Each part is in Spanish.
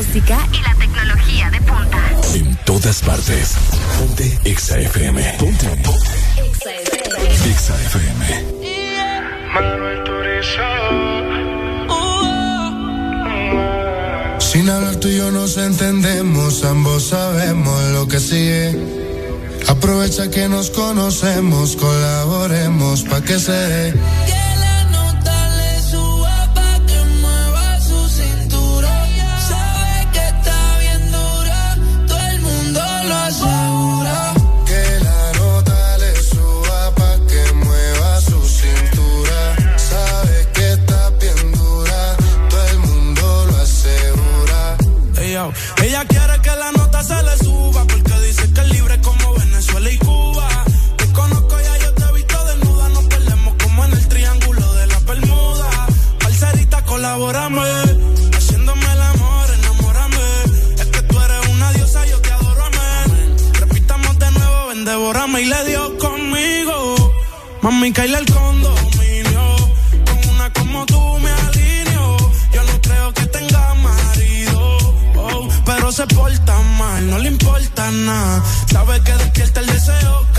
música y la tecnología de punta. En todas partes. Ponte Exa FM. Ponte. Ponte. Exa FM. Exa FM. Sin hablar tú y yo nos entendemos, ambos sabemos lo que sigue. Aprovecha que nos conocemos, colaboremos pa' que se dé. mi Kyle al condominio. Con una como tú me alineo. Yo no creo que tenga marido. Oh, pero se porta mal, no le importa nada. Sabe que despierta el deseo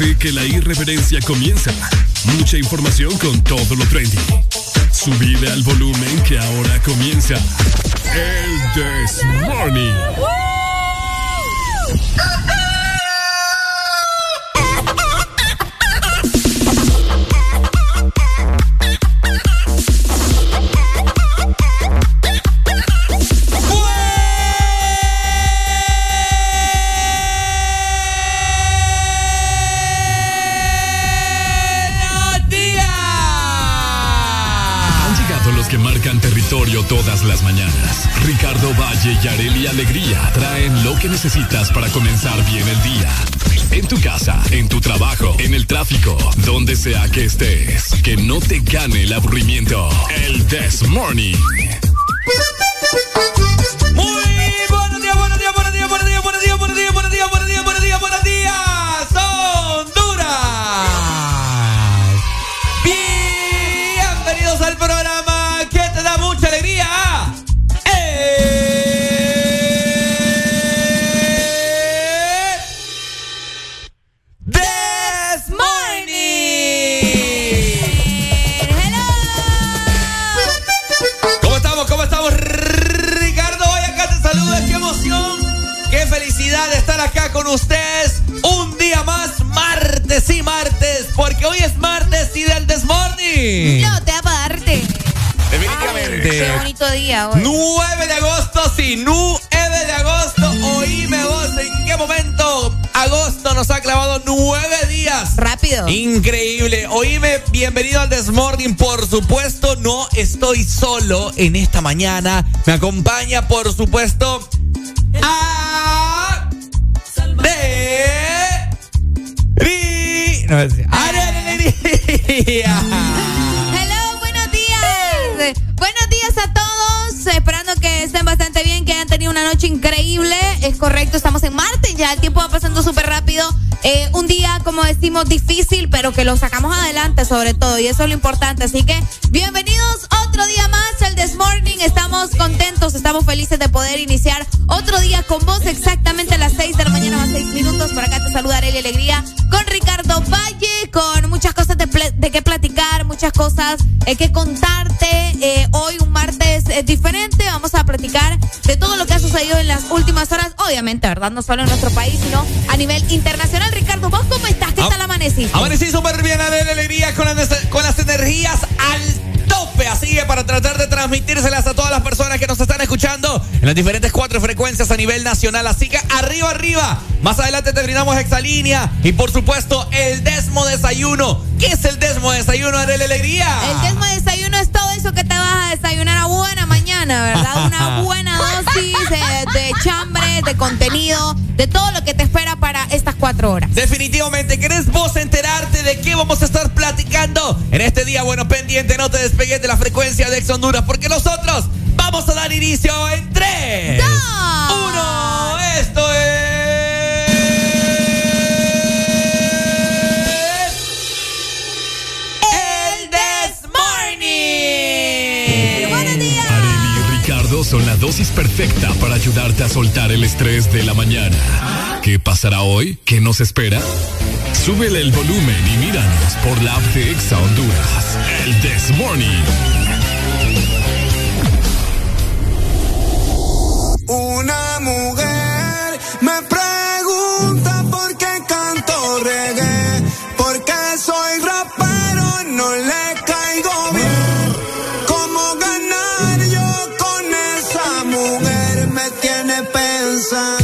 Que la irreverencia comienza. Mucha información con todo lo trendy. Subida al volumen que ahora comienza. El This Morning. necesitas para comenzar bien el día. En tu casa, en tu trabajo, en el tráfico, donde sea que estés. Que no te gane el aburrimiento. El This Morning. Bienvenido al Desmorning. Por supuesto, no estoy solo en esta mañana. Me acompaña, por supuesto, a... De... Ri- No, es... Hello, buenos días. Buenos días a todos. Esperando que estén bastante bien, que hayan tenido una noche increíble. Es correcto, estamos en Marte, ya el tiempo va pasando súper rápido. Eh, un día, como decimos, difícil, pero que lo sacamos adelante sobre todo, y eso es lo importante. Así que, bienvenidos otro día más al This Morning. Estamos contentos, estamos felices de poder iniciar otro día con vos, exactamente a las 6 de la mañana, más 6 minutos. Por acá te saluda Arely Alegría con Ricardo Valle, con muchas cosas de, de qué platicar, muchas cosas eh, que contarte. Eh, hoy, un martes eh, diferente, vamos a platicar de todo lo que ha sucedido en las últimas horas, obviamente, ¿verdad? No solo en nuestro país, sino a nivel internacional. Ricardo, ¿vos cómo estás? ¿Qué Ah, tal amaneciste? Amanecí súper bien, de alegría, con las, con las energías al tope. Así que para tratar de transmitírselas a todas las personas que nos están escuchando en las diferentes cuatro frecuencias a nivel nacional. Así que arriba, arriba. Más adelante te brindamos Exalínea y por supuesto el Desmo Desayuno. ¿Qué es el Desmo Desayuno, Arely Alegría? El desmo de desayuno es todo eso que te vas a desayunar a buena mañana, ¿verdad? Una buena dosis de, de chambre, de contenido, cuatro horas. Definitivamente, ¿querés vos enterarte de qué vamos a estar platicando en este día? Bueno, pendiente, no te despegues de la frecuencia de Ex Honduras, porque nosotros vamos a dar inicio en perfecta para ayudarte a soltar el estrés de la mañana. ¿Qué pasará hoy? ¿Qué nos espera? Súbele el volumen y míranos por la app de Exa Honduras. El This Morning. Una mujer me pregunta por qué canto reggae, por qué soy rapero, pensando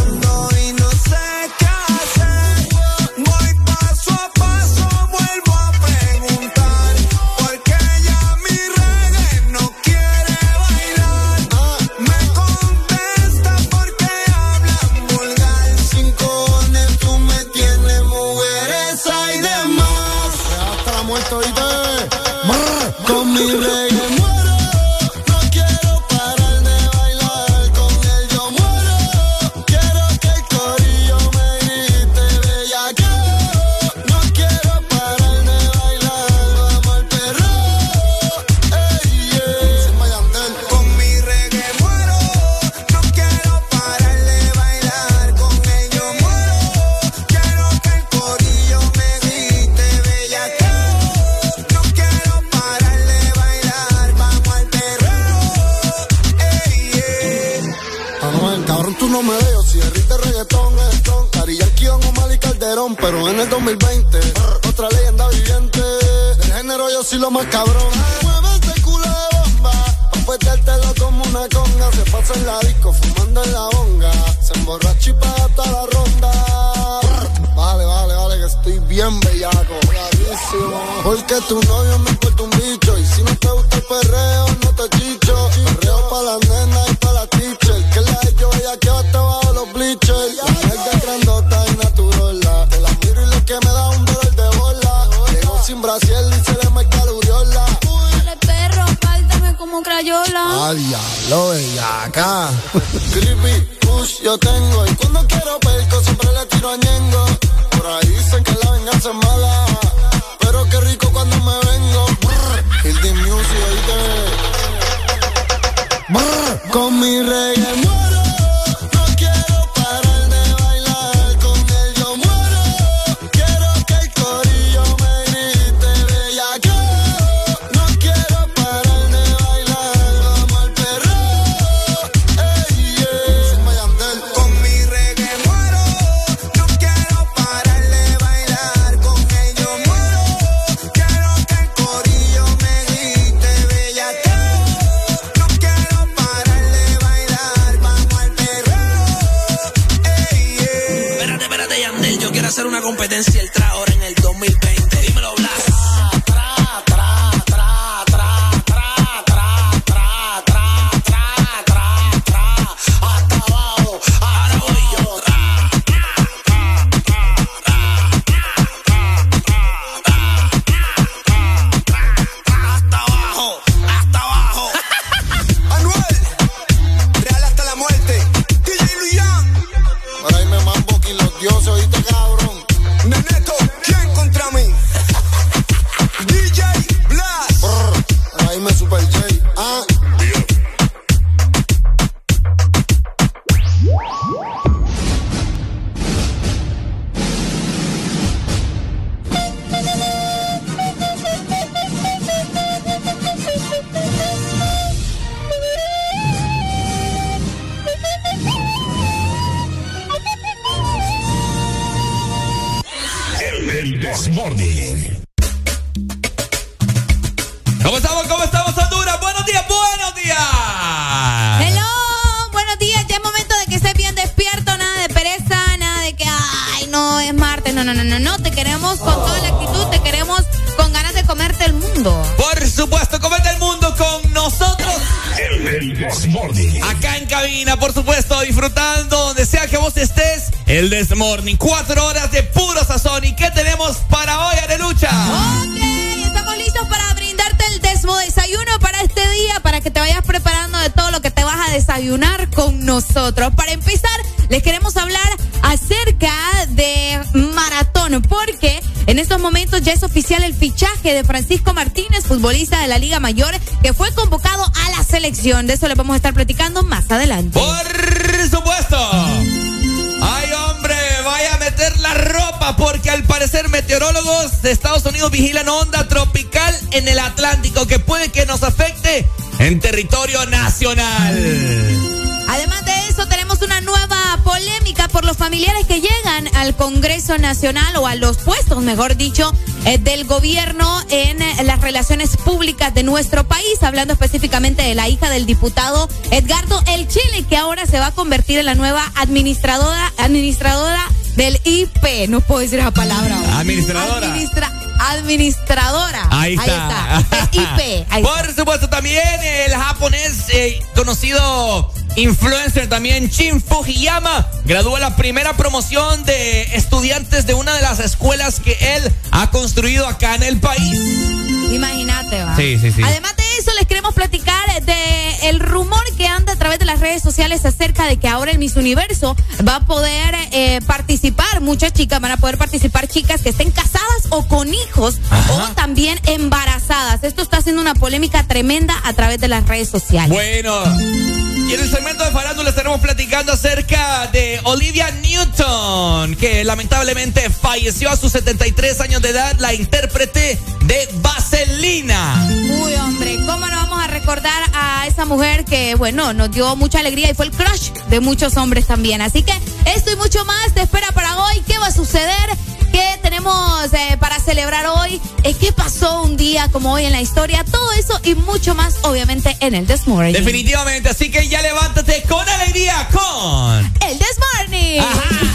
Se emborracha y toda la ronda. Vale, vale, vale, que estoy bien bellaco. Clarísimo. Porque tu novio me importa un bicho. Y si no te gusta el perreo, no te chicho. Perreo pa' las nenas y pa' la teacher. Que la de yo ella que te bajo los bleachers. La grandota y natural. Te la miro y lo que me da un dolor de bola. Llegó sin brasiel y se le marca la uriola. Dale, perro, páltame como crayola. Ah, diablo, bellaca. Creepy, yo tengo. Y cuando quiero perco, siempre le tiro a Ñengo. Oficial el fichaje de Francisco Martínez, futbolista de la Liga Mayor, que fue convocado a la selección. De eso les vamos a estar platicando más adelante. Por supuesto. Ay, hombre, vaya a meter la ropa porque al parecer meteorólogos de Estados Unidos vigilan onda tropical en el Atlántico que puede que nos afecte en territorio nacional. Además de eso, tenemos una nueva polémica por los familiares que llegan al Congreso Nacional o a los puestos, mejor dicho, eh, del gobierno en eh, las relaciones públicas de nuestro país, hablando específicamente de la hija del diputado Edgardo El Chile, que ahora se va a convertir en la nueva administradora, administradora del IP. No puedo decir esa palabra. ahora. Administradora. Administra- administradora. Ahí está. IP. Ahí está. Por supuesto, también el japonés eh, conocido influencer también Shin Fujiyama graduó la primera promoción de estudiantes de una de las escuelas que él ha construido acá en el país. Imagínate, va. Sí, sí, sí. Además de eso, les queremos platicar de el rumor que anda a través de las redes sociales acerca de que ahora el Miss Universo va a poder eh, participar, muchas chicas van a poder participar, chicas que estén casadas o con hijos Ajá. o también embarazadas. Esto está haciendo una polémica tremenda a través de las redes sociales. Bueno, y en el segmento de farándula estaremos platicando acerca de Olivia Newton, que lamentablemente falleció a sus 73 años de edad, la intérprete de Vaselina. Uy, hombre, ¿cómo no vamos a recordar a esa mujer que, bueno, nos dio mucha alegría y fue el crush de muchos hombres también? Así que esto y mucho más te espera para hoy. ¿Qué va a suceder? ¿Qué tenemos eh, para celebrar hoy? Eh, ¿Qué pasó un día como hoy en la historia? Todo eso y mucho más, obviamente, en el This Morning. Definitivamente, así que ya levántate con alegría con... El This Morning. Ajá.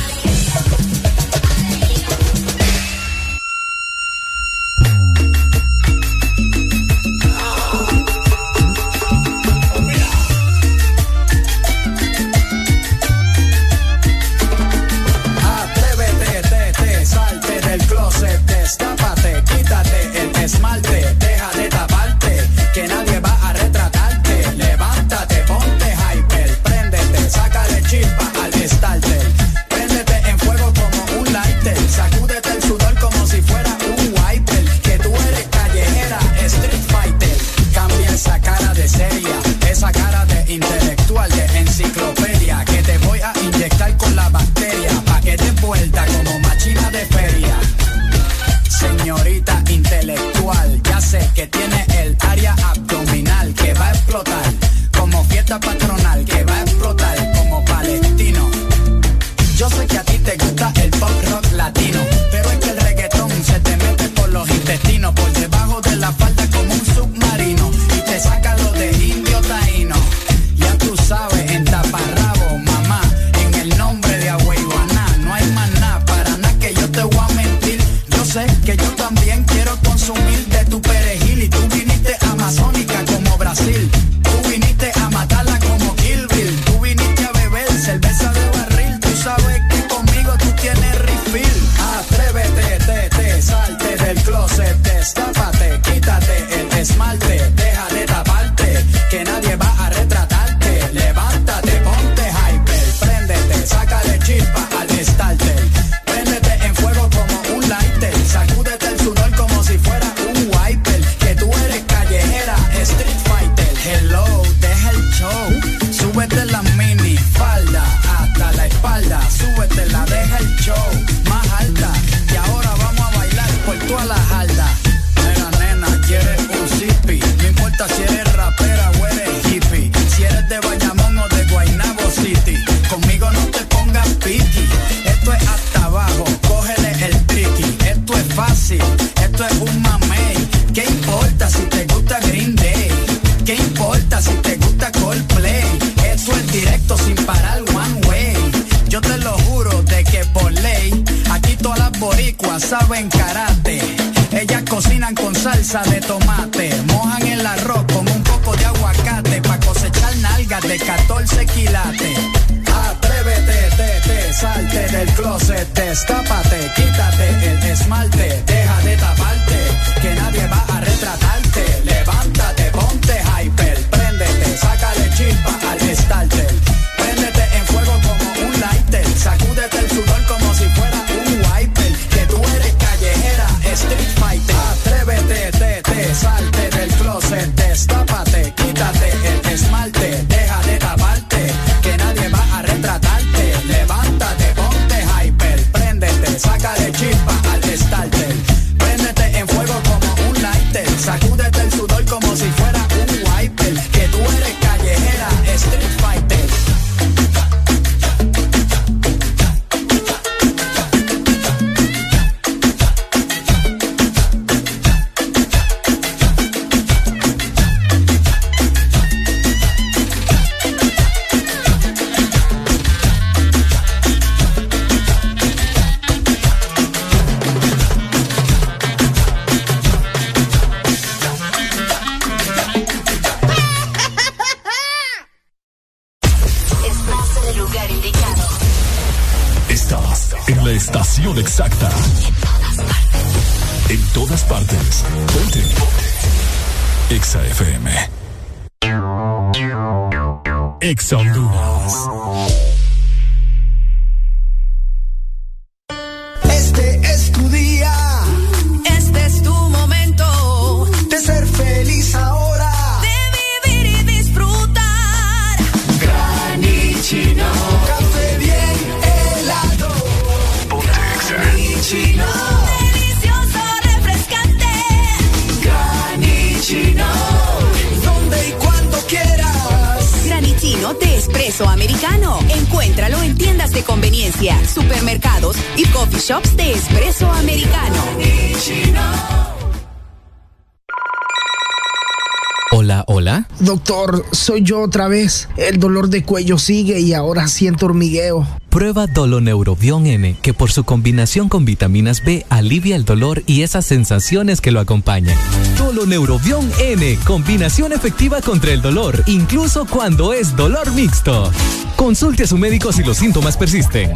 Otra vez. El dolor de cuello sigue y ahora siento hormigueo. Prueba Doloneurobion N, que por su combinación con vitaminas B alivia el dolor y esas sensaciones que lo acompañan. Doloneurobion N, combinación efectiva contra el dolor, incluso cuando es dolor mixto. Consulte a su médico si los síntomas persisten.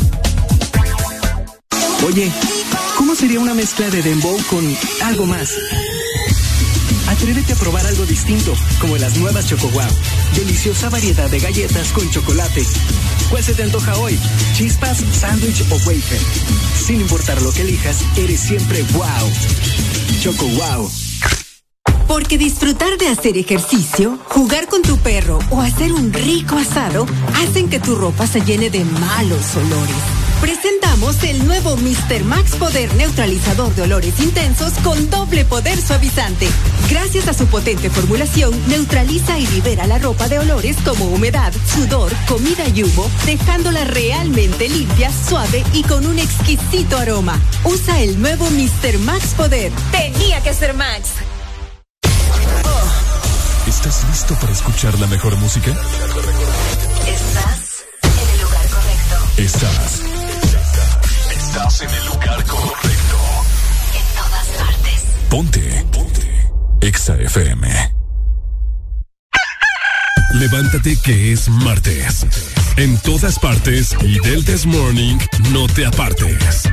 Oye, ¿cómo sería una mezcla de dembow con algo más? Atrévete a probar algo distinto, como las nuevas Choco Wow. Deliciosa variedad de galletas con chocolate. ¿Cuál se te antoja hoy? ¿Chispas, sándwich o wafer? Sin importar lo que elijas, eres siempre wow. Choco Wow. Porque disfrutar de hacer ejercicio, jugar con tu perro o hacer un rico asado hacen que tu ropa se llene de malos olores. Presentamos el nuevo Mr. Max Poder Neutralizador de Olores Intensos con doble poder suavizante. Gracias a su potente formulación, neutraliza y libera la ropa de olores como humedad, sudor, comida y humo, dejándola realmente limpia, suave y con un exquisito aroma. Usa el nuevo Mr. Max Poder. Tenía que ser Max. ¿Estás listo para escuchar la mejor música? Estás en el lugar correcto. Estás. Estás en el lugar FM. levántate que es martes. En todas partes y del This Morning no te apartes.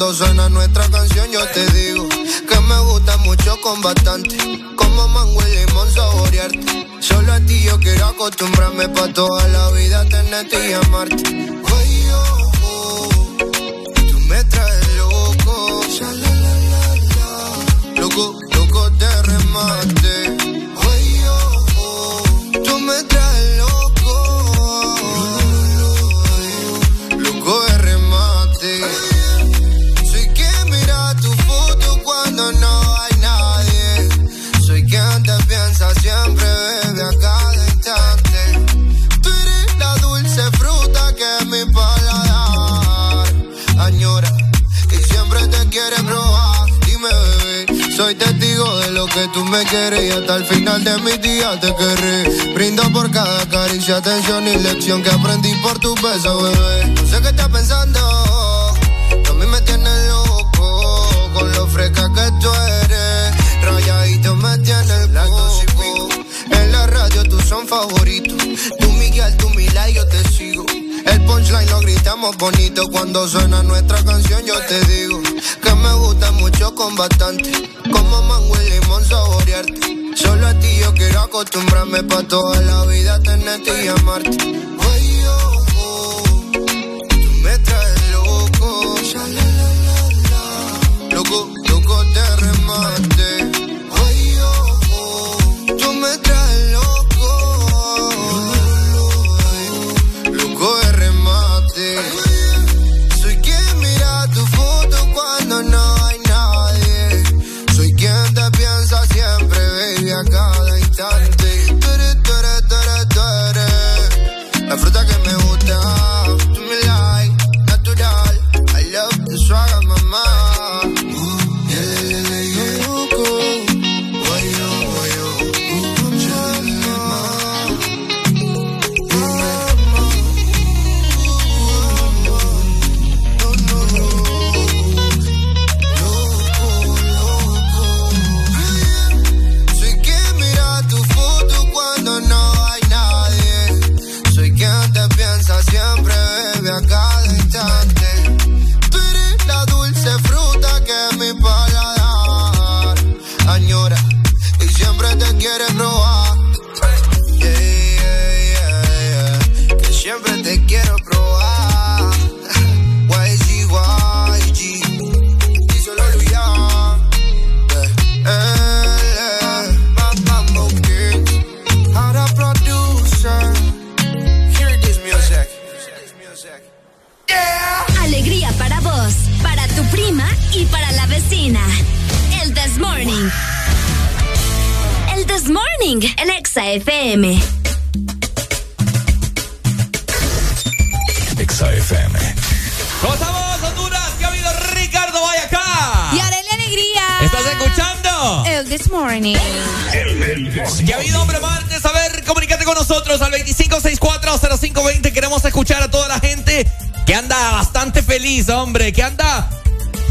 Cuando suena Cuando suena nuestra canción yo te digo. Que me gusta mucho con bastante. Como mango y limón saborearte. Solo a ti yo quiero acostumbrarme pa' toda la vida tenerte y amarte. FM. Exa FM. ¿Cómo estamos, Honduras? ¿Qué ha habido? Ricardo, vaya acá. Y Arely Alegría. ¿Estás escuchando? El This Morning. ¿Qué ha habido, hombre, martes? A ver, comunícate con nosotros al 25640520. Queremos escuchar a toda la gente que anda bastante feliz, hombre, que anda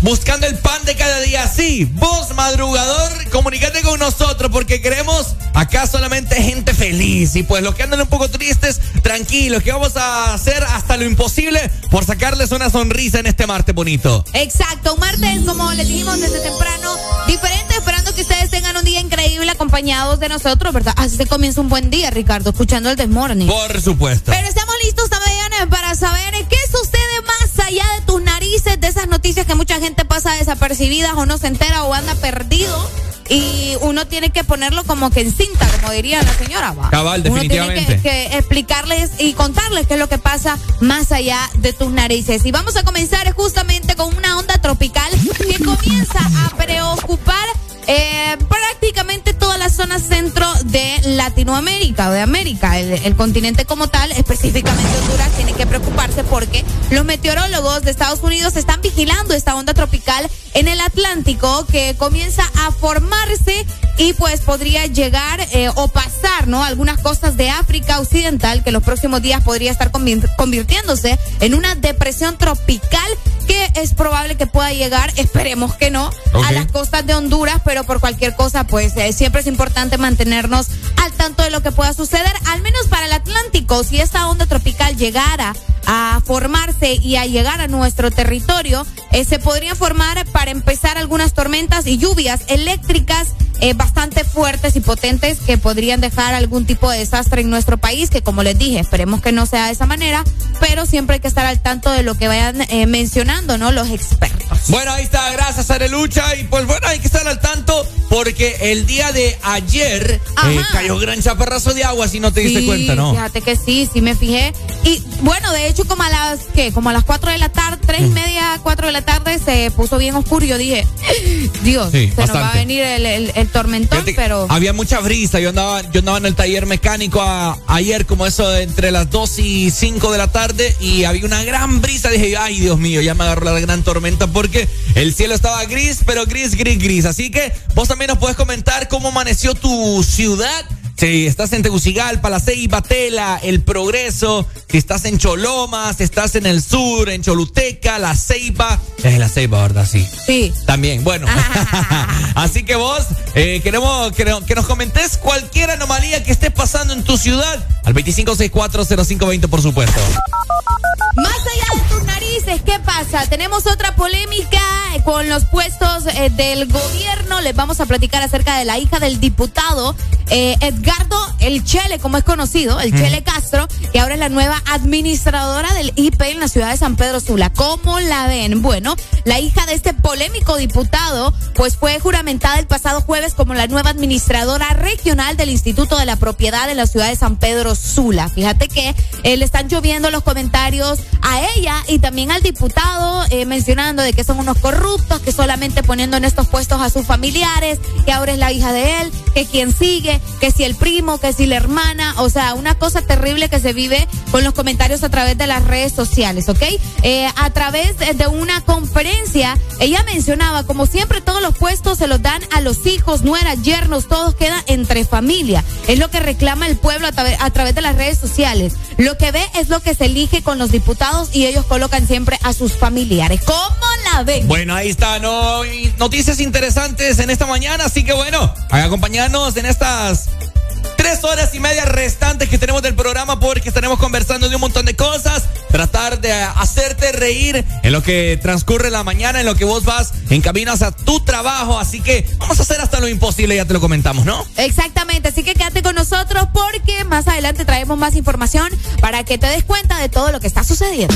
buscando el pan de cada día. Sí, vos, madrugador, comunícate con nosotros porque queremos acá solamente gente feliz. Y pues los que andan un poco tristes, tranquilos, que vamos a hacer hasta lo imposible por sacarles una sonrisa en este martes bonito. Exacto, un martes, como les dijimos desde temprano, diferente, esperando que ustedes tengan un día increíble acompañados de nosotros, ¿verdad? Así se comienza un buen día, Ricardo, escuchando el This Morning. Por supuesto. Pero estamos listos también para saber qué sucede más allá de tus narices, de esas noticias que mucha gente pasa desapercibidas o no se entera o anda perdido. Y uno tiene que ponerlo como que en cinta, como diría la señora. ¿va? Cabal, Uno tiene que, que explicarles y contarles qué es lo que pasa más allá de tus narices. Y vamos a comenzar justamente con una onda tropical que comienza a preocupar eh, prácticamente toda la zona centro de Latinoamérica o de América, el, el continente como tal, específicamente Honduras, tiene que preocuparse porque los meteorólogos de Estados Unidos están vigilando esta onda tropical en el Atlántico que comienza a formarse y pues podría llegar eh, o pasar, ¿no? Algunas costas de África Occidental que los próximos días podría estar convir- convirtiéndose en una depresión tropical que es probable que pueda llegar, esperemos que no, Ok. a las costas de Honduras, pero por cualquier cosa, pues eh, siempre es importante mantenernos al tanto de lo que pueda suceder, al menos para el Atlántico, si esta onda tropical llegara a formarse y a llegar a nuestro territorio, eh, se podrían formar para empezar algunas tormentas y lluvias eléctricas eh, bastante fuertes y potentes que podrían dejar algún tipo de desastre en nuestro país, que como les dije, esperemos que no sea de esa manera, pero siempre hay que estar al tanto de lo que vayan mencionando, ¿no? Los expertos. Bueno, ahí está, gracias Arelucha. Y pues bueno, hay que estar al tanto porque el día de ayer eh, cayó gran chaparrazo de agua, si no te diste cuenta, ¿no? Fíjate que sí, sí me fijé. Y bueno, de hecho, como a las, ¿qué? Como a las 4 de la tarde, tres y media, 4 de la tarde, se puso bien oscuro. Yo dije, Dios, Sí, se nos va a venir el, el- el tormentón, Fíjate pero. Había mucha brisa. Yo andaba, yo andaba en el taller mecánico a- ayer, como eso entre las 2 y 5 de la tarde, y había una gran brisa. Dije, ay, Dios mío, ya me agarró la gran tormenta porque el cielo estaba gris, pero gris, gris, gris. Así que vos también nos puedes comentar cómo amaneció tu ciudad. Si estás en Tegucigalpa, La Ceiba, Tela, El Progreso, si estás en Choloma, si estás en el sur, en Choluteca, La Ceiba. Es La Ceiba, ¿verdad? Sí. Sí. También, bueno. Así que vos eh, queremos que, no- que nos comentes cualquier anomalía que esté pasando en tu ciudad al 25640520, por supuesto. Más allá de tus ¿qué pasa? Tenemos otra polémica con los puestos eh, del gobierno. Les vamos a platicar acerca de la hija del diputado eh, Edgardo El Chele, como es conocido, el Chele Castro, que ahora es la nueva administradora del IP en la ciudad de San Pedro Sula. ¿Cómo la ven? Bueno, la hija de este polémico diputado, pues fue juramentada el pasado jueves como la nueva administradora regional del Instituto de la Propiedad en la ciudad de San Pedro Sula. Fíjate que eh, le están lloviendo los comentarios a ella y también al diputado eh, mencionando de que son unos corruptos, que solamente poniendo en estos puestos a sus familiares, que ahora es la hija de él, que quien sigue, que si el primo, que si la hermana, o sea, una cosa terrible que se vive con los comentarios a través de las redes sociales, ¿ok? Eh, a través de una conferencia, ella mencionaba, como siempre, todos los puestos se los dan a los hijos, nueras, yernos, todos queda entre familia. Es lo que reclama el pueblo a, través- a través de las redes sociales. Lo que ve es lo que se elige con los diputados y ellos colocan siempre a sus familiares. ¿Cómo la ven? Bueno, ahí está, ¿no? Noticias interesantes en esta mañana, así que bueno, acompañarnos en estas tres horas y media restantes que tenemos del programa porque estaremos conversando de un montón de cosas, tratar de hacerte reír en lo que transcurre la mañana, en lo que vos vas en camino hacia tu trabajo, así que vamos a hacer hasta lo imposible, ya te lo comentamos, ¿no? Exactamente, así que quédate con nosotros porque más adelante traemos más información para que te des cuenta de todo lo que está sucediendo.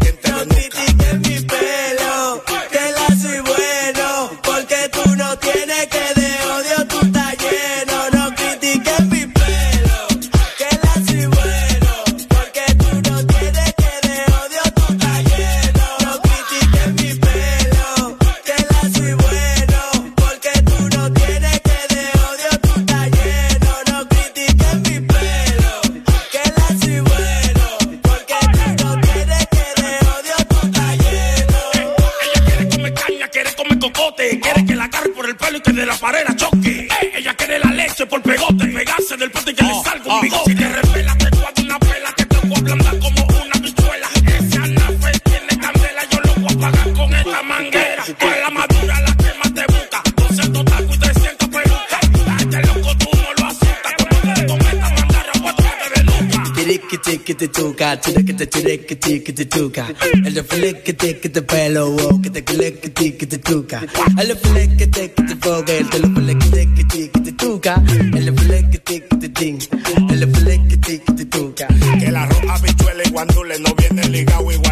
que. Si te revela, te guardo una pela que te voy a ablandar como una bichuela. Ese anafe tiene candela, yo lo voy a pagar con esta manguera. Con la madura, la quema te busca. 200 tacos y 300 pelucas. A este loco tú no lo asustas. Como te te tiki te tuca, chirequete, chirequete, que te tuca. El de flequete, que te pelo, wow, que te flequete, que te tuca. El de flequete, que te fogue, el de lo flequete, que te, que te tuca. El de flequete, que te ting, el de flequete, que te tuca. Que la roja bichuela y guandule no viene ligado igualito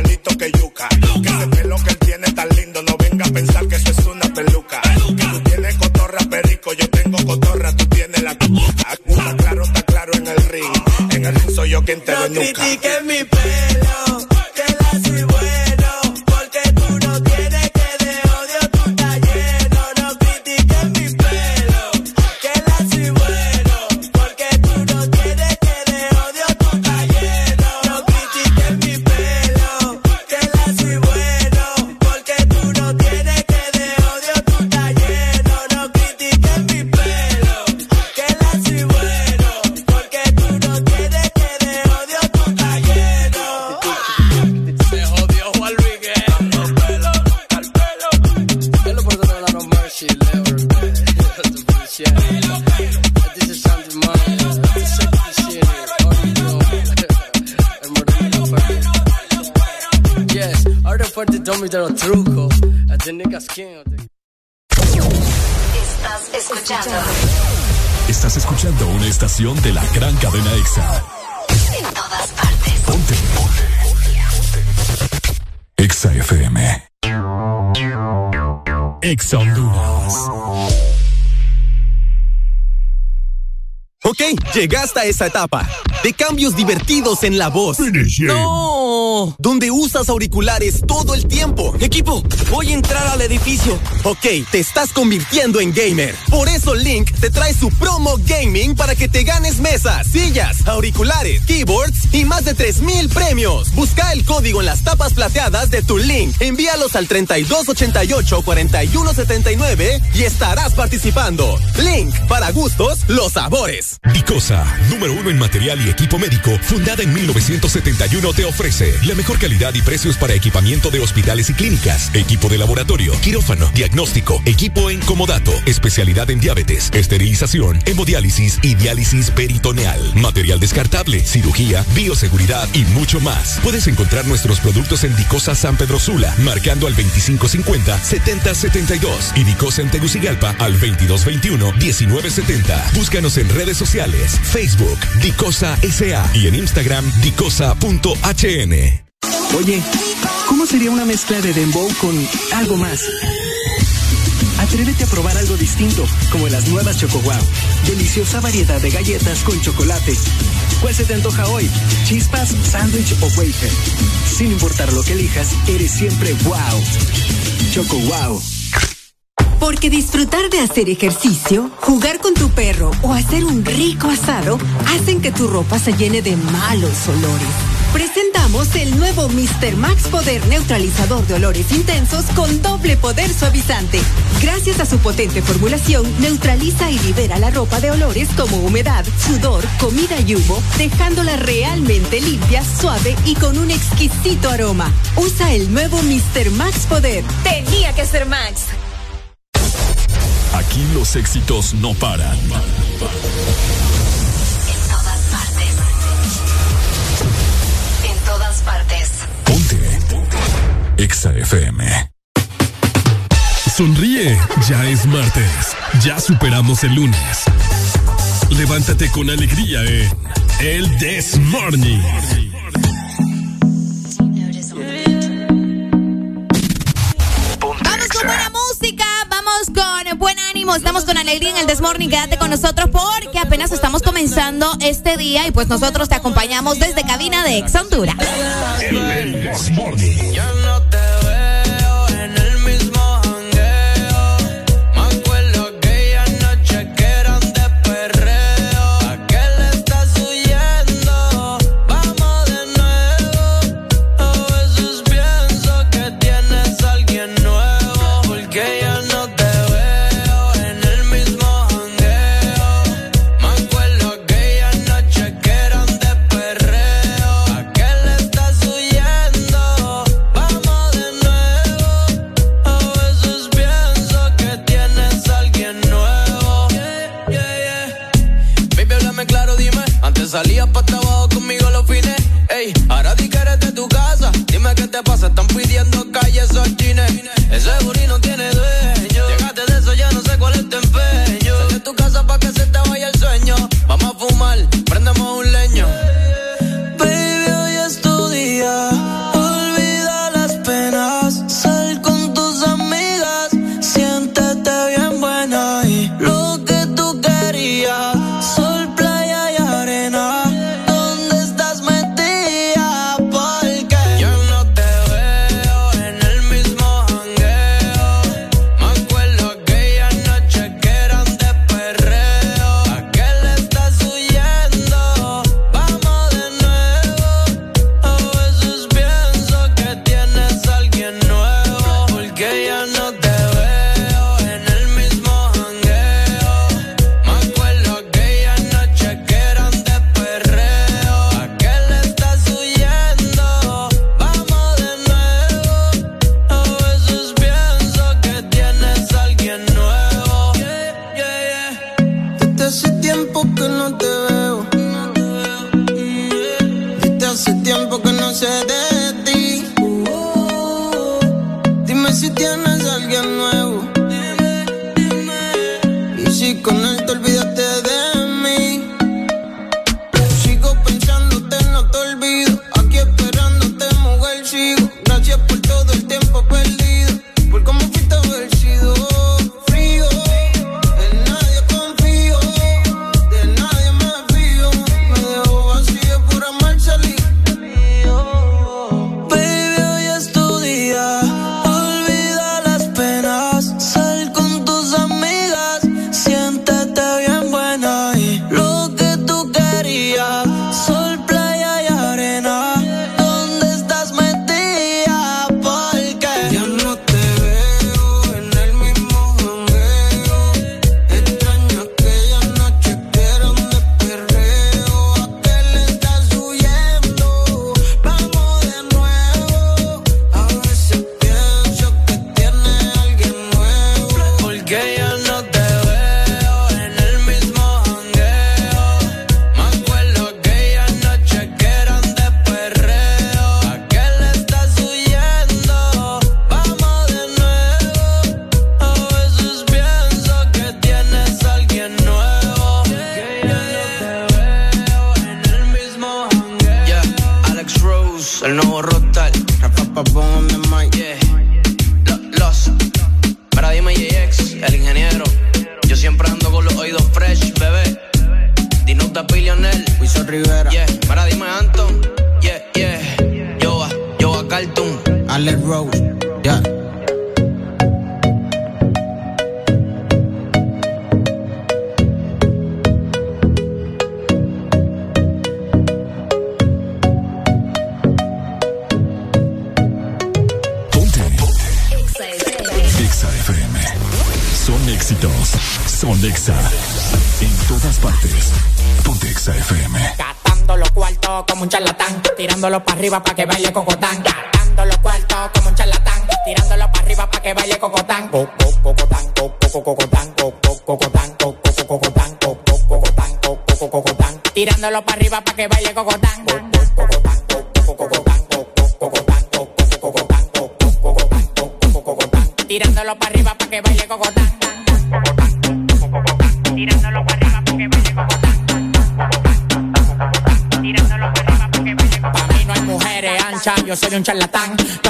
te No critiques mi pelo, Estás escuchando Estás escuchando una estación de la gran cadena EXA. en todas partes. Ponte. EXA FM. EXA Honduras. Ok, llegaste a esa etapa de cambios divertidos en la voz. No, donde usas auriculares todo el tiempo. Equipo, voy a entrar al edificio. Ok, te estás convirtiendo en gamer. Por eso Link te trae su promo gaming para que te ganes mesas, sillas, auriculares, keyboards y más de 3000 premios. Busca el código en las tapas plateadas de tu Link. Envíalos al 3288 4179 y estarás participando. Link, para gustos, los sabores. Dicosa, número uno en material y equipo médico, fundada en 1971, te ofrece la mejor calidad y precios para equipamiento de hospitales y clínicas, equipo de laboratorio, quirófano, diagnóstico, equipo en comodato, especialidad en diabetes, esterilización, hemodiálisis y diálisis peritoneal, material descartable, cirugía, bioseguridad y mucho más. Puedes encontrar nuestros productos en Dicosa San Pedro Sula, marcando al 2550-7072 y Dicosa en Tegucigalpa al 2221-1970. Búscanos en redes sociales, Facebook, Dicosa SA y en Instagram, dicosa.hn. Oye, ¿cómo sería una mezcla de dembow con algo más? Atrévete a probar algo distinto, como las nuevas Choco Wow. Deliciosa variedad de galletas con chocolate. ¿Cuál se te antoja hoy? ¿Chispas, sándwich o wafer? Sin importar lo que elijas, eres siempre wow. Choco Wow. Porque disfrutar de hacer ejercicio, jugar con tu perro o hacer un rico asado hacen que tu ropa se llene de malos olores. Presentamos el nuevo Mr. Max Poder Neutralizador de Olores Intensos con doble poder suavizante. Gracias a su potente formulación, neutraliza y libera la ropa de olores como humedad, sudor, comida y humo, dejándola realmente limpia, suave y con un exquisito aroma. Usa el nuevo Mr. Max Poder. Tenía que ser Max. Aquí los éxitos no paran. EXA FM. Sonríe, ya es martes. Ya superamos el lunes. Levántate con alegría en El This Morning. Vamos con buena música, vamos con buen ánimo, estamos con alegría en el Desmorning. Quédate con nosotros porque apenas estamos comenzando este día y pues nosotros te acompañamos desde cabina de Ex Honduras. El This Eso es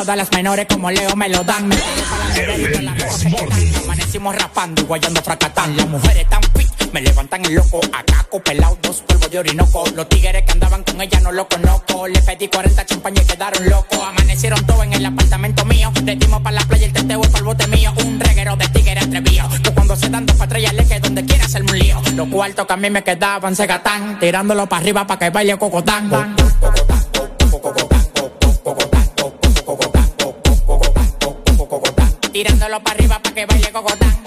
Todas las menores como Leo me lo dan. Amanecimos rapando y guayando fracatán. Las mujeres tan fit, me levantan el loco. Acá pelado, dos polvos de orinoco. Los tigres que andaban con ella no lo conozco. Le pedí 40 champañas y quedaron locos. Amanecieron todos en el apartamento mío. Le dimos para la playa el teteo y para el bote mío. Un reguero de tigres atrevido. Que cuando se dan dos patrullas le que donde quiera hacerme un lío. Los cuartos que a mí me quedaban se gatán. Tirándolo para arriba para que baile cocotán. Tirándolo para arriba para que baile cocotán.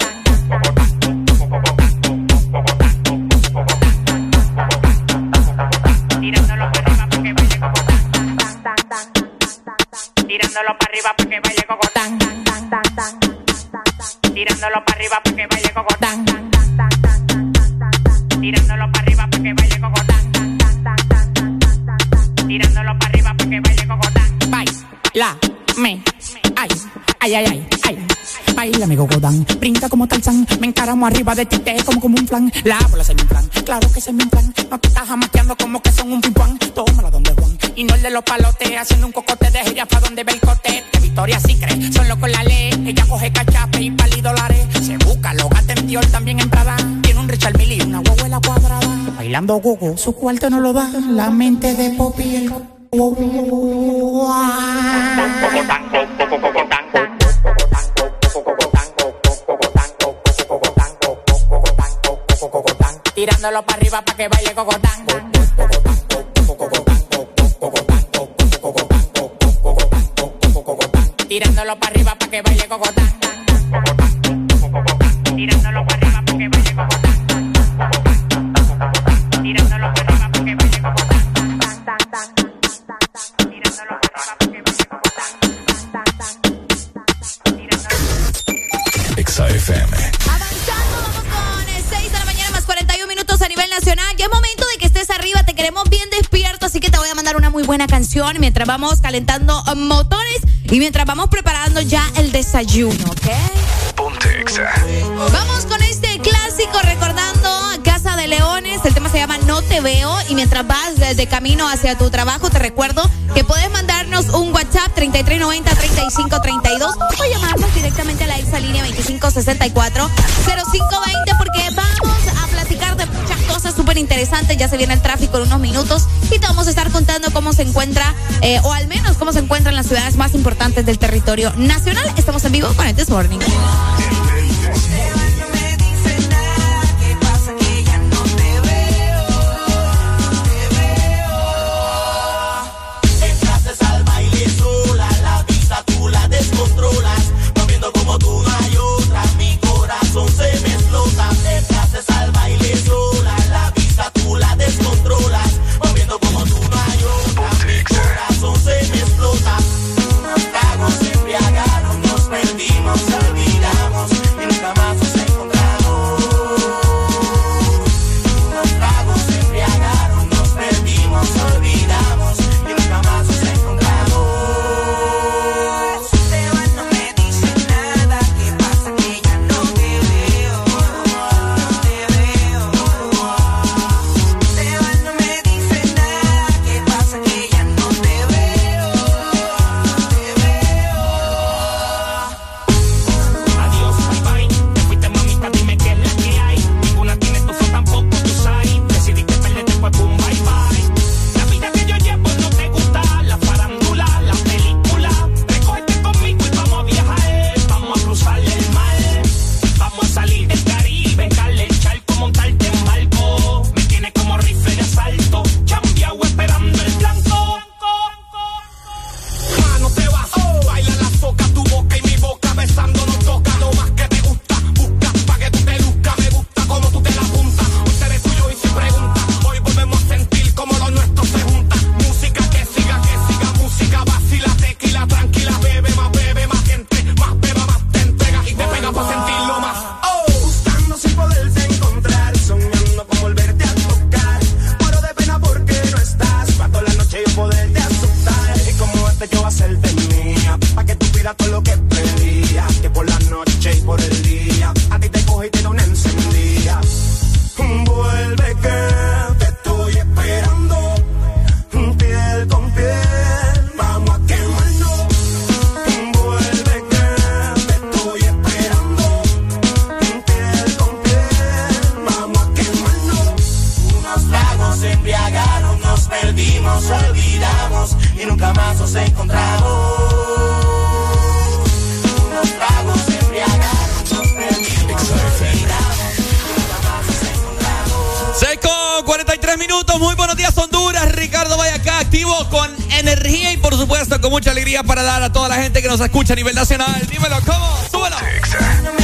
Arriba de ti, te como como un flan. La bola se me inflan, claro que se me inflan. No te estás jamaqueando como que son un pimpán. Tómala donde Juan, y no el de los palotes, haciendo un cocote de gira pa' donde ve el cote. De Victoria sí cree, son locos la ley. Ella coge cachape y pali dólares. Se busca, lo gata en Dior, también en Prada. Tiene un Richard Mille y una huevuela cuadrada. Bailando gogo, su cuarto no lo da. La mente de Poppy el Tirándolo para arriba para que baile cocotán. Tirándolo para arriba para que baile cocotán. Mientras vamos calentando motores y mientras vamos preparando ya el desayuno, ¿ok? Ponte Exa. Vamos con este clásico recordando Casa de Leones. El tema se llama No te veo. Y mientras vas de camino hacia tu trabajo, te recuerdo que puedes mandarnos un WhatsApp 3390-3532 o llamarnos directamente a la exa línea 2564-0520 súper interesantes. Ya se viene el tráfico en unos minutos y te vamos a estar contando cómo se encuentra, eh, o al menos cómo se encuentran las ciudades más importantes del territorio nacional. Estamos en vivo con el This Morning. Con mucha alegría para dar a toda la gente que nos escucha a nivel nacional. Dímelo, ¿cómo? Súbelo.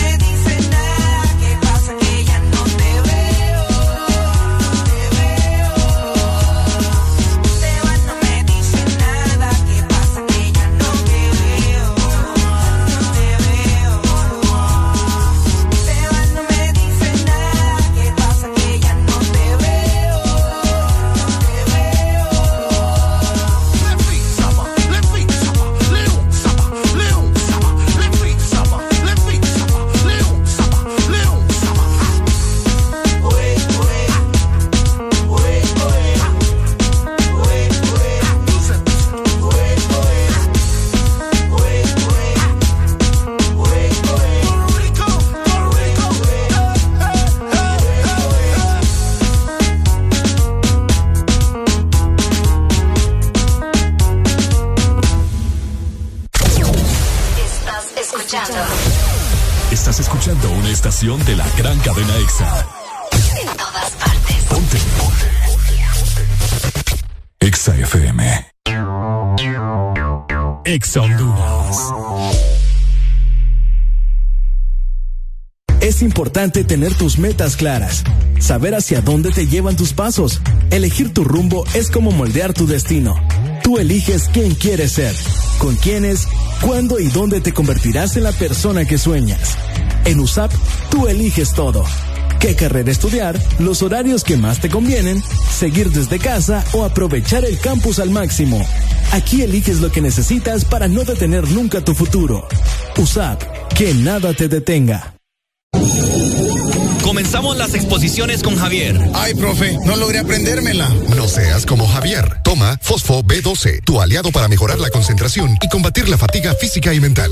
Estación de la gran cadena EXA. en todas partes. Ponte. EXA FM. EXA Honduras. Es importante tener tus metas claras, saber hacia dónde te llevan tus pasos. Elegir tu rumbo es como moldear tu destino. Tú eliges quién quieres ser, con quiénes, cuándo y dónde te convertirás en la persona que sueñas. En USAP, tú eliges todo. ¿Qué carrera estudiar? Los horarios que más te convienen, seguir desde casa o aprovechar el campus al máximo. Aquí eliges lo que necesitas para no detener nunca tu futuro. USAP, que nada te detenga. Comenzamos las exposiciones con Javier. Ay, profe, no logré aprendérmela. No seas como Javier. Toma Fosfo B12, tu aliado para mejorar la concentración y combatir la fatiga física y mental.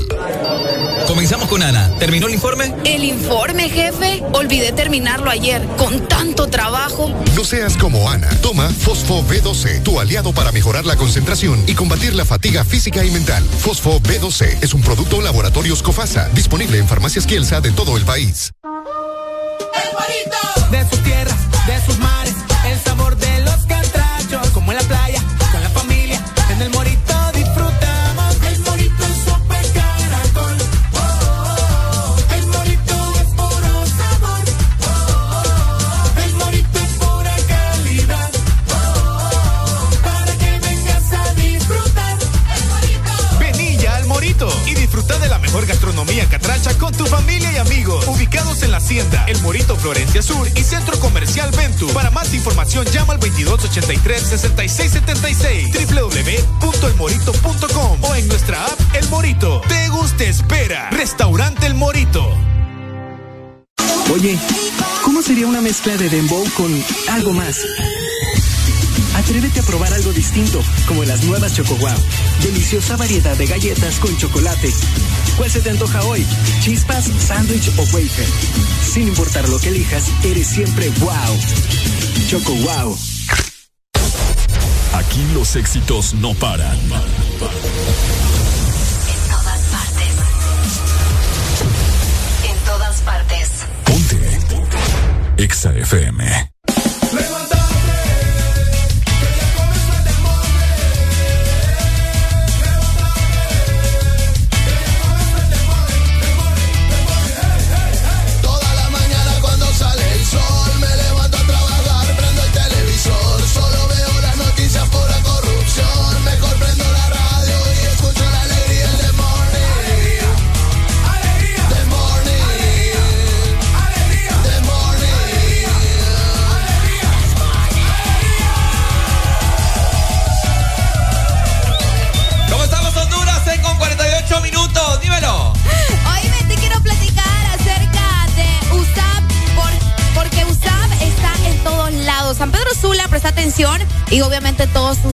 Comenzamos con Ana. ¿Terminó el informe? El informe, jefe. Olvidé terminarlo ayer. Con tanto trabajo. No seas como Ana. Toma Fosfo B12, tu aliado para mejorar la concentración y combatir la fatiga física y mental. Fosfo B12 es un producto Laboratorios Cofasa, disponible en farmacias Kielsa de todo el país. De sus tierras, de sus mares, el sabor de los catrachos, como en la playa, con la familia, en el morito disfrutamos. El morito es sopa caracol. Oh, oh, oh. El morito es puro sabor. Oh, oh, oh. El morito es pura calidad. Oh, oh, oh. Para que vengas a disfrutar. El morito. Vení ya al Morito y disfruta de la mejor gastronomía con tu familia y amigos. Ubicados en la Hacienda, El Morito Florencia Sur y Centro Comercial Ventu. Para más información llama al 2283-6676 www.elmorito.com o en nuestra app El Morito. Te gusta espera. Restaurante El Morito. Oye, ¿cómo sería una mezcla de dembow con algo más? Atrévete a probar algo distinto, como las nuevas Choco Wow. Deliciosa variedad de galletas con chocolate. ¿Cuál se te antoja hoy? ¿Chispas, sándwich o wafer? Sin importar lo que elijas, eres siempre wow. Choco Wow. Aquí los éxitos no paran. En todas partes. En todas partes. EXA FM. Presta atención y obviamente todos sus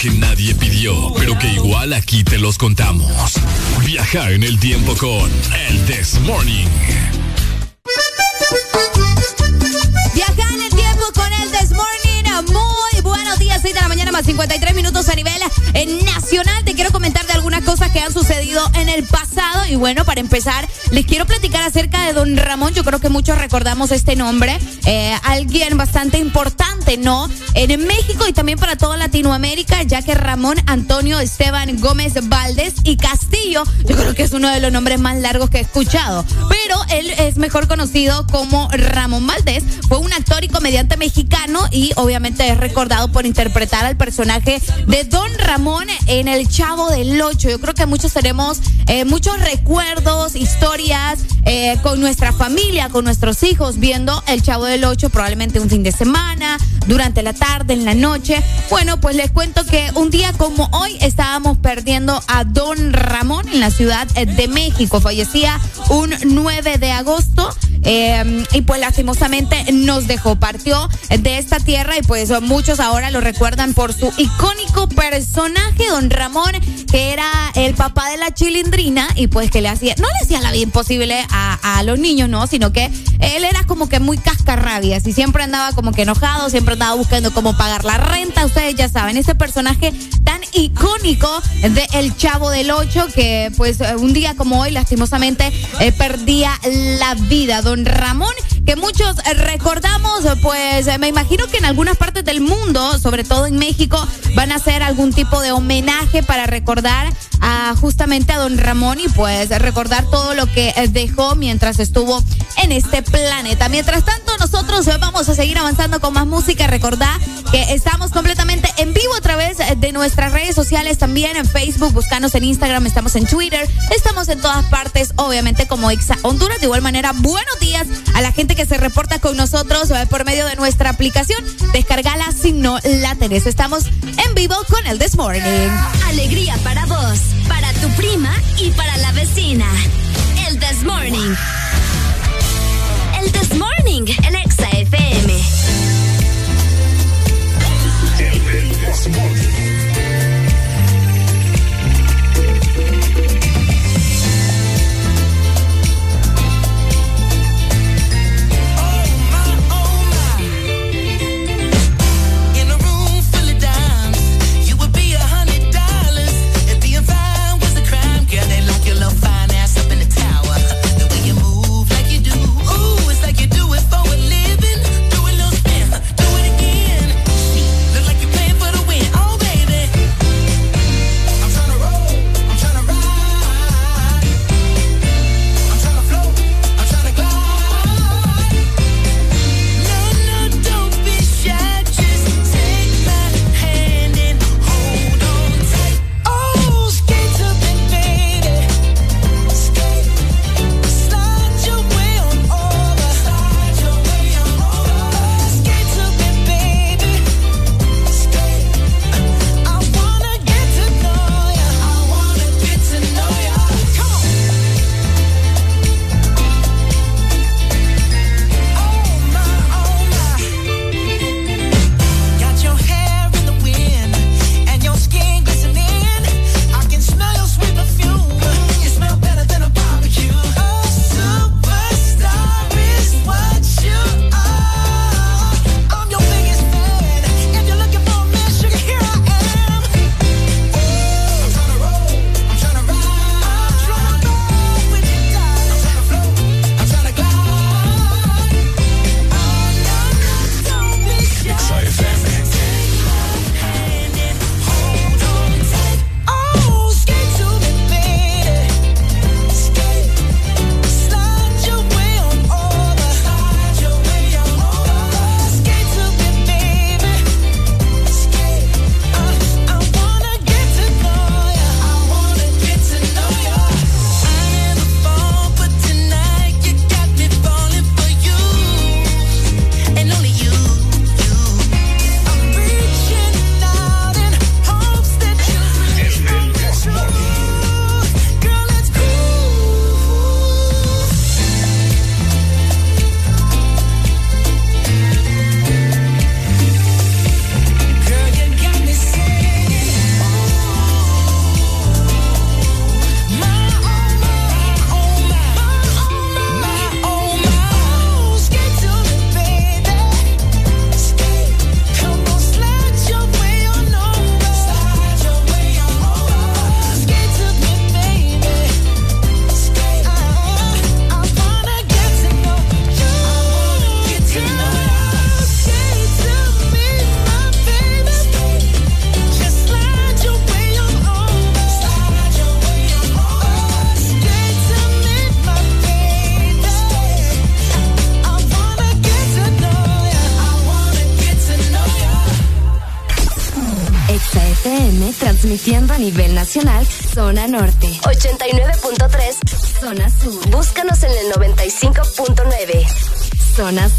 que nadie pidió, pero que igual aquí te los contamos. Viaja en el tiempo con el This Morning. Viajar en el tiempo con el This Morning. Muy buenos días, 6 de la mañana más 53 minutos a nivel eh, nacional. Te quiero comentar que han sucedido en el pasado. Y bueno, para empezar, les quiero platicar acerca de don Ramón. Yo creo que muchos recordamos este nombre. Eh, alguien bastante importante, ¿no? En México y también para toda Latinoamérica, ya que Ramón Antonio Esteban Gómez Valdés y Castillo, yo creo que es uno de los nombres más largos que he escuchado. Pero él es mejor conocido como Ramón Valdés. Fue un actor y comediante mexicano y obviamente es recordado por interpretar al personaje de Don Ramón en El Chavo del Ocho. Yo creo que muchos tenemos eh, muchos recuerdos, historias eh, con nuestra familia, con nuestros hijos, viendo El Chavo del Ocho probablemente un fin de semana, durante la tarde, en la noche. Bueno, pues les cuento que un día como hoy estábamos perdiendo a Don Ramón en la Ciudad de México. Fallecía un 9 de agosto eh, y pues lastimosamente nos dejó, partió de esta tierra y pues muchos ahora lo recuerdan por su icónico personaje, Don Ramón, que era el papá de la chilindrina y pues que le hacía, no le hacía la vida imposible a, los niños, no, sino que él era como que muy cascarrabias y siempre andaba como que enojado, siempre andaba buscando cómo pagar la renta, ustedes ya saben, ese personaje tan icónico de El Chavo del Ocho que pues un día como hoy lastimosamente eh, perdía la vida. Don Ramón, que muchos recordamos, pues me imagino que en algunas partes del mundo, sobre todo en México, van a hacer algún tipo de homenaje para recordar a justamente a Don Ramón y pues recordar todo lo que eh, dejó mientras estuvo en este planeta. Mientras tanto, nosotros eh, vamos a seguir avanzando con más música. Recordá que estamos completamente en vivo a través de nuestras redes sociales, también en Facebook, buscanos en Instagram, estamos en Twitter, estamos en todas partes, obviamente como Exa Honduras. De igual manera, buenos días a la gente que se reporta con nosotros eh, por medio de nuestra aplicación. Descargala si no la tenés. Estamos en vivo con el This Morning. Alegría para vos, para tu prima y para la vecina. El This Morning. El This Morning, el Exa FM. In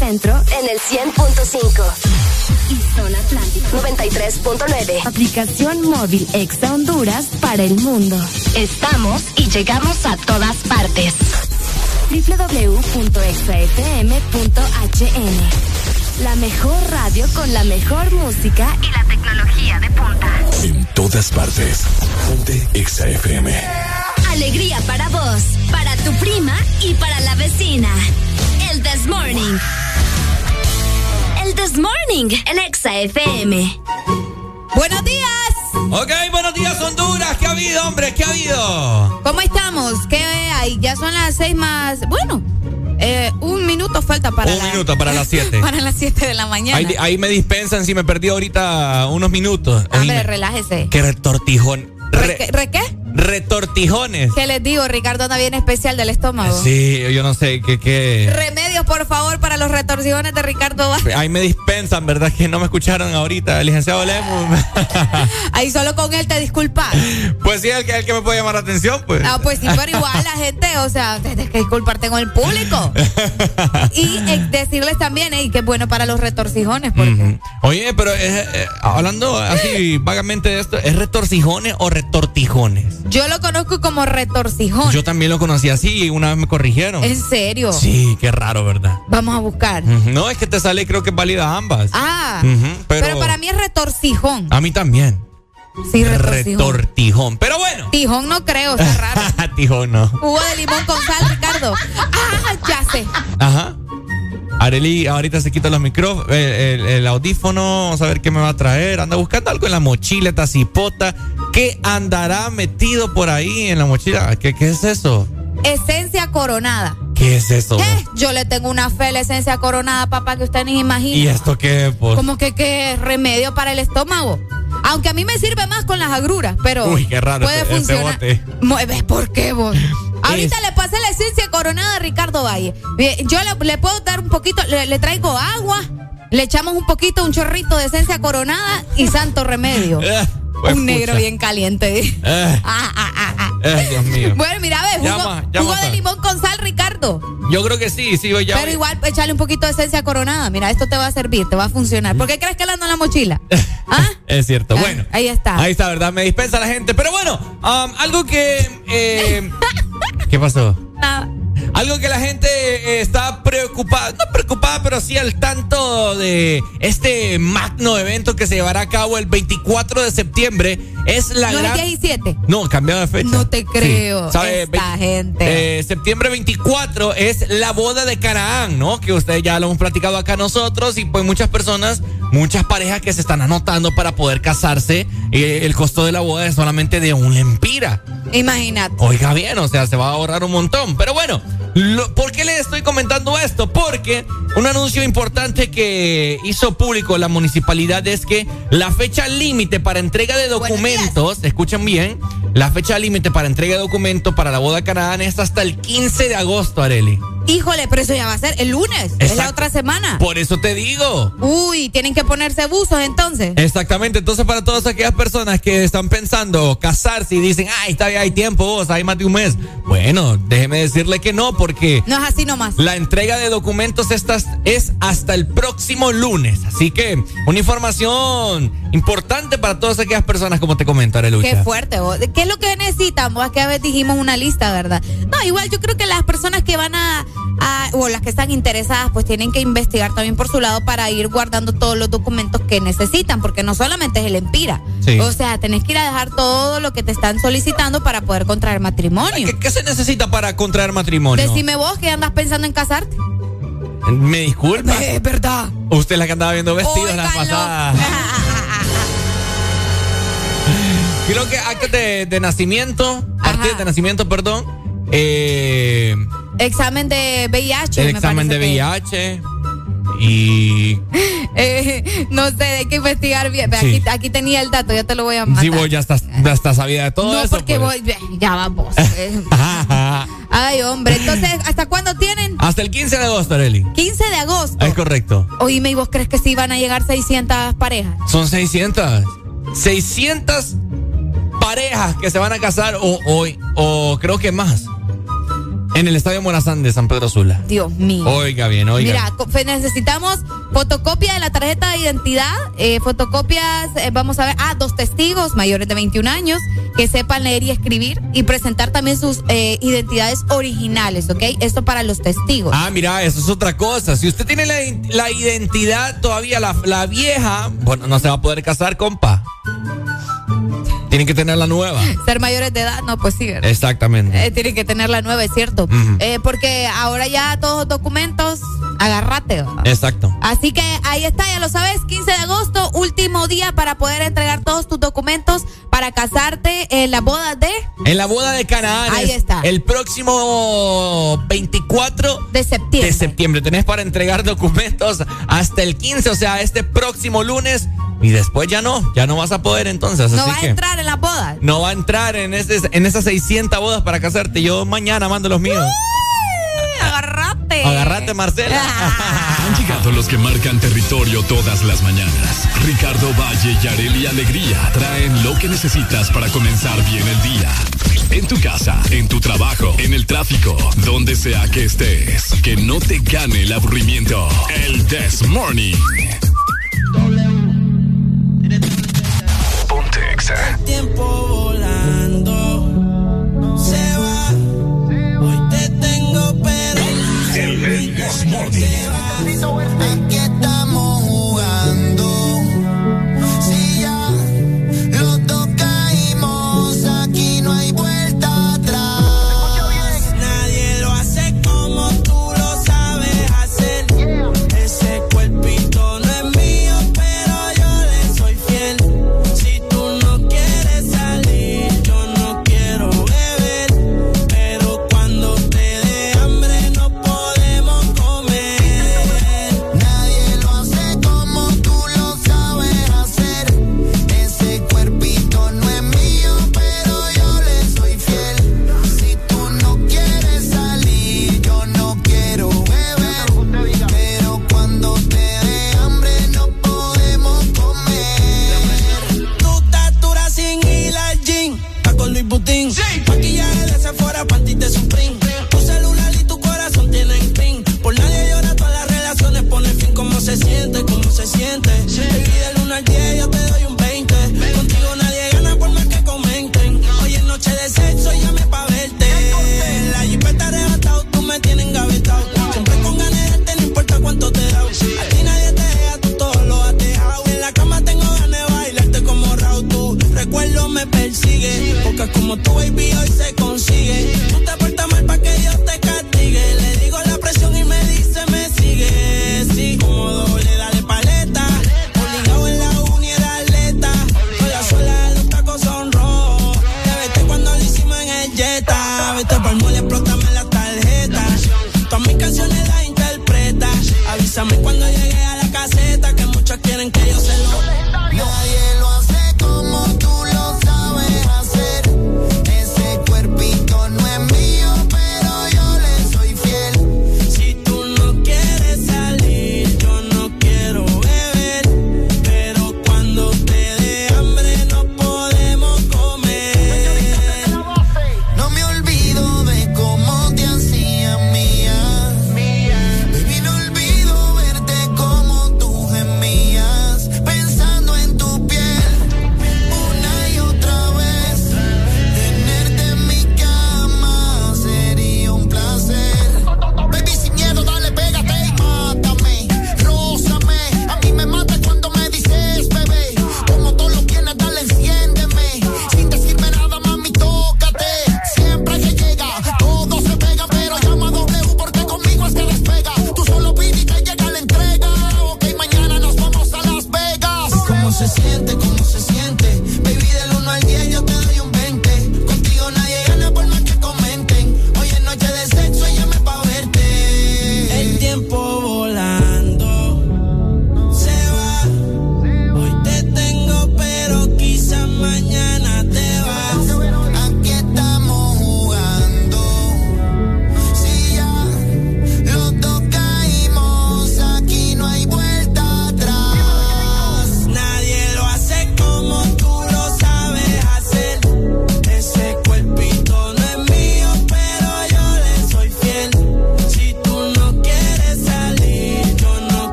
centro en el 100.5. Y zona atlántico 93.9. Aplicación móvil Exa Honduras para el mundo. Estamos y llegamos a todas partes. www.exafm.hn La mejor radio con la mejor música y la tecnología de punta. En todas partes. Ponte Exa FM. Alegría para vos, para tu prima y para la vecina. El This Morning. This Morning en Exa FM. Buenos días. Ok, buenos días Honduras. ¿Qué ha habido, hombre? ¿Qué ha habido? ¿Cómo estamos? ¿Qué hay? Ya son las seis más. Bueno, eh, un minuto falta para Un la- minuto para las siete. para las siete de la mañana. Ahí, ahí me dispensan si me perdí ahorita unos minutos. Hombre, Oíme, relájese. qué retortijón. Re- ¿Qué, re qué? Retortijones. ¿Qué les digo? Ricardo anda bien especial del estómago. Sí, yo no sé qué qué. Remedios, por favor, para los retorsiones de Ricardo. Ahí me dispensan, ¿verdad? Que no me escucharon ahorita, el licenciado Lemus. Ahí solo con él te disculpas. pues sí, el que, el que me puede llamar la atención, pues. Ah, pues sí, pero igual la gente, o sea, tienes que disculparte con el público. Y eh, decirles también, hey, que es bueno para los retorcijones. Porque. Oye, pero eh, eh, hablando así vagamente de esto, ¿es retorcijones o retortijones? Yo lo conozco como retorcijón. Yo también lo conocí así y una vez me corrigieron. ¿En serio? Sí, qué raro, ¿verdad? Vamos a buscar. No, es que te sale, creo que es válida ambas. Ah, pero, pero, para mí es retorcijón. A mí también. Sí, retorcijón. Retortijón. Pero bueno. Tijón no creo, está raro. Tijón no. Jugo de limón con sal, Ricardo. Ah, ya sé. Ajá. Areli ahorita se quita los micrófonos, el, el- el audífono, vamos a ver qué me va a traer. Anda buscando algo en la mochila, esta cipota. ¿Qué andará metido por ahí en la mochila? ¿Qué, qué es eso? Esencia coronada. ¿Qué es eso? Eh, yo le tengo una fe a la esencia coronada, papá, que usted ni imagina. ¿Y esto qué? Pues? Como que qué remedio para el estómago. Aunque a mí me sirve más con las agruras, pero Uy, qué raro puede este- este funcionar. bote. Mueve, ¿por qué vos? Ahorita le pasé la esencia coronada a Ricardo Valle. Bien, Yo le, le puedo dar un poquito, le, le traigo agua, le echamos un poquito, un chorrito de esencia coronada y santo remedio. Eh, pues, un negro pucha. bien caliente. Eh, Ah, ah, ah, eh, Dios mío. Bueno, mira, ve, jugo, Llama, llama jugo de limón con sal, Ricardo. Yo creo que sí, sí, ya. Pero igual echarle un poquito de esencia coronada. Mira, esto te va a servir, te va a funcionar. ¿Por qué crees que la ando en la mochila? Es cierto. Bueno. Ahí está. Ahí está, ¿verdad? Me dispensa la gente. Pero bueno, um, algo que. eh, ¿Qué pasó? Nada. Algo que la gente eh, está preocupada, no preocupada, pero sí al tanto de este magno evento que se llevará a cabo el 24 de septiembre. Es la ¿No es gran. 17? No, cambiado de fecha. No te creo. Sí. ¿Sabe? Esta Ve- gente. eh, septiembre 24 es la boda de Canaán, ¿no? Que ustedes ya lo hemos platicado acá nosotros y pues muchas personas, muchas parejas que se están anotando para poder casarse. eh, el costo de la boda es solamente de un lempira. Imagínate. Oiga bien, o sea, se va a ahorrar un montón. Pero bueno, lo- ¿por qué le estoy comentando esto? Porque un anuncio importante que hizo público la municipalidad es que la fecha límite para entrega de documentos, escuchen bien, la fecha límite para entrega de documentos para la boda Canadá es hasta el 15 de agosto, Areli. Híjole, pero eso ya va a ser el lunes. Es la otra semana. Por eso te digo. Uy, tienen que ponerse buzos entonces. Exactamente, entonces para todas aquellas personas que están pensando casarse y dicen, ay, está bien, hay tiempo, vos, hay más de un mes. Bueno, déjeme decirle que no, porque No es así nomás. la entrega de documentos estas es hasta el próximo lunes. Así que una información importante para todas aquellas personas, como te comento, Arelucha. Qué fuerte. vos. ¿Qué es lo que necesitan? Vos que a veces dijimos una lista, ¿verdad? No, igual yo creo que las personas que van a, a- o las que están interesadas, pues tienen que investigar también por su lado para ir guardando todos los documentos que necesitan, porque no solamente es el empira. Sí. O sea, tenés que ir a dejar todo lo que te están solicitando para poder contraer matrimonio. ¿Qué, qué se necesita para contraer matrimonio? Decime vos que andas pensando en casarte. Me disculpa. Es verdad. Usted es la que andaba viendo vestidos la pasada. Creo que actos de, de nacimiento, partidas de nacimiento, perdón. Eh, Examen de VIH. el me examen de parece que- VIH. Y. Eh, no sé, hay que investigar bien. Sí. Aquí, aquí tenía el dato, ya te lo voy a mandar. Sí, vos ya estás, ya estás sabida de todo no, eso. porque pues. ya vamos. eh. Ay, hombre, entonces, ¿hasta cuándo tienen? Hasta el 15 de agosto, Areli. 15 de agosto. Es correcto. Oíme, ¿y vos crees que sí van a llegar 600 parejas? Son 600. 600 parejas que se van a casar o, hoy o creo que más. En el Estadio Morazán de San Pedro Sula. Dios mío. Oiga bien, oiga. Mira, necesitamos fotocopia de la tarjeta de identidad, eh, fotocopias, eh, vamos a ver, ah, dos testigos mayores de 21 años que sepan leer y escribir y presentar también sus eh, identidades originales, ¿ok? Esto para los testigos. Ah, mira, eso es otra cosa. Si usted tiene la, la identidad todavía, la, la vieja, bueno, no se va a poder casar, compa. Tienen que tener la nueva. Ser mayores de edad, no, pues sí, ¿verdad? Exactamente. Eh, tienen que tener la nueva, es cierto. Eh, porque ahora ya todos los documentos, agárrate. ¿va? Exacto. Así que ahí está, ya lo sabes, 15 de agosto, último día para poder entregar todos tus documentos para casarte en la boda de... En la boda de Canaán. Ahí es está. El próximo 24 de septiembre. De septiembre. Tenés para entregar documentos hasta el 15, o sea, este próximo lunes. Y después ya no, ya no vas a poder entonces. No así va a que entrar en la boda. no va a entrar en, ese, en esas 600 bodas para casarte. Yo mañana mando los míos. Agárrate. Agárrate, Marcela. Han llegado los que marcan territorio todas las mañanas. Ricardo Valle y Areli Alegría traen lo que necesitas para comenzar bien el día. En tu casa, en tu trabajo, en el tráfico, donde sea que estés. Que no te gane el aburrimiento. El This Morning. Ponte Exa. tiempo volando se va. Hoy te tengo, pero El This Morning. aquí ¿Cómo se siente? Baby, del 1 al 10 yo te doy un 20. Contigo nadie gana por más que comenten. Hoy es noche de sexo, llame pa' verte. La jipeta arrebatado, tú me tienes engavetado. Siempre con ganas de no importa cuánto te da. A ti nadie te deja, tú todo lo has dejado. En la cama tengo ganas de bailarte como Raúl. Tu recuerdo me persigue. Porque como tú, baby, hoy se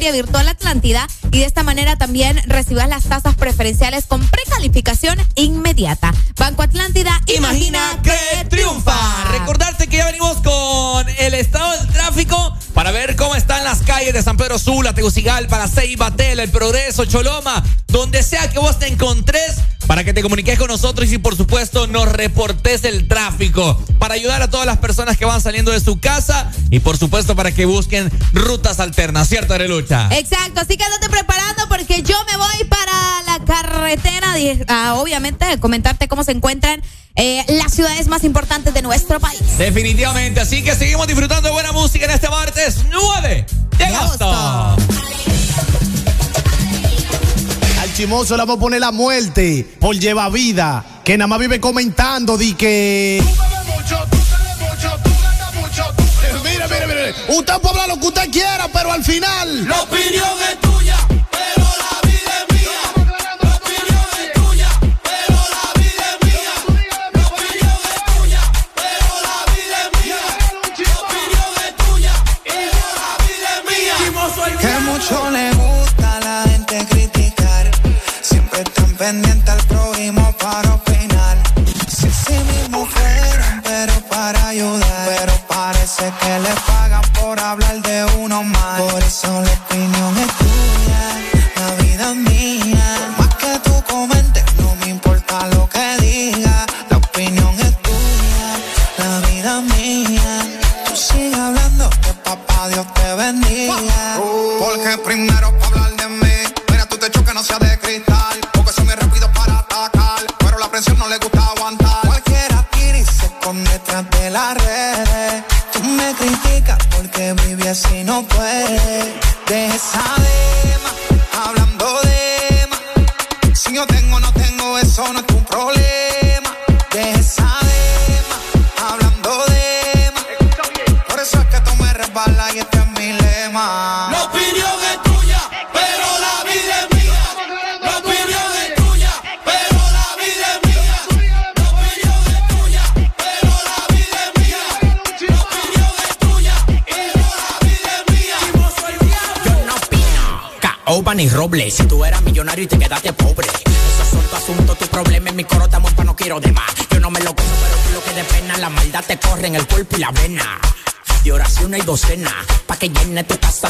Virtual Atlántida y de esta manera también recibas las tasas preferenciales con precalificación inmediata. Banco Atlántida, imagina, imagina que, triunfa. Recordarte que ya venimos con el estado del tráfico para ver cómo están las calles de San Pedro Sula, Tegucigalpa, La Ceiba, El Progreso, Choloma, donde sea que vos te encontres que te comuniques con nosotros y por supuesto nos reportes el tráfico para ayudar a todas las personas que van saliendo de su casa y por supuesto para que busquen rutas alternas, ¿cierto, Arelucha? Exacto, así que andate preparando porque yo me voy para la carretera, a, ah, obviamente, a comentarte cómo se encuentran eh, las ciudades más importantes de nuestro país. Definitivamente, así que seguimos disfrutando de buena música en este martes 9 chimoso le vamos a poner la muerte por lleva vida, que nada más vive comentando di que...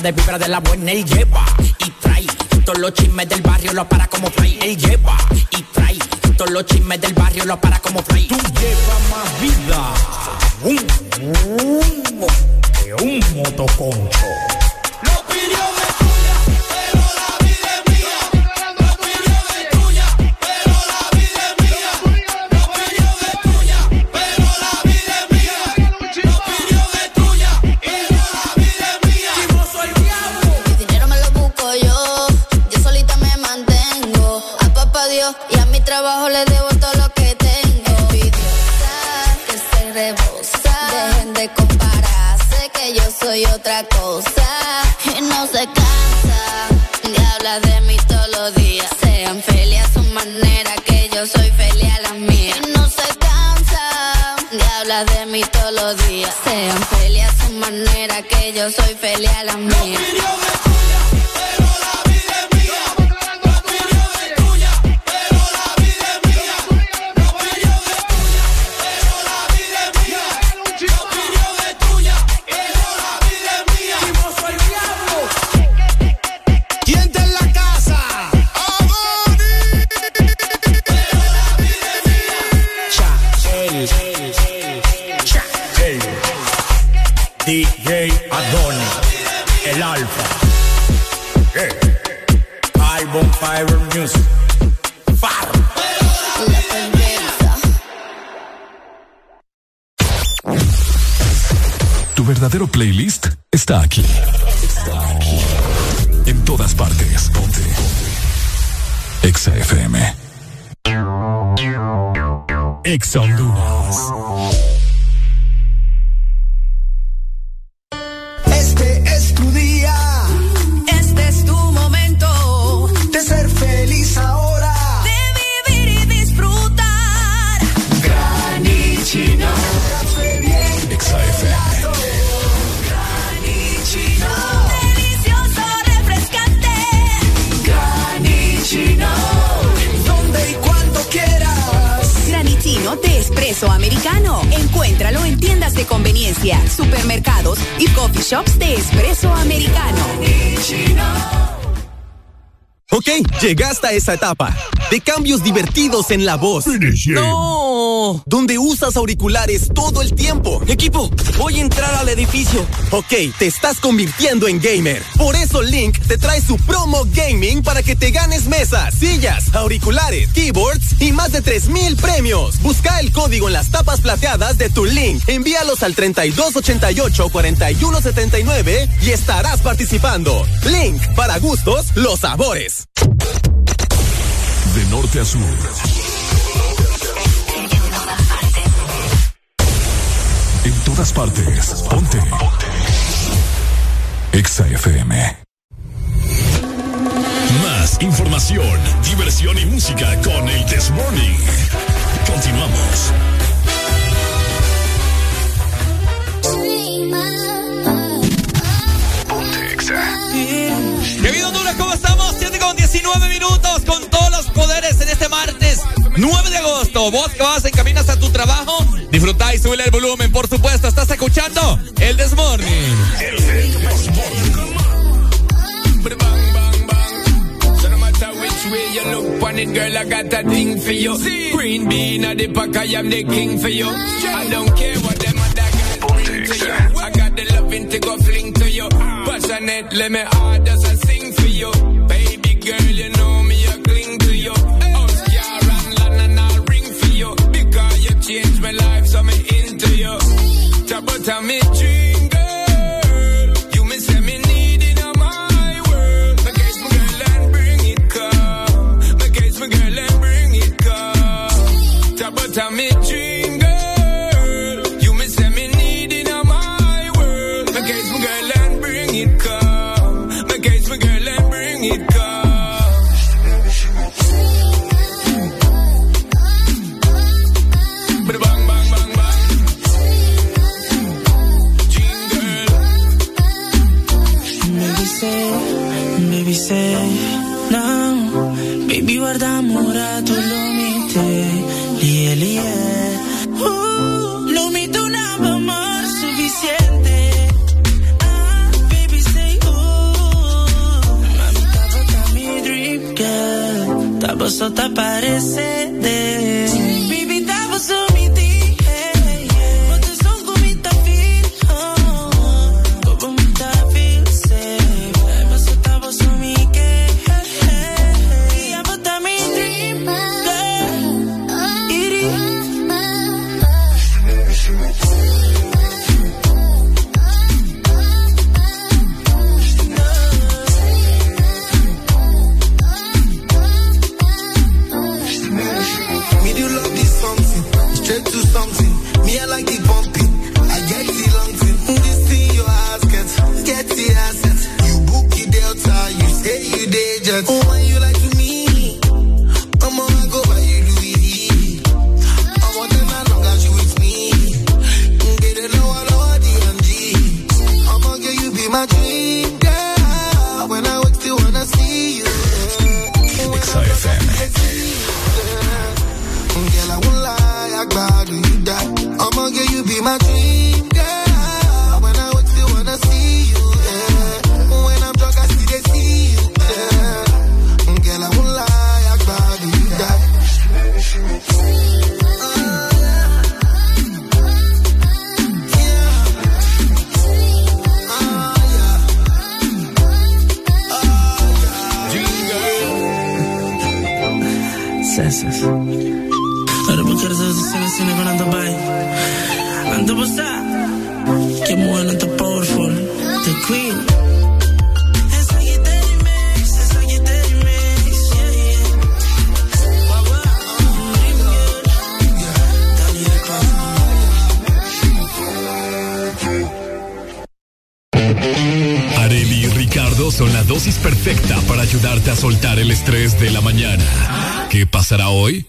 de vibra de la buena él lleva. Esa etapa de cambios divertidos en la voz. No, donde usas auriculares todo el tiempo. Equipo, voy a entrar al edificio. Ok, te estás convirtiendo en gamer. Por eso Link te trae su promo gaming para que te ganes mesas, sillas, auriculares, keyboards y más de 3000 premios. Busca el código en las tapas plateadas de tu Link. Envíalos al 3288 4179 y estarás participando. Link, para gustos, los sabores. Norte a sur. En todas partes. Ponte. Exa FM. Más información, diversión y música con el This Morning. Continuamos. ¿Qué vida Honduras? ¿Cómo estamos? 7 con 19 minutos 9 de agosto. Vos que vas en camino hasta tu trabajo, disfruta y sube el volumen. Por supuesto, estás escuchando el Desmorning. Girl, I. Green bean am the king for you. I don't care what them other bring to let me I sing for you. tell Tapa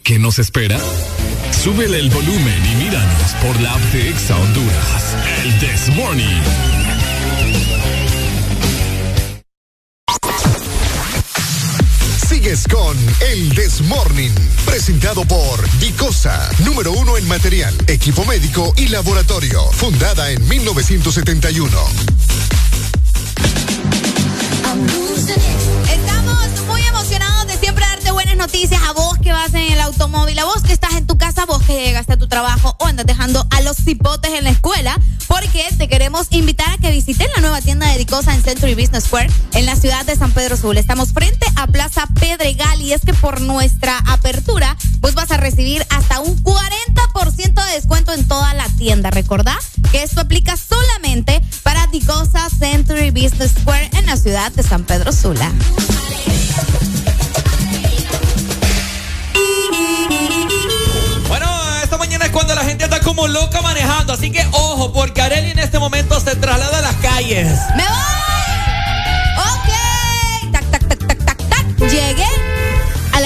¿Qué nos espera? Súbele el volumen y míranos por la app de Exa Honduras. El This Morning. Sigues con El This Morning, presentado por Dicosa, número uno en material, equipo médico y laboratorio, fundada en 1971. En el automóvil, a vos que estás en tu casa, vos que llegaste a tu trabajo o andas dejando a los cipotes en la escuela, porque te queremos invitar a que visites la nueva tienda de Dicosa en Century Business Square en la ciudad de San Pedro Sula. Estamos frente a Plaza Pedregal y es que por nuestra apertura, pues vas a recibir hasta un 40% de descuento en toda la tienda. Recordá que esto aplica solamente para Dicosa Century Business Square en la ciudad de San Pedro Sula. Loca manejando, así que ojo, porque Areli en este momento se traslada a las calles.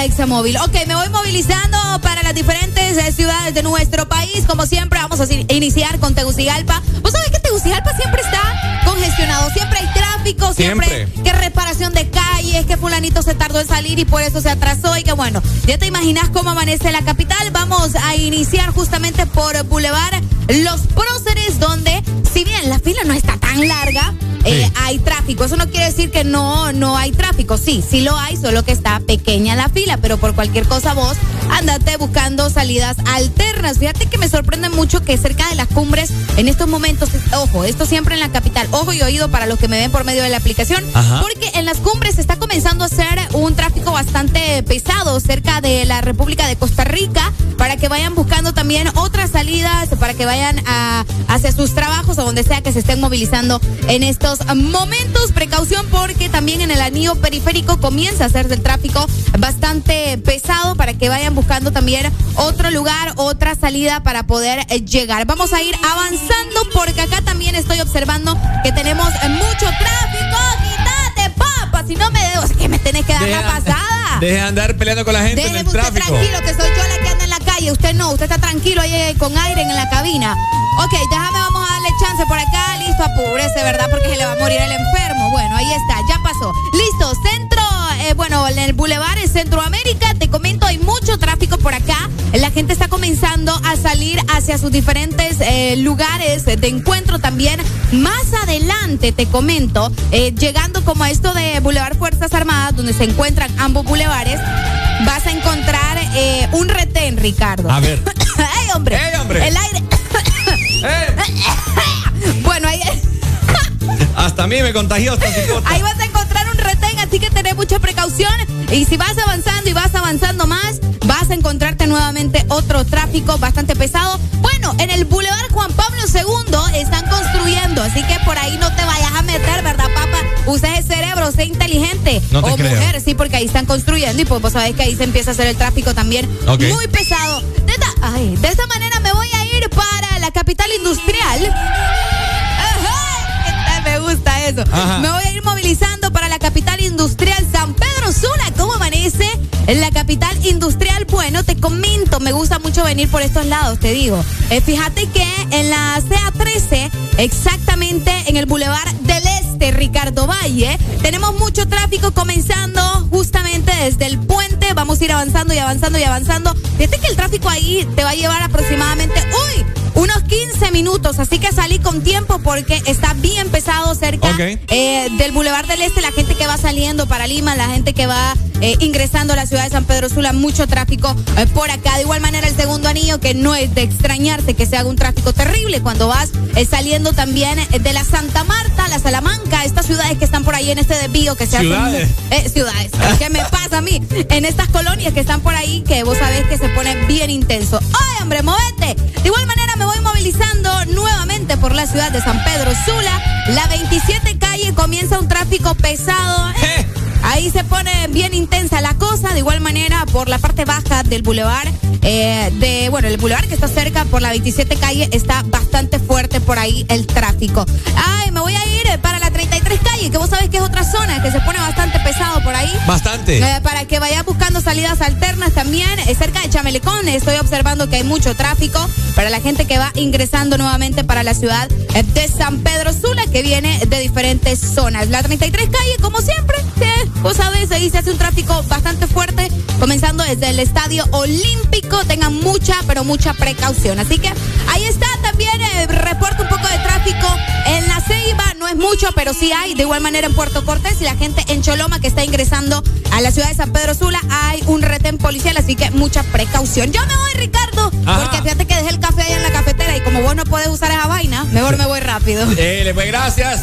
Examóvil. Ok, me voy movilizando para las diferentes eh, ciudades de nuestro país. Como siempre, vamos a iniciar con Tegucigalpa. ¿Vos sabés que Tegucigalpa siempre está congestionado? Siempre hay tráfico, siempre, Siempre. que reparación de calles, que fulanito se tardó en salir y por eso se atrasó y que bueno, ya te imaginas cómo amanece la capital. Vamos a iniciar justamente por Boulevard Los Próceres, donde si bien la fila no está tan larga, eh, hay tráfico. Eso no quiere decir que no, no hay tráfico. Sí, sí lo hay, solo que está pequeña la fila, pero por cualquier cosa vos andate buscando salidas alternas. Fíjate que me sorprende mucho que cerca de las cumbres, en estos momentos, ojo, esto siempre en la capital, ojo y oído para los que me ven por medio de la aplicación, Ajá. porque en las cumbres se está comenzando a hacer un tráfico bastante pesado cerca de la República de Costa Rica, para que vayan buscando también otras salidas, para que vayan a, hacia sus trabajos o donde sea que se estén movilizando en estos momentos. Precaución porque también en el anillo periférico comienza a hacerse el tráfico bastante pesado para que vayan buscando también otro lugar, otra salida para poder eh, llegar. Vamos a ir avanzando porque acá también estoy observando que tenemos eh, mucho tráfico. ¡Quítate, papa! Si no me debo, es que me tenés que dar la pasada. Deje de andar peleando con la gente en Déjeme el usted tráfico. tranquilo, que soy yo la que anda en calle. Usted no, usted está tranquilo ahí con aire en la cabina. Ok, déjame, vamos a darle chance por acá. Listo, apúrese, ¿verdad? Porque se le va a morir el enfermo. Bueno, ahí está, ya pasó. Listo, centro, eh, bueno, en el Boulevard en Centroamérica, te comento, hay mucho tráfico por acá. La gente está comenzando a salir hacia sus diferentes eh, lugares de encuentro también. Más adelante, te comento, eh, llegando como a esto de Boulevard Fuerzas Armadas, donde se encuentran ambos bulevares, vas a encontrar un retén, Ricardo. A ver. ¡Ey, hombre! ¡Ey, hombre! El aire. bueno, ahí, Hasta a mí me contagió esta ahí vas a encontrar un retén, así que tenés mucha precaución. Y si vas avanzando y vas avanzando más, vas a encontrarte nuevamente otro tráfico bastante pesado. Bueno, en el Boulevard Juan Pablo II están construyendo, así que por ahí no te vayas a meter, ¿verdad, papá? Usa el cerebro, sé inteligente. No te o creo. mujer, sí, porque ahí están construyendo y pues vos sabés que ahí se empieza a hacer el tráfico también muy pesado. De esta, ay, de esta manera me voy a ir para la capital industrial. Gusta eso. Ajá. Me voy a ir movilizando para la capital industrial San Pedro Sula. ¿Cómo amanece? En la capital industrial, bueno, te comento, me gusta mucho venir por estos lados, te digo. Eh, fíjate que en la CA13, exactamente en el Boulevard del Este, Ricardo Valle, tenemos mucho tráfico comenzando justamente desde el puente. Vamos a ir avanzando y avanzando y avanzando. Fíjate que el tráfico ahí te va a llevar aproximadamente, uy, unos 15 minutos. Así que salí con tiempo porque está bien pesado cerca eh, del Boulevard del Este. La gente que va saliendo para Lima, la gente que va eh, ingresando a la ciudad de San Pedro Sula, mucho tráfico eh, por acá. De igual manera, el segundo anillo, que no es de extrañarse que se haga un tráfico terrible cuando vas saliendo también de la Santa Marta, la Salamanca, estas ciudades que están por ahí en este desvío que se hacen Ciudades. eh, ciudades. ¿Qué me pasa a mí? En estas colonias que están por ahí, que vos sabés que se pone bien intenso. ¡Ay, hombre, movete! De igual manera, me voy movilizando nuevamente por la ciudad de San Pedro Sula. La 27 calle comienza un tráfico pesado. Ahí se pone bien intensa la cosa. De igual manera, por la parte baja del bulevar, eh, de, bueno, el bulevar que está cerca por la 27 calle está bastante fuerte por ahí el tráfico. Ay, me voy a ir para la 33 calle, que vos sabés que es otra zona que se pone bastante pesado por ahí. Bastante. Eh, para que vayas buscando salidas alternas también. eh, cerca de Chamelecón estoy observando que hay mucho tráfico para la gente que va ingresando nuevamente para la ciudad de San Pedro Sula, que viene de diferentes zonas. La 33 calle, como siempre, vos sabés, ahí se hace un tráfico bastante fuerte, comenzando desde el Estadio Olímpico. Tengan mucha, pero mucha precaución. Así que ahí está también, eh, reporta un poco de tráfico en la Ceiba. No es mucho, pero sí hay. De igual manera en Puerto Cortés y la gente en Choloma que está ingresando a la ciudad de San Pedro Sula hay un retén policial, así que mucha precaución. Yo me voy, Ricardo, Ajá. porque fíjate que dejé el café ahí en la cafetera y como vos no podés usar esa vaina, mejor me voy rápido. Dele, pues gracias.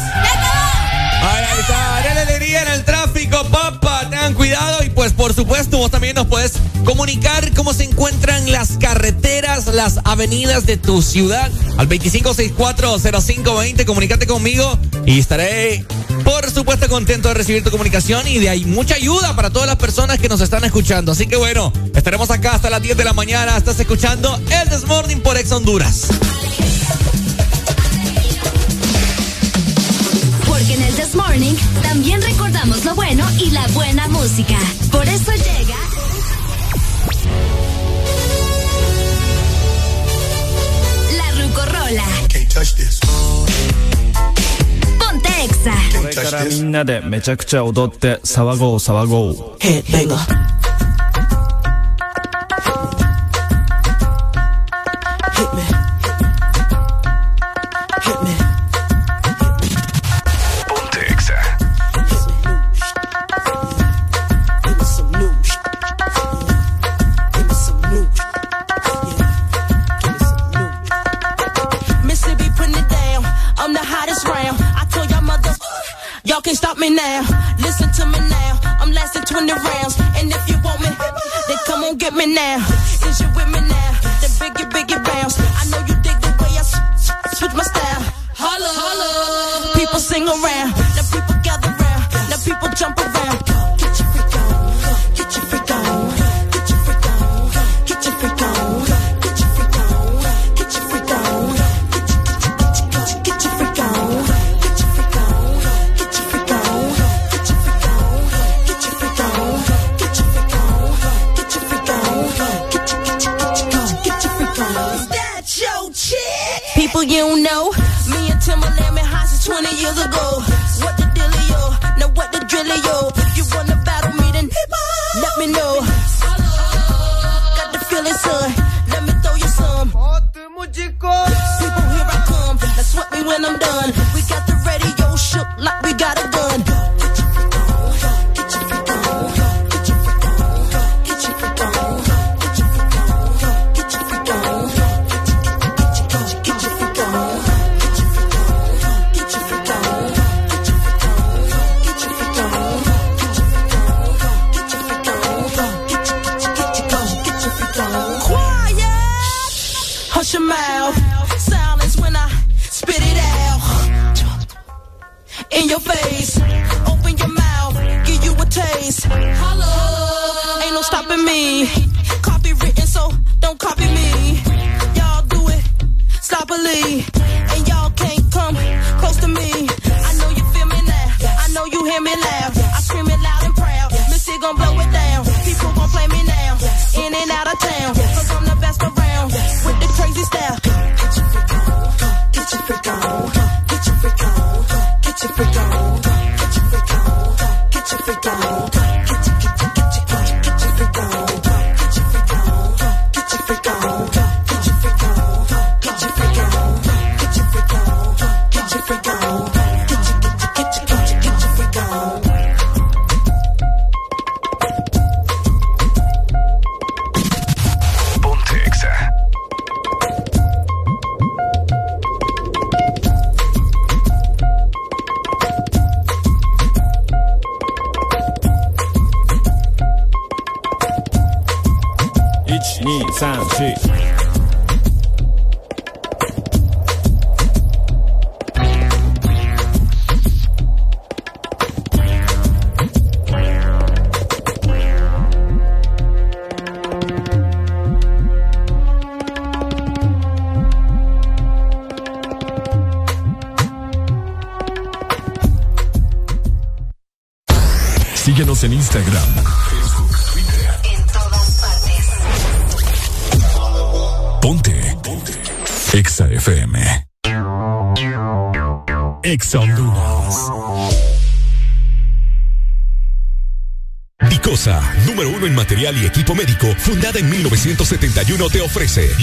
Ahí está, dale alegría en el tráfico, papá. Tengan cuidado y pues por supuesto vos también nos puedes comunicar cómo se encuentran las carreteras, las avenidas de tu ciudad al 25640520. Comunícate conmigo y estaré por supuesto contento de recibir tu comunicación y de ahí mucha ayuda para todas las personas que nos están escuchando. Así que bueno, estaremos acá hasta las 10 de la mañana. Estás escuchando el This Morning por Ex Honduras. This Morning también recordamos lo bueno y la buena música. Por eso llega. La Rucorola. Ponte Exa. これからみんなでめちゃくちゃ踊って騒ごう騒ごう。 Ponte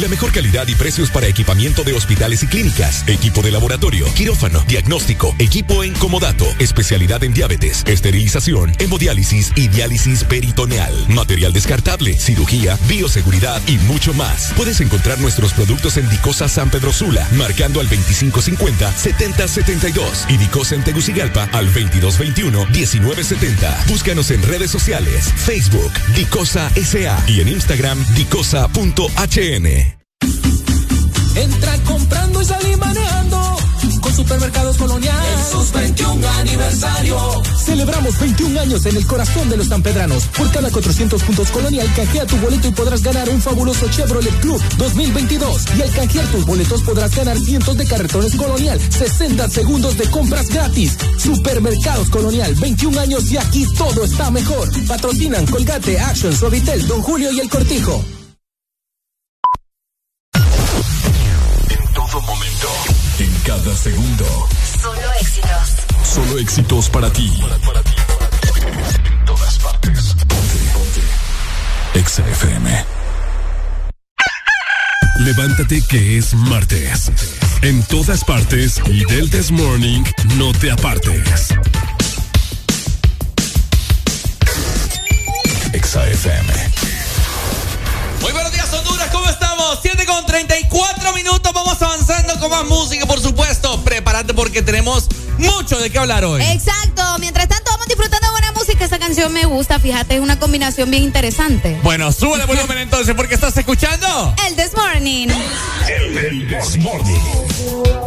La mejor calidad y precios para equipamiento de hospitales y clínicas, equipo de laboratorio, quirófano, diagnóstico, equipo en comodato, especialidad en diabetes, esterilización, hemodiálisis y diálisis peritoneal, material descartable, cirugía, bioseguridad y mucho más. Puedes encontrar nuestros productos en Dicosa San Pedro Sula, marcando al 2550-7072 y Dicosa en Tegucigalpa al 2221-1970. Búscanos en redes sociales, Facebook, Dicosa SA y en Instagram, dicosa.hn. Supermercados Colonial. En sus 21 aniversario. Celebramos 21 años en el corazón de los sanpedranos. Por cada 400 puntos Colonial, canjea tu boleto y podrás ganar un fabuloso Chevrolet Club 2022. Y al canjear tus boletos podrás ganar cientos de carretones Colonial, 60 segundos de compras gratis. Supermercados Colonial, 21 años y aquí todo está mejor. Patrocinan Colgate, Action, Suavitel, Don Julio y El Cortijo. Éxitos para ti. En todas partes. Ponte, ponte. Exa FM. Levántate que es martes. En todas partes y del This Morning no te apartes. Exa FM. Muy buenos días, Honduras, ¿cómo estamos? 7 con 34 minutos, vamos avanzando con más música, por supuesto. Prepárate porque tenemos mucho de qué hablar hoy. Exacto. Mientras tanto, vamos disfrutando de buena música. Esta canción me gusta, fíjate, es una combinación bien interesante. Bueno, súbele volumen entonces porque estás escuchando. El This Morning. El, el This Morning.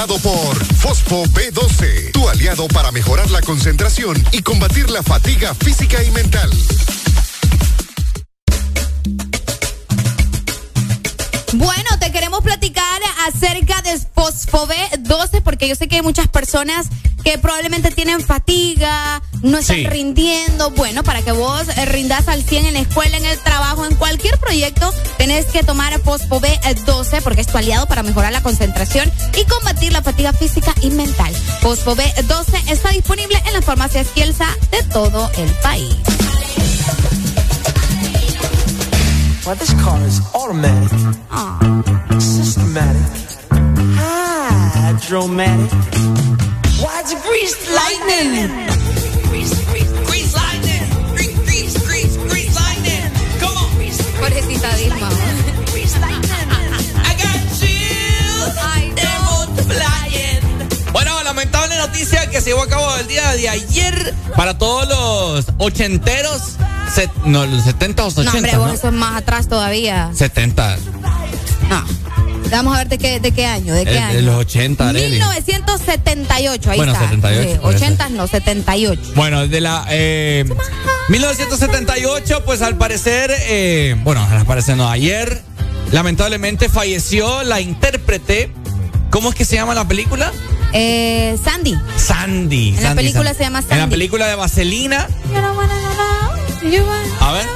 Presentado por Fosfo B12, tu aliado para mejorar la concentración y combatir la fatiga física y mental. Bueno, te queremos platicar acerca de Fosfobe 12 porque yo sé que hay muchas personas que probablemente tienen fatiga, no están Sí. rindiendo. Bueno, para que vos rindas al 100 en la escuela, en el trabajo, en cualquier proyecto, tenés que tomar Fosfobe 12 porque es tu aliado para mejorar la concentración y combatir la fatiga física y mental. Fosfobe 12 está disponible en las farmacias Kielsa de todo el país. Well, this car is automatic, systematic, hydromatic. Why it's greased lightning? Noticia que se llevó a cabo el día de ayer para todos los ochenteros. set- no, los 70 o los No, 80. hombre, vos eso es más atrás todavía. 70. No. Vamos a ver de qué, de qué año, de qué Eh, año. de los 80, Arely. 1978, ahí Bueno, está. 78 Sí, puede ser. 80 no, 78. Bueno, de la eh, 1978, pues al parecer, eh, bueno, al parecer no, ayer lamentablemente falleció la intérprete. ¿Cómo es que se llama la película? Eh, Sandy. Sandy. En la Sandy, película Sandy. se llama En la Sandy. película de Vaselina. A ver.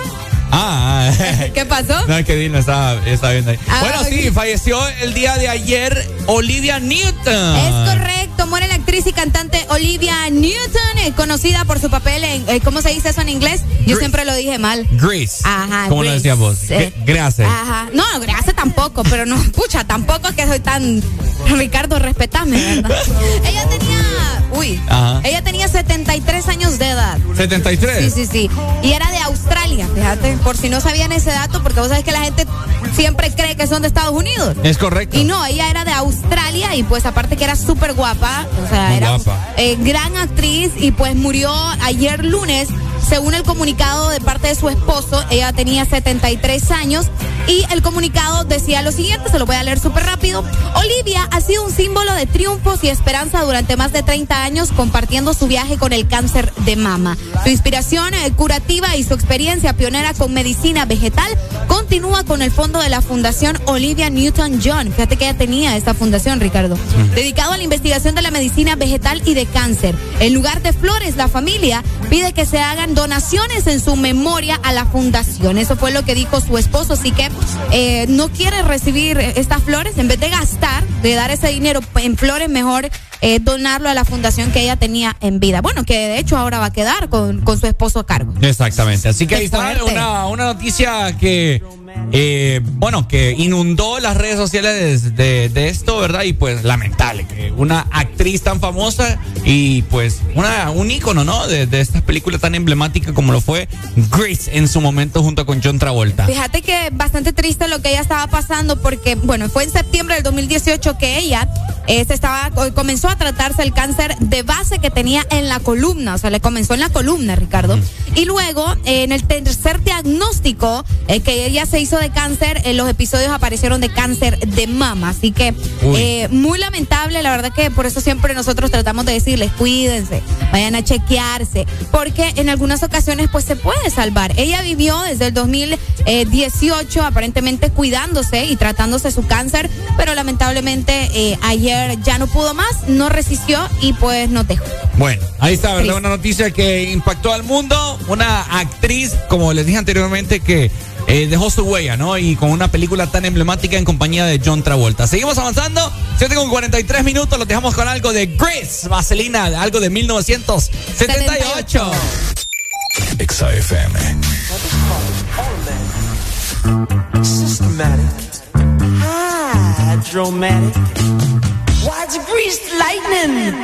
Ah, ah. ¿Qué pasó? No, es que Dino estaba, estaba viendo ahí. Ah, bueno, sí, falleció el día de ayer Olivia Newton. Es correcto, muere la actriz y cantante Olivia Newton, eh, conocida por su papel en, eh, ¿cómo se dice eso en inglés? Yo siempre lo dije mal. Grace. Ajá. ¿Cómo lo decías vos? Eh, Gracias. Ajá. No, gracias tampoco, pero no, pucha, tampoco es que soy tan. Ricardo, respetame, ¿verdad? ella tenía. Uy. Ajá. Ella tenía 73 años de edad. 73. Sí, sí, sí. Y era de Australia, fíjate, por si no sabían ese dato, porque vos sabés que la gente siempre cree que son de Estados Unidos. Es correcto. Y no, ella era de Australia y pues aparte que era súper guapa, o sea, Muy era guapa. eh, gran actriz y pues murió ayer lunes. Según el comunicado de parte de su esposo, ella tenía 73 años y el comunicado decía lo siguiente, se lo voy a leer súper rápido. Olivia ha sido un símbolo de triunfos y esperanza durante más de 30 años compartiendo su viaje con el cáncer de mama. Su inspiración eh, curativa y su experiencia pionera con medicina vegetal continúa con el fondo de la Fundación Olivia Newton-John. Fíjate que ella tenía esta fundación, Ricardo. Dedicado a la investigación de la medicina vegetal y de cáncer. En lugar de flores, la familia pide que se hagan donaciones en su memoria a la fundación. Eso fue lo que dijo su esposo. Así que eh, no quiere recibir estas flores. En vez de gastar, de dar ese dinero en flores, mejor eh, donarlo a la fundación que ella tenía en vida. Bueno, que de hecho ahora va a quedar con, con su esposo a cargo. Exactamente. Así que Qué ahí está una, una noticia que, eh, bueno, que inundó las redes sociales de, de esto, ¿verdad? Y pues lamentable que una actriz tan famosa y pues una, un ícono, ¿no? De, de estas películas tan emblemáticas como lo fue Grace en su momento junto con John Travolta. Fíjate que bastante triste lo que ella estaba pasando porque, bueno, fue en septiembre del 2018 que ella eh, se estaba, comenzó a tratarse el cáncer de base que tenía en la columna, o sea, le comenzó en la columna, Ricardo. Y luego, eh, en el tercer diagnóstico que ella se hizo de cáncer, en los episodios aparecieron de cáncer de mama. Así que, eh, muy lamentable, la verdad que por eso siempre nosotros tratamos de decirles, cuídense, vayan a chequearse, porque en algunas ocasiones pues se puede salvar. Ella vivió desde el 2018 aparentemente cuidándose y tratándose su cáncer, pero lamentablemente eh, ayer ya no pudo más, no resistió y pues no dejó. Bueno, ahí está. Una noticia que impactó al mundo. Una actriz, como les dije anteriormente, que eh, dejó su huella, ¿no? Y con una película tan emblemática en compañía de John Travolta. Seguimos avanzando. 7 con 43 minutos. Los dejamos con algo de Grace, Vaselina, algo de 1978. Exa FM. Systematic, hydromatic. Why it's greased lightning?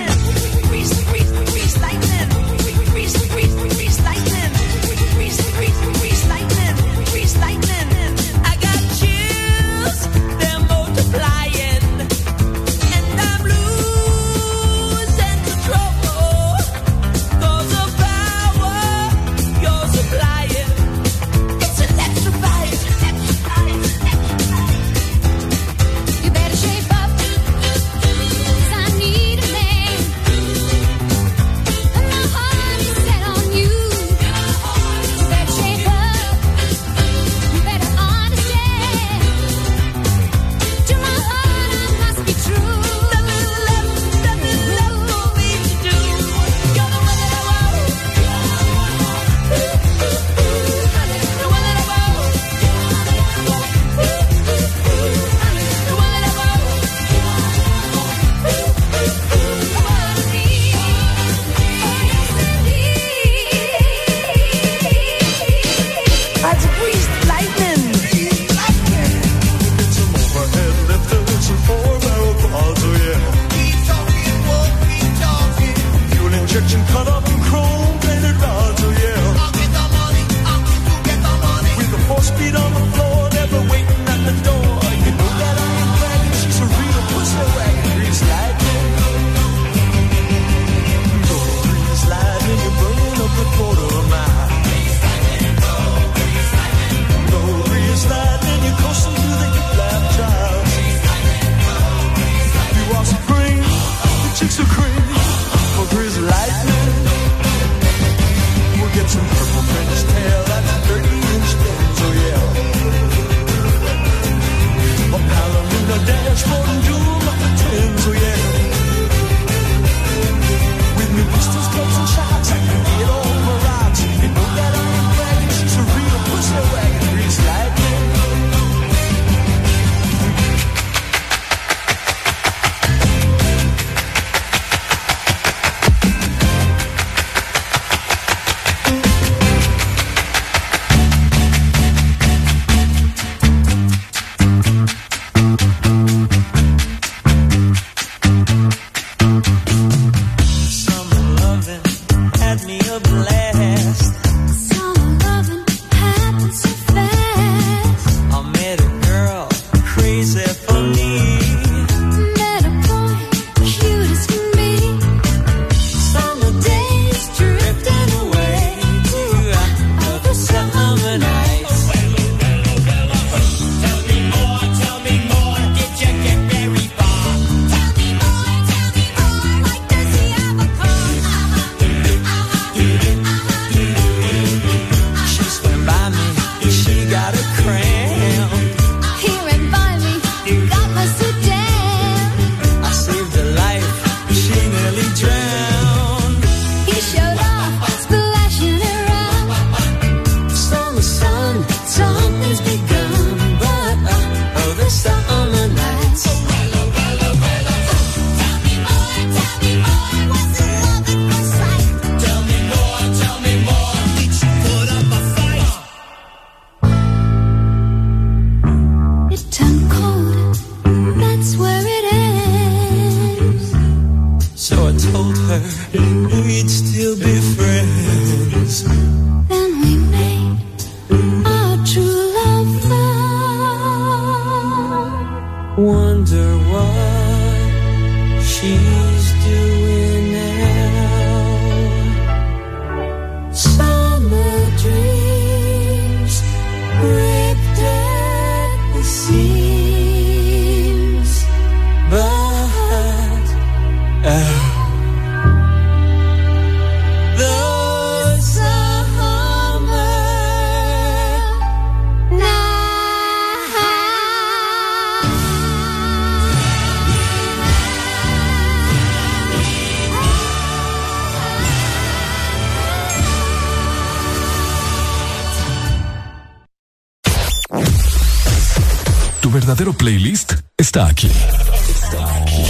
está aquí. Está aquí.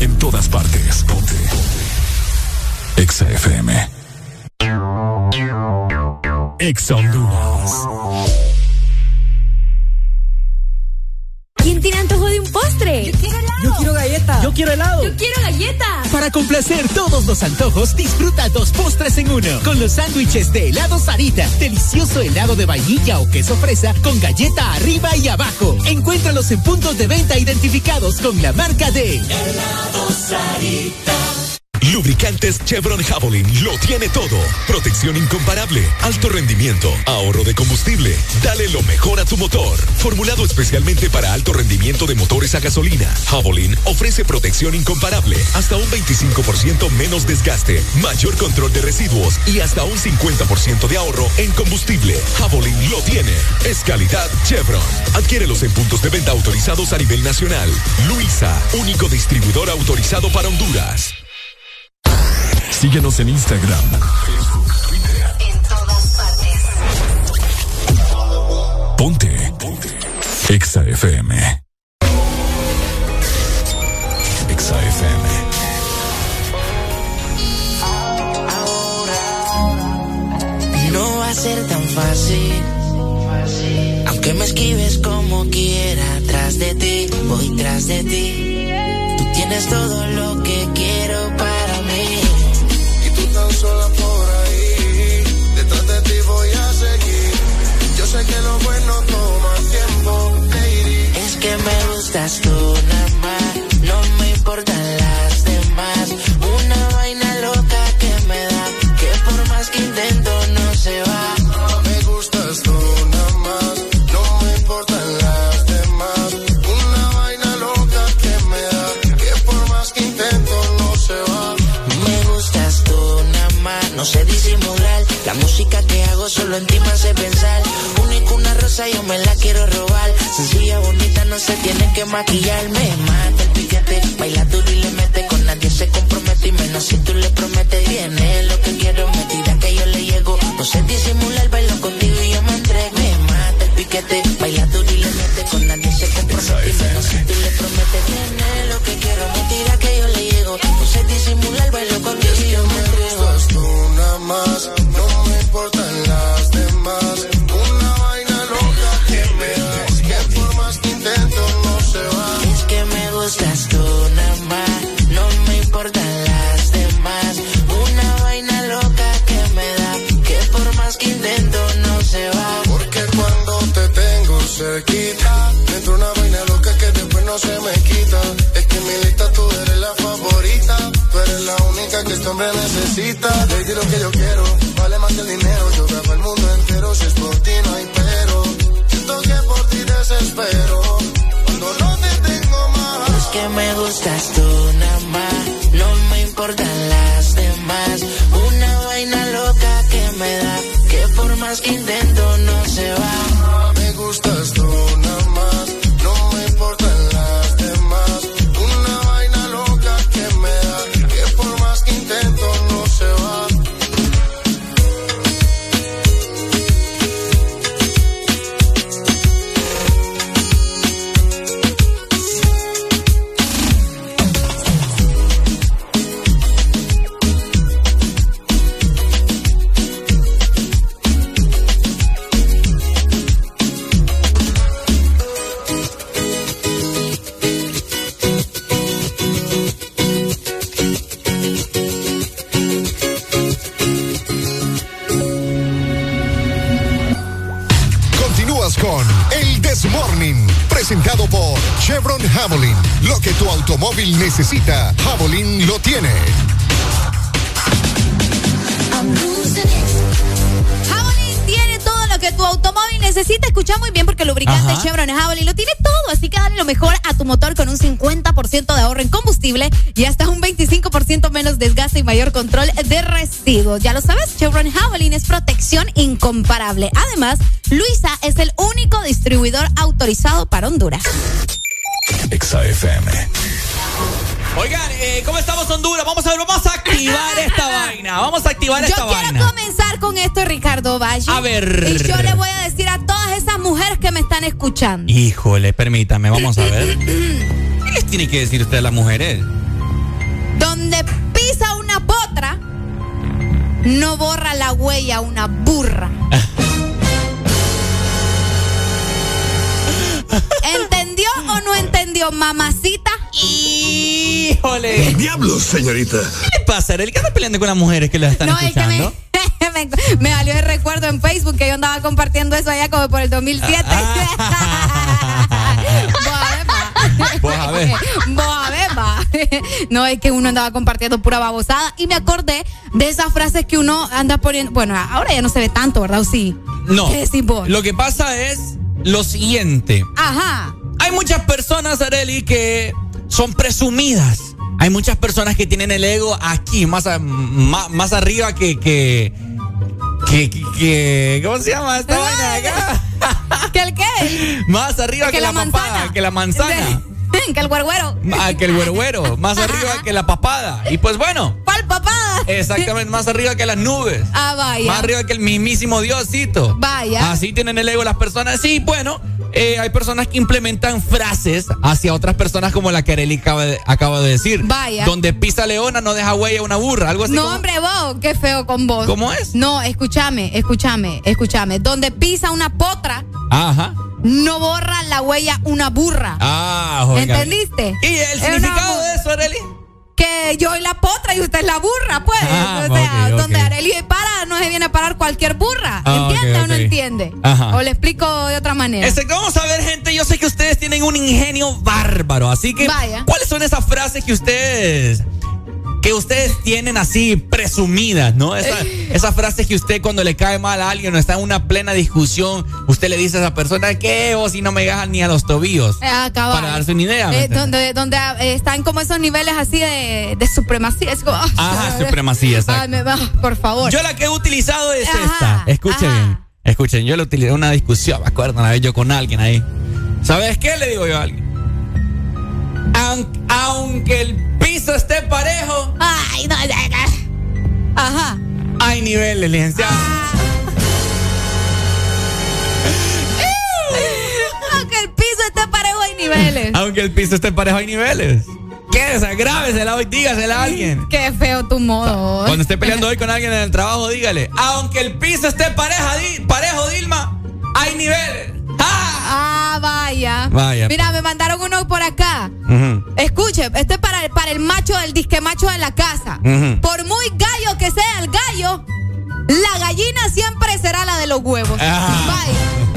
En todas partes. Ponte. Ponte. Exa FM. Exa Honduras. sándwiches de helado Sarita. Delicioso helado de vainilla o queso fresa con galleta arriba y abajo. Encuéntralos en puntos de venta identificados con la marca de helado Sarita lubricantes Chevron Javelin lo tiene todo. Protección incomparable, alto rendimiento, ahorro de combustible. Dale lo mejor a tu motor. Formulado especialmente para alto rendimiento de motores a gasolina, Javelin ofrece protección incomparable, hasta un 25% menos desgaste, mayor control de residuos y hasta un 50% de ahorro en combustible. Javelin lo tiene. Es calidad Chevron. Adquiérelos en puntos de venta autorizados a nivel nacional. Luisa, único distribuidor autorizado para Honduras. Síguenos en Instagram, Facebook, Twitter. En todas partes. Ponte. Ponte. Exa FM. Javelin. Lo que tu automóvil necesita, Javelin lo tiene. Javelin tiene todo lo que tu automóvil necesita. Escucha muy bien porque el lubricante Ajá. Chevron Javelin lo tiene todo. Así que dale lo mejor a tu motor con un 50% de ahorro en combustible y hasta un 25% menos desgaste y mayor control de residuos. Ya lo sabes, Chevron Javelin es protección incomparable. Además, Luisa es el único distribuidor autorizado para Honduras. XAFM. Oigan, eh, ¿cómo estamos Honduras? Vamos a ver, vamos a activar esta vaina. Vamos a activar Yo esta quiero vaina. comenzar con esto, Ricardo Valle. A ver. Y yo le voy a decir a todas esas mujeres que me están escuchando. Híjole, permítame, vamos a ver. ¿Qué les tiene que decir usted a las mujeres? Donde pisa una potra, no borra la huella una burra. o no entendió, mamacita? Híjole. Diablos, señorita. ¿Qué le pasa, Arely? ¿Qué anda peleando con las mujeres que la están No, es que me, escuchando? me, me salió el recuerdo en Facebook que yo andaba compartiendo eso allá como por el 2007. Vos a ver. Vos a ver, va. No, es que uno andaba compartiendo pura babosada y me acordé de esas frases que uno anda poniendo. Bueno, ahora ya no se ve tanto, ¿verdad? ¿O sí? No. ¿Qué decís vos? Lo que pasa es lo siguiente. Ajá. Hay muchas personas, Areli, que son presumidas. Hay muchas personas que tienen el ego aquí, más, a- más, arriba que, que, que, ¿Cómo se llama esta vaina de acá? ¿Que el qué? Más arriba que, Que la, la papada, que la manzana. que el güergüero. Ah, que el güero, más arriba que la papada. Y pues bueno, ¿Cuál papada? exactamente, más arriba que las nubes. Ah, vaya. Más arriba que el mismísimo Diosito. Vaya. Así tienen el ego las personas. Sí, bueno, eh, hay personas que implementan frases hacia otras personas como la que Arely acaba de, acaba de decir. Vaya. Donde pisa leona no deja huella una burra. Algo así No, como- hombre, vos, qué feo con vos. ¿Cómo es? No, escúchame, escúchame, escúchame. Donde pisa una potra, Ajá. no borra la huella una burra. Ah, oiga. ¿Entendiste? ¿Y el significado una- de eso, Arely? Que yo soy la potra y usted es la burra, pues. Ah, o sea, donde Arely para, no se viene a parar cualquier burra. Ah, ¿Entiende o no entiende? Ajá. O le explico de otra manera. Exacto, vamos a ver, gente. Yo sé que ustedes tienen un ingenio bárbaro. Así que, Vaya. ¿cuáles son esas frases que ustedes. Que ustedes tienen así presumidas, ¿no? Esa- esas frases que usted cuando le cae mal a alguien o está en una plena discusión, usted le dice a esa persona que vos si no me gajas ni a los tobillos. Ah, cabal. Para darse una idea. ¿me Eh, donde donde eh, están como esos niveles así de, de supremacía. Es como, Ajá, supremacía, exacto. Ay, por favor. Yo la que he utilizado es Ajá, esta. Escuchen bien. Escuchen, yo la utilicé en una discusión, me acuerdo una vez yo con alguien ahí. ¿Sabes qué? Le digo yo a alguien. Aun- aunque el piso esté parejo, Ay, no. Ajá. hay niveles, licenciado. Aunque el piso esté parejo hay niveles. Aunque el piso esté parejo, hay niveles. ¿Qué es? Agrávesela hoy, dígasela a alguien. Qué feo tu modo. Cuando esté peleando hoy con alguien en el trabajo, dígale. Aunque el piso esté pareja, di- parejo, Dilma, hay niveles. Ah, vaya. Vaya. Mira, me mandaron uno por acá. Escuche, este es para, para el macho, el disque macho de la casa. Por muy gallo que sea el gallo, la gallina siempre será la de los huevos. Ah. Vaya.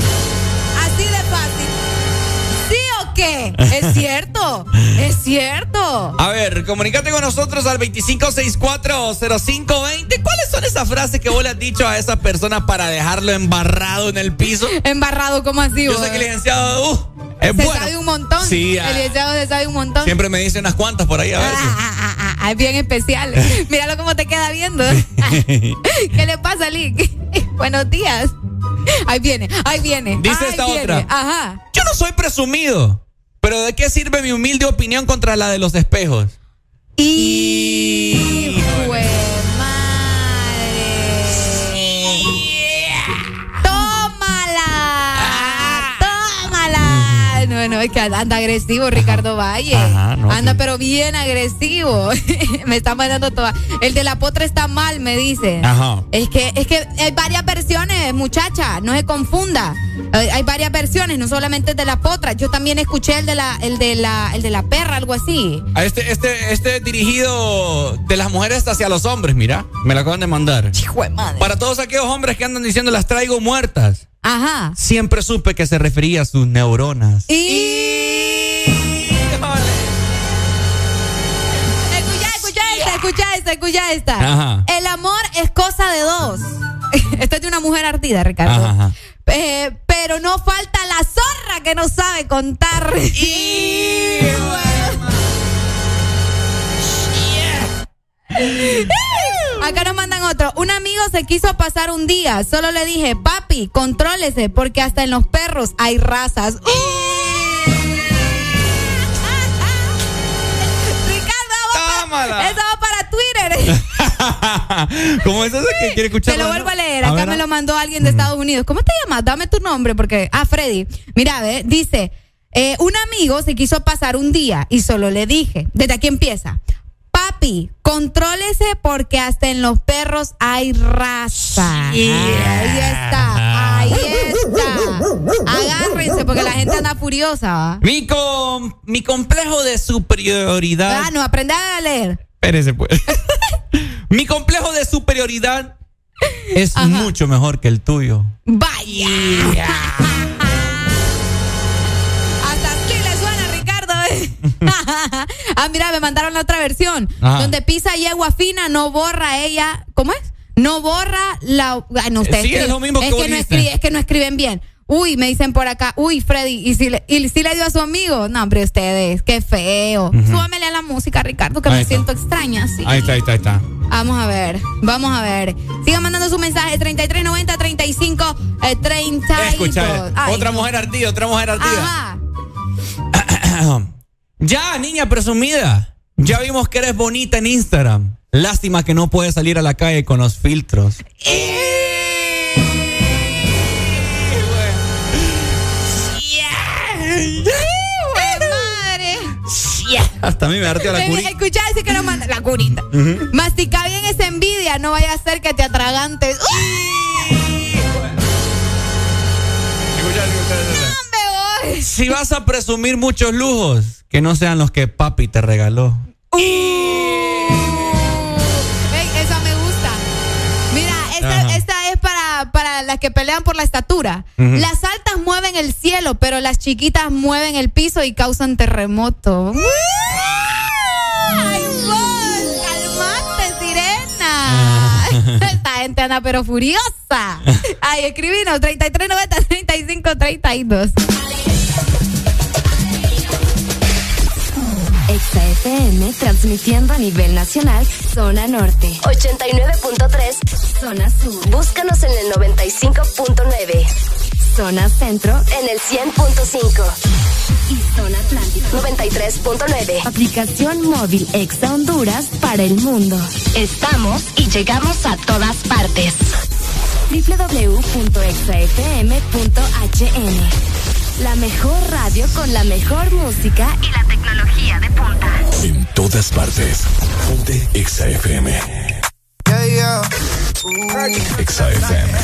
Qué? Es cierto. es cierto. A ver, comunícate con nosotros al 25640520. ¿Cuáles son esas frases que vos le has dicho a esa persona para dejarlo embarrado en el piso? Embarrado, ¿cómo así? Yo vos? sé que el licenciado uh, es se bueno. sabe un montón. Sí, ah. el licenciado se sabe un montón. Siempre me dice unas cuantas por ahí a veces. Ah, ah, ah, es bien especial. Míralo cómo te queda viendo. ¿Qué le pasa, Lick? Buenos días. Ahí viene, ahí viene. Dice ahí esta viene. otra. Ajá. Yo no soy presumido, pero ¿de qué sirve mi humilde opinión contra la de los espejos? Y. Jue No, no, es que anda agresivo Ricardo Valle. Ajá, no, anda, sí. pero bien agresivo. me está mandando toda. El de la potra está mal, me dice. Ajá. Es que, es que hay varias versiones, muchacha, no se confunda. Hay, hay varias versiones, no solamente el de la potra. Yo también escuché el de la, el de la, el de la perra, algo así. Este, este, este dirigido de las mujeres hacia los hombres, mira. Me lo acaban de mandar. Hijo de madre. Para todos aquellos hombres que andan diciendo las traigo muertas. Ajá. Siempre supe que se refería a sus neuronas. Y... Escucha, escucha esta, escucha esta, escucha esta. Ajá. El amor es cosa de dos. Esta es de una mujer ardida, Ricardo. Ajá, ajá. Eh, pero no falta la zorra que no sabe contar. Acá nos mandan otro. Un amigo se quiso pasar un día. Solo le dije, papi, contrólese, porque hasta en los perros hay razas. Ricardo, vamos Tómala. para, eso va para Twitter. ¿Cómo es eso que quiere escuchar? Te lo vuelvo a leer. A Acá ver, me lo mandó alguien de Estados Unidos. ¿Cómo te llamas? Dame tu nombre porque. Ah, Freddy. Mira, ve, dice. eh, un amigo se quiso pasar un día y solo le dije. Desde aquí empieza. Papi, contrólese porque hasta en los perros hay raza. Ahí está, ahí está. Agárrense porque la gente anda furiosa. ¿va? Mi, com- mi complejo de superioridad. Ah, no, aprende a leer. Espérese, pues. mi complejo de superioridad es mucho mejor que el tuyo. Vaya. Hasta ah, mira, me mandaron la otra versión. Ajá. Donde pisa yegua fina, no borra ella. ¿Cómo es? No borra la. Ay, no, ustedes Sí, es lo mismo que es vos que, no es que no escriben bien. Uy, me dicen por acá, uy, Freddy, ¿y si le, y si le dio a su amigo? No, hombre, ustedes, qué feo. Ujú. Súbamele a la música, Ricardo, que Ahí me está. siento extraña, sí. Ahí está, ahí está, ahí está. Vamos a ver, vamos a ver. Sigan mandando su mensaje 3390 35 eh, 30 y Escucha. Ay, otra no. mujer ardida, otra mujer ardida. Ajá. ya, niña presumida. Ya vimos que eres bonita en Instagram. Lástima que no puedes salir a la calle con los filtros. madre! Hasta a mí me ardió la Eh, curita. Escucha ese que nos manda la curita. Ujú. Mastica bien esa envidia, no vaya a ser que te atragantes. ¡Uy! me Si vas a presumir muchos lujos, que no sean los que papi te regaló. Ey, esa me gusta. Mira, esta, es para, para las que pelean por la estatura. Las altas mueven el cielo, pero las chiquitas mueven el piso y causan terremoto. ¡Ay, vos! Esta gente anda pero furiosa. Ay, escribinos 3390 3532. Exa FM transmitiendo a nivel nacional, zona norte. 89.3, zona sur. Búscanos en el 95.9. Zona centro en el 100.5. Y zona atlántica 93.9. Aplicación móvil Exa Honduras para el mundo. Estamos y llegamos a todas partes. www.exafm.hn La mejor radio con la mejor música y la tecnología de punta. En todas partes. Ponte Exa FM. Exa FM.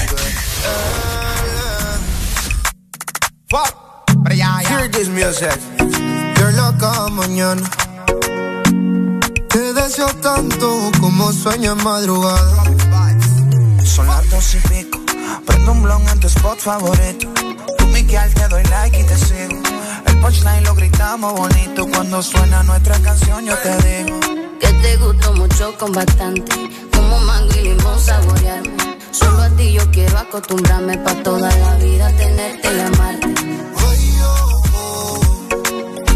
Hear this music. You're loca mañana. Te deseo tanto como sueño en madrugada. Son las dos y pico. Prendo un blon en tu spot favorito. Tú, Miguel, te doy like y te sigo. El punchline lo gritamos bonito. Cuando suena nuestra canción, yo te digo. Que te gustó mucho con bastante. Como mango y limón saborearme. Solo a ti yo quiero acostumbrarme pa' toda la vida tenerte y amarte.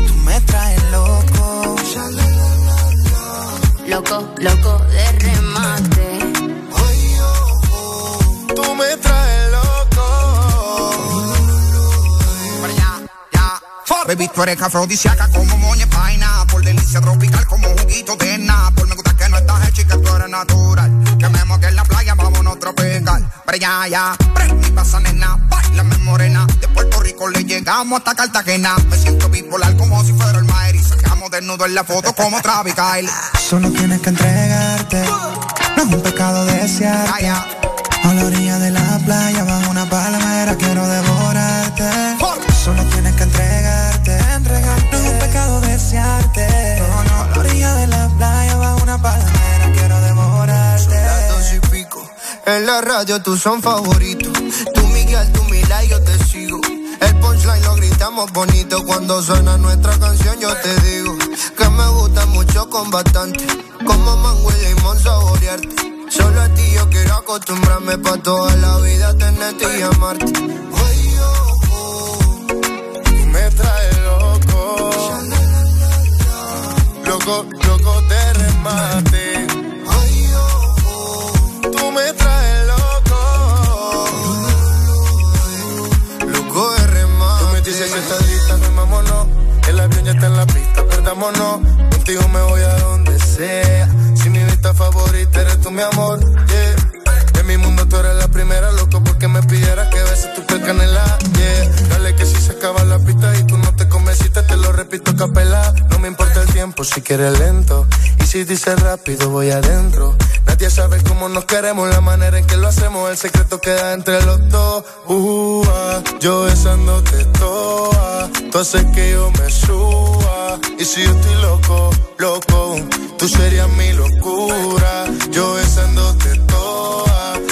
Tú me traes loco. Loco, loco de remate. Tú me traes loco. Baby, tú eres afrodisíaca como moña paina. Delicia tropical como juguito de Por Me gusta que no estás hecha y que tú eres natural. Que me moque en la playa, vámonos tropical. Pero ya, ya, prende y pasa nena. Bailame morena. De Puerto Rico le llegamos hasta Cartagena. Me siento bipolar como si fuera el Maer. Y sacamos desnudo en la foto como Travis Kyle. Solo tienes que entregarte. No es un pecado desearte. A la orilla de la playa, bajo En la radio tú son favoritos. Tú Miguel, tú Mila yo te sigo. El punchline lo gritamos bonito cuando suena nuestra canción. Yo te digo que me gusta mucho con bastante. Como mango y limón saborearte. Solo a ti yo quiero acostumbrarme pa' toda la vida tenerte y amarte. Ay, oh, oh, tú me traes loco. Loco, loco de remate. Dices que estás lista, remámonos. El avión ya está en la pista, perdámonos. Contigo me voy a donde sea. Si mi vista favorita eres tú, mi amor. Mi mundo tú eres la primera, loco, porque me pidieras que beses tu piel canela. Dale que si se acaba la pista y tú no te convenciste, te lo repito capela. No me importa el tiempo si quieres lento. Y si dices rápido, voy adentro. Nadie sabe cómo nos queremos, la manera en que lo hacemos. El secreto queda entre los dos. Uh, ah, yo besándote toa. Tú haces que yo me suba. Y si yo estoy loco, loco, tú serías mi locura. Yo besándote.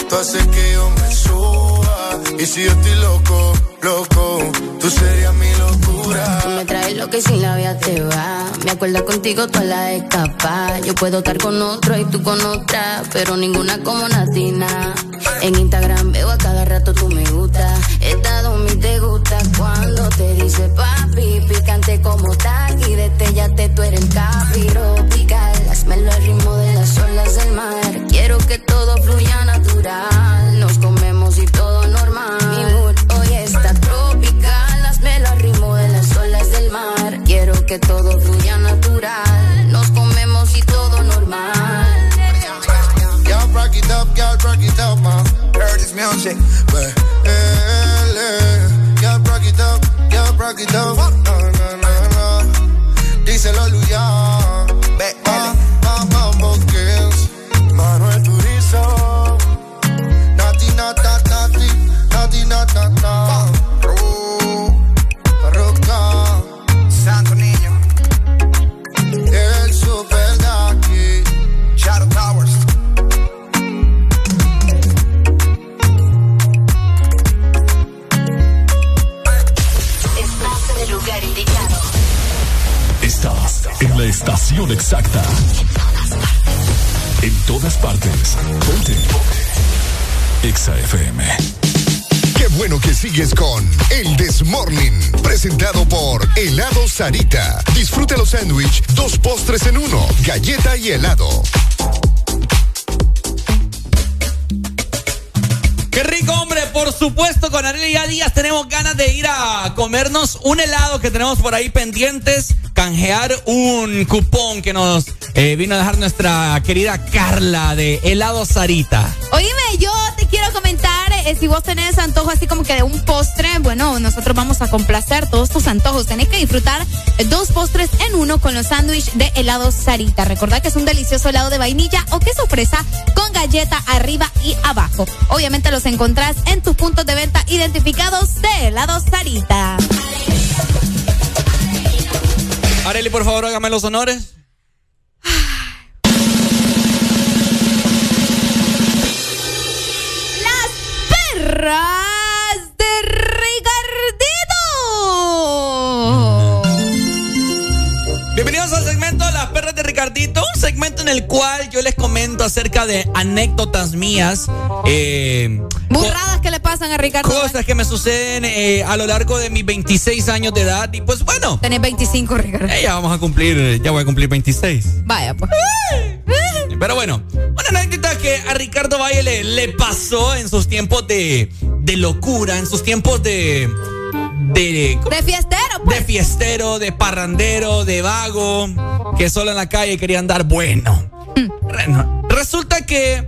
Tú haces que yo me suba. Y si yo estoy loco, loco, tú serías mi locura. Tú me traes lo que sin la vida te va. Me acuerdo contigo toda la escapa. Yo puedo estar con otro y tú con otra, pero ninguna como Natina. En Instagram veo a cada rato tú me gusta. Estado mi te gusta cuando te dice papi. Picante como taqui, destellate, tú eres el capi tropical. Hazmelo al ritmo de las olas del mar. Quiero que todo fluya natural. Nos comemos y todo normal. Mi mood hoy está tropical. Hazmelo al ritmo de las olas del mar. Quiero que todo fluya natural. Nos comemos y todo normal. Y'all rock it up, y'all rock it up, man. Heard this music. Eh, y'all rock it up, y'all rock it up. No, no, no, no. Estación exacta. En todas partes. Ponte. Exa FM. Qué bueno que sigues con El Desmorning, presentado por Helado Sarita. Disfruta los sándwich, dos postres en uno, galleta y helado. Por supuesto, con Arelia Díaz tenemos ganas de ir a comernos un helado que tenemos por ahí pendientes. Canjear un cupón que nos eh, vino a dejar nuestra querida Carla de helado Sarita. Oíme, yo te quiero comentar, eh, si vos tenés antojo así como que de un postre, bueno, nosotros vamos a complacer todos tus antojos. Tenés que disfrutar dos postres en uno con los sándwiches de helado Sarita. Recordad que es un delicioso helado de vainilla o queso fresa con galleta arriba y abajo. Obviamente los encontrás en tus puntos de venta identificados de helado Sarita. Areli, por favor, hágame los honores. Las Ricardito, un segmento en el cual yo les comento acerca de anécdotas mías. eh, Burradas que le pasan a Ricardo. Cosas que me suceden eh, a lo largo de mis 26 años de edad. Y pues bueno, Tenés 25, Ricardo. eh, ya vamos a cumplir, ya voy a cumplir 26. Vaya, pues. Pero bueno, una anécdota que a Ricardo Valle le, le pasó en sus tiempos de, de locura, en sus tiempos de. De. De fiestero, pues. de fiestero, de parrandero, de vago, que solo en la calle quería andar bueno. Bueno, Resulta que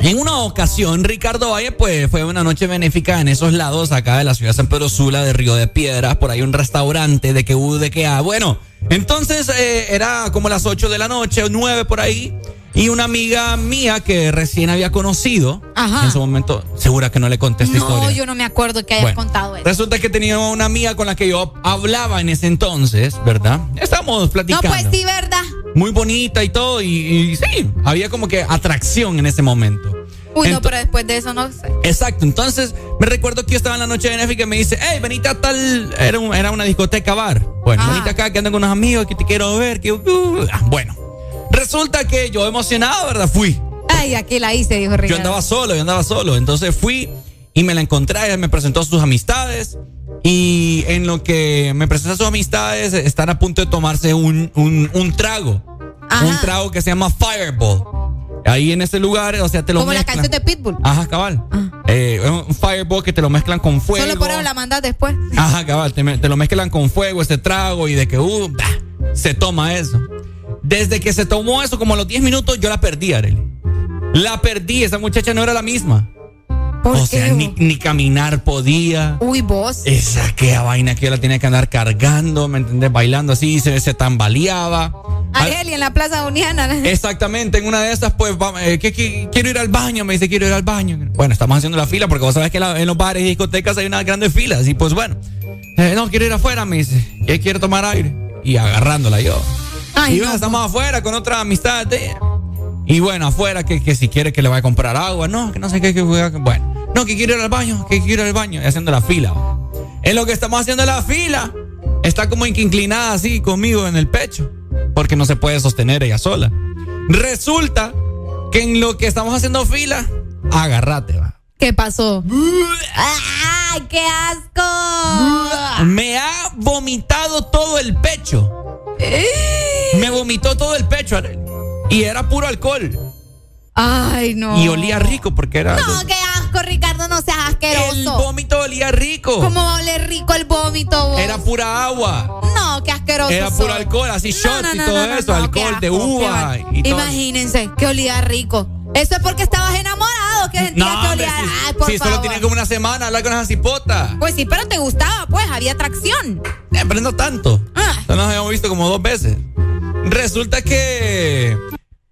en una ocasión Ricardo Valle pues fue a una noche benéfica en esos lados acá de la ciudad de San Pedro Sula, de Río de Piedras, por ahí un restaurante de que hubo de que ah, bueno, entonces eh, era como las 8 de la noche o 9 por ahí y una amiga mía que recién había conocido Ajá. en su momento, segura que no le conté esta No, historia. yo no me acuerdo que hayas Bueno, contado eso. Resulta que tenía una amiga con la que yo hablaba en ese entonces, ¿verdad? Estábamos No, platicando. pues sí, ¿verdad? Muy bonita y todo, y, y sí, había como que atracción en ese momento. Uy, no, pero después de eso no sé. Exacto, entonces me recuerdo que yo estaba en la noche de Netflix que me dice, hey, venite a tal, era, un- era una discoteca bar. Bueno, Ah. venite acá que ando con unos amigos que te quiero ver, que... uh, ah, bueno, resulta que yo emocionado, ¿verdad? Fui. Ay, aquí la hice, dijo Yo Ricardo. andaba solo, yo andaba solo. Entonces fui y me la encontré, ella me presentó a sus amistades. Y en lo que me presentó a sus amistades, están a punto de tomarse un, un, un trago. Un trago que se llama Fireball. Ahí en ese lugar, o sea, te lo Como la mezclan. canción de Pitbull. Ajá, cabal. Eh, es un Fireball que te lo mezclan con fuego. Solo por eso la mandas después. Ajá, cabal, te, lo mezclan con fuego ese trago y de que uh, bah, se toma eso. Desde que se tomó eso, como a los 10 minutos, yo la perdí, Arely. La perdí, esa muchacha no era la misma. ¿Por o qué? sea, ni, ni caminar podía. Uy, vos. Esa que vaina que yo la tenía que andar cargando, ¿me entendés? Bailando así, se, se tambaleaba. Areli en la Plaza Uniana. Exactamente, en una de esas, pues, vamos, eh, que, que- quiero ir al baño, me dice, quiero ir al baño. Bueno, estamos haciendo la fila porque vos sabés que la- en los bares y discotecas hay unas grandes filas. Y pues bueno, eh, no, quiero ir afuera, me dice, que quiero tomar aire. Y agarrándola yo. Ay, y no, bueno, estamos afuera con otra amistad de ella. Y bueno, afuera, que, que si quiere que le vaya a comprar agua, no, que no sé qué, que Bueno, no, que quiero ir al baño, que quiero ir al baño. Y haciendo la fila. En lo que estamos haciendo la fila, está como inclinada así conmigo en el pecho. Porque no se puede sostener ella sola. Resulta que en lo que estamos haciendo fila, agárrate, va. ¿Qué pasó? ¡Ay, qué asco! Me ha vomitado todo el pecho. Me vomitó todo el pecho, Arely. Y era puro alcohol. Ay, no. Y olía rico porque era. No, qué asco, Ricardo, no seas asqueroso. El vómito olía rico. ¿Cómo va a oler rico el vómito vos? Era pura agua. No, qué asqueroso. Era puro alcohol, así shots No, no, y todo eso, alcohol de uva y todo. Imagínense que olía rico. Eso es porque estabas enamorado, que sentías No, que hombre, olía. sí, Ay, por sí, solo favor. tiene como una semana hablar con esa cipota. Pues sí, pero te gustaba, pues, había atracción. Eh, pero no tanto. Ah. No nos habíamos visto como dos veces. Resulta que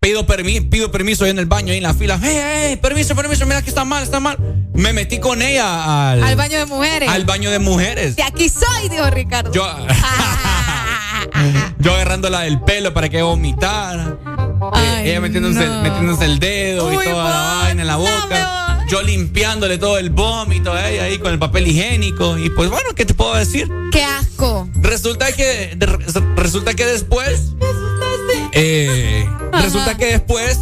pido, permi- pido permiso ahí en el baño, ahí en la fila. Hey, hey, permiso, permiso, mira que está mal, está mal. Me metí con ella al, Al baño de mujeres. al baño de mujeres. De aquí soy, dijo Ricardo. Yo, yo agarrándola del pelo para que vomitara. Ella metiéndose, no. metiéndose el dedo Uy, y toda la vaina en la no boca. Yo limpiándole todo el vómito a ella ahí con el papel higiénico. Y pues bueno, ¿qué te puedo decir? Qué asco. Resulta que de- resulta que después eh, resulta que después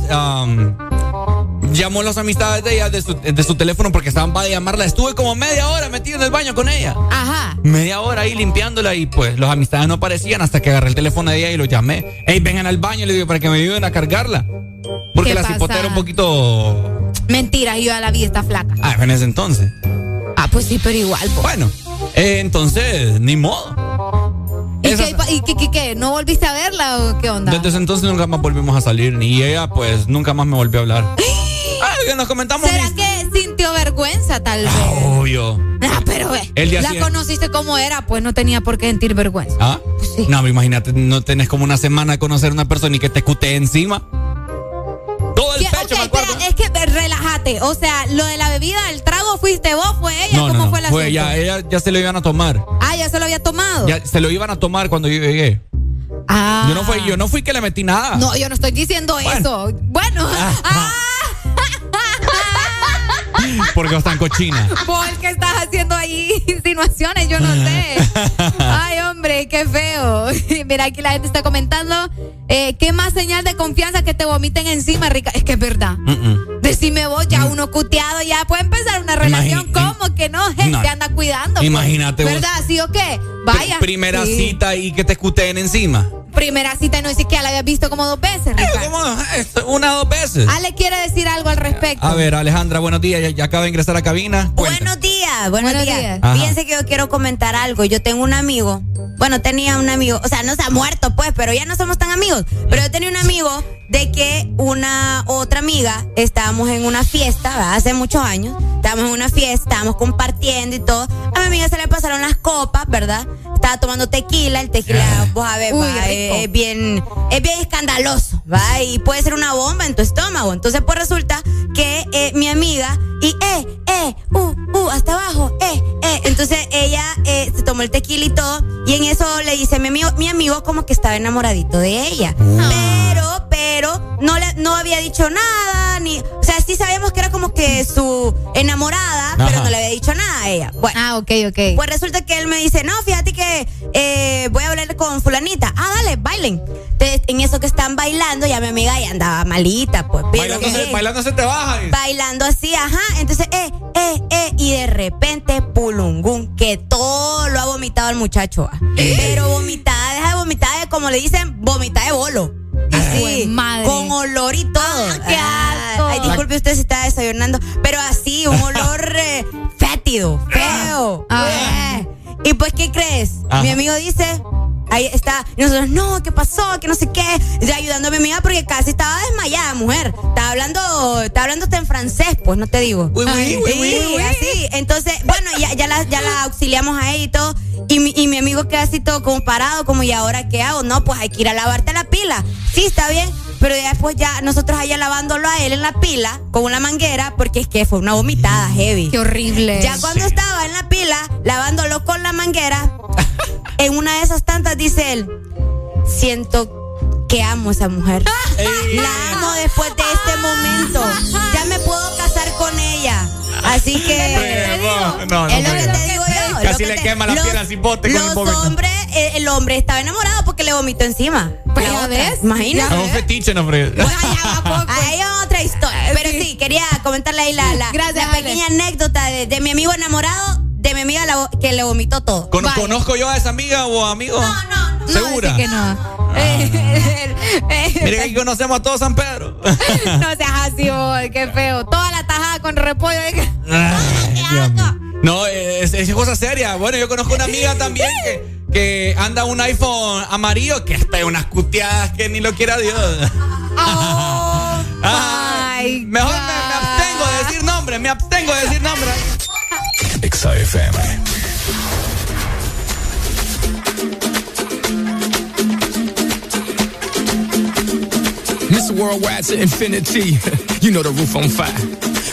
llamó a las amistades de ella de su, de su teléfono porque estaban para llamarla. Estuve como media hora metido en el baño con ella. Ajá. Media hora ahí limpiándola y pues los amistades no aparecían hasta que agarré el teléfono de ella y lo llamé. Ey, vengan al baño, le digo, para que me ayuden a cargarla. Porque ¿Qué la cipota era un poquito... Mentira, yo a la vida está flaca. Ah, en ese entonces. Ah, pues sí, pero igual. Bueno, eh, entonces, ni modo. ¿Y, Esa- qué, y qué, qué, qué? ¿No volviste a verla o qué onda? Desde ese entonces nunca más volvimos a salir. Ni ella, pues, nunca más me volvió a hablar. Ah, que nos comentamos. ¿Será mis- que sintió vergüenza tal vez? Obvio. Ah, pero eh, El día la conociste como era, pues no tenía por qué sentir vergüenza. ¿Ah? No, pero imagínate, no tenés como una semana de conocer a una persona y que te cutee encima. Todo el ¿Qué? pecho, Ok, me acuerdo. espera, es que eh, relájate. O sea, lo de la bebida, el trago, fuiste vos, fue ella. No, ¿Cómo no, no. fue la Fue ya, ella ya se lo iban a tomar. Ah, ya se lo había tomado. Ya se lo iban a tomar cuando yo llegué. Ah. Yo no fui, yo no fui que le metí nada. No, yo no estoy diciendo eso. Bueno, ah, Porque están cochina. vos el que estás haciendo ahí insinuaciones, yo no sé. Ay, hombre, qué feo. Mira, aquí la gente está comentando. eh, ¿Qué más señal de confianza que te vomiten encima, Rica? Es que es verdad. Mm-mm. Decime vos, ya uno cuteado, ya puede empezar una relación. ¿Cómo que no? Gente No. anda cuidando. pues. Imagínate vos. ¿Verdad? ¿Sí o qué? Vaya. Pri- Primera Sí. cita y que te escuteen encima. Primera cita no dice que ya la habías visto como dos veces, Rica. ¿Cómo? Esto, Una o dos veces. Ale quiere decir algo al respecto. A ver, Alejandra, buenos días. Ya, ya acaba de ingresar a cabina. Cuenta. Buenos días, buenos, Buenos días. días. Fíjense que yo quiero comentar algo. Yo tengo un amigo. Bueno, tenía un amigo, o sea, no se ha muerto, pues, pero ya no somos tan amigos. Pero yo tenía un amigo de que una otra amiga, estábamos en una fiesta, ¿verdad? hace muchos años, estábamos en una fiesta, estábamos compartiendo y todo. A mi amiga se le pasaron las copas, ¿verdad? Estaba tomando tequila, el tequila, vos a ver, Uy, va, rico. es, es bien, es bien escandaloso, ¿va? Y puede ser una bomba en tu estómago. Entonces, pues resulta que eh, mi amiga, y eh, eh, uh, uh, hasta abajo, eh, eh. Entonces ella eh, se tomó el tequila y todo, y en eso le dice mi amigo, mi amigo como que estaba enamoradito de ella. Pero, pero, no le, no había dicho nada, ni, o sea, sí sabíamos que era como que su enamorada, pero no le había dicho nada a ella. Bueno. Ah, ok, ok. Pues resulta que él me dice, no, fíjate que eh, voy a hablar con fulanita. Ah, dale, bailen. Entonces, en eso que están bailando, ya mi amiga ya andaba malita, pues. pero, Bailando, se, eh, bailando se te baja. Bailando así, ajá. Entonces, eh, eh, eh. Y de repente, pulungún, que todo lo ha vomitado el muchacho. ah. Pero vomitada, deja de vomitar, de, como le dicen, vomitada de bolo. Así, con olor y todo. qué Ah, asco. Ay, disculpe, usted se está desayunando. Pero así, un olor eh, fétido, feo. Eh. Y pues, ¿qué crees? Ajá. Mi amigo dice, ahí está. Y nosotros, no, ¿qué pasó? Que no sé qué. Ya ayudando a mi amiga porque casi estaba desmayada, mujer. Estaba hablando, estaba hablando hasta en francés, pues, no te digo. oui, Ay, oui, sí, así. Entonces, bueno, ya, ya, la, ya la auxiliamos a ella y todo. Y mi, y mi amigo queda así todo como parado, como, ¿y ahora qué hago? No, pues hay que ir a lavarte la pila. Sí, está bien. Pero ya después ya nosotros allá lavándolo a él en la pila con una manguera, porque es que fue una vomitada heavy. Qué horrible. Ya cuando estaba en la pila, lavándolo con la manguera, en una de esas tantas dice él, siento que amo a esa mujer. La amo después de este momento. Ya me puedo casar con ella. Así que... No, no, es lo que te digo yo. Casi le quema la los- piel así bote con el hombres, eh, el hombre estaba enamorado porque le vomitó encima. Pues ya ves, Imagínate. Es un fetiche, no, hombre. Ahí hay otra historia. Pero sí, quería comentarle ahí la, la, Gracias, la Ale. pequeña anécdota de, de mi amigo enamorado, de mi amiga la- que le vomitó todo. Con- ¿Conozco yo a esa amiga o amigo? No, no, no. ¿Segura? que no. Mire que aquí conocemos a todo San Pedro. no seas así, boy, qué feo. Toda la tajada con repollo. Ay, Dios mío. No, es, es cosa seria. Bueno, yo conozco una amiga también que, que anda un iPhone amarillo que está en unas cuteadas que ni lo quiera Dios. Ay, XFM. Mr. Worldwide to infinity. you know the roof on fire.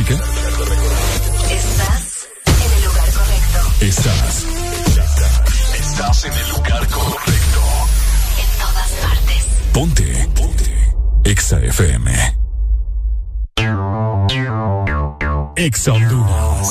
Música? Estás en el lugar correcto. Estás. Estás en el lugar correcto. En todas partes. Ponte. Ponte. Exa FM. Exa Honduras.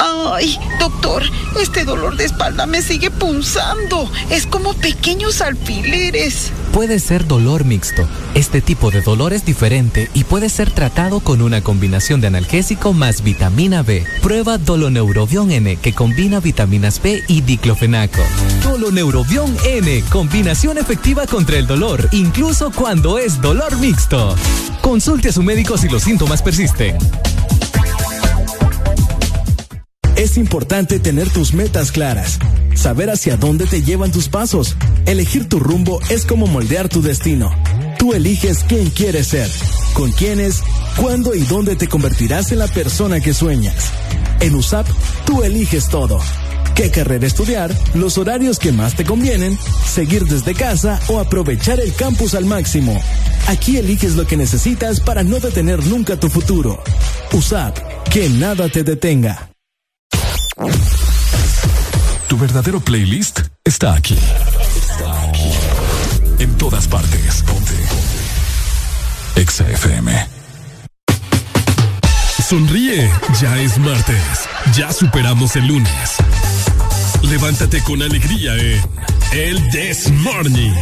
Ay, doctor, este dolor de espalda me sigue punzando. Es como pequeños alfileres. Puede ser dolor mixto. Este tipo de dolor es diferente y puede ser tratado con una combinación de analgésico más vitamina B. Prueba Doloneurobión N que combina vitaminas B y diclofenaco. Doloneurobión N, combinación efectiva contra el dolor, incluso cuando es dolor mixto. Consulte a su médico si los síntomas persisten. Es importante tener tus metas claras, saber hacia dónde te llevan tus pasos. Elegir tu rumbo es como moldear tu destino. Tú eliges quién quieres ser, con quiénes, cuándo y dónde te convertirás en la persona que sueñas. En USAP, tú eliges todo. ¿Qué carrera estudiar? Los horarios que más te convienen, seguir desde casa o aprovechar el campus al máximo. Aquí eliges lo que necesitas para no detener nunca tu futuro. USAP, que nada te detenga. Tu verdadero playlist está aquí. En todas partes. Ponte. Exa FM. Sonríe, ya es martes. Ya superamos el lunes. Levántate con alegría en El This Morning.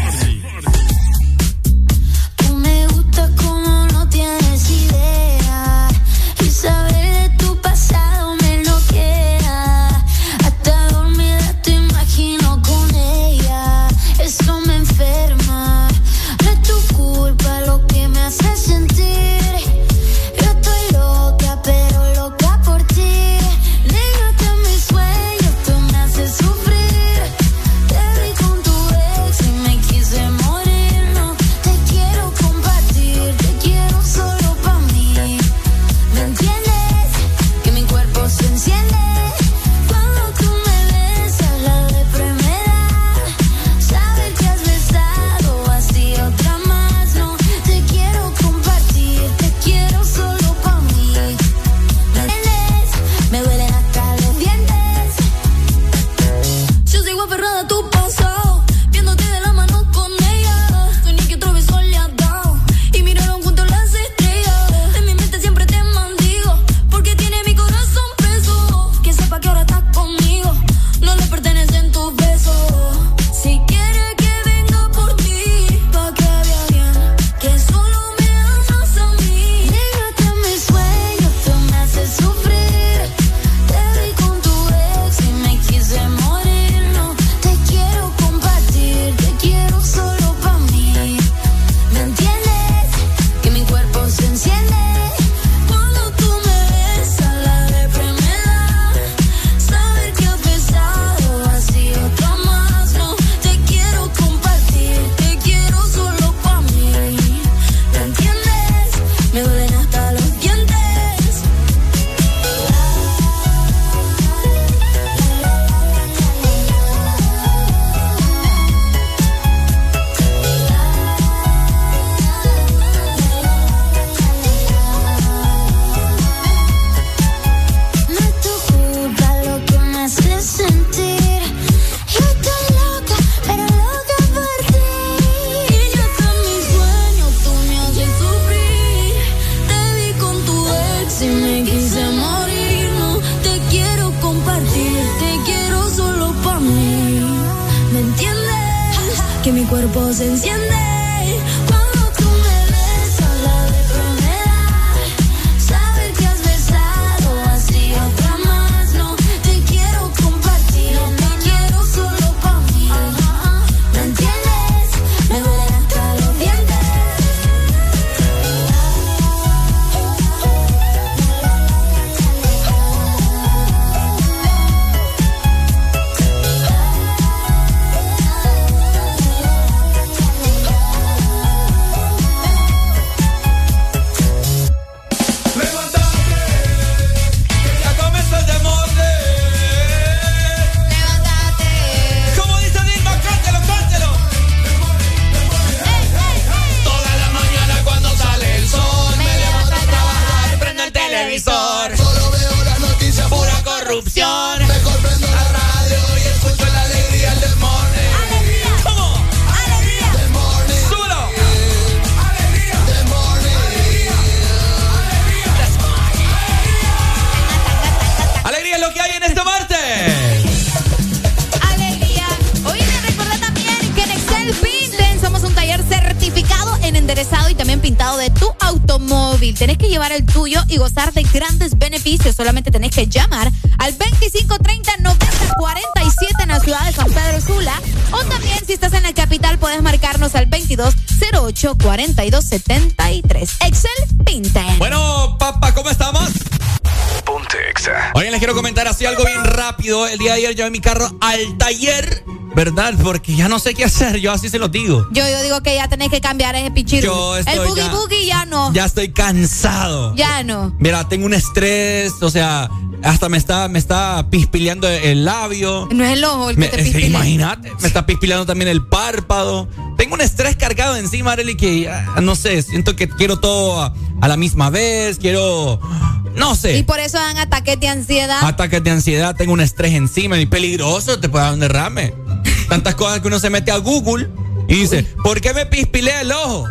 42 73. Excel Pinten. Bueno, papá, ¿cómo estamos? Ponte Exa. Oye, les quiero comentar así algo bien rápido. El día de ayer llevé mi carro al taller, ¿verdad? Porque ya no sé qué hacer, yo así se lo digo. Yo, yo digo que ya tenés que cambiar ese estoy El boogie ya- boogie ya no. Ya estoy cansado. Ya no. Mira, tengo un estrés, o sea, hasta me está, me está pispileando el labio. No es el ojo el que Me- te pispilea. imagínate, me está pispileando también el párpado. Tengo un estrés cargado encima, Arely, que ya, no sé, siento que quiero todo a, a la misma vez, quiero, no sé. Y por eso dan ataques de ansiedad. Ataques de ansiedad, tengo un estrés encima y peligroso, te puede dar un derrame. Tantas cosas que uno se mete a Google y dice, ¿por qué me pispilea el ojo?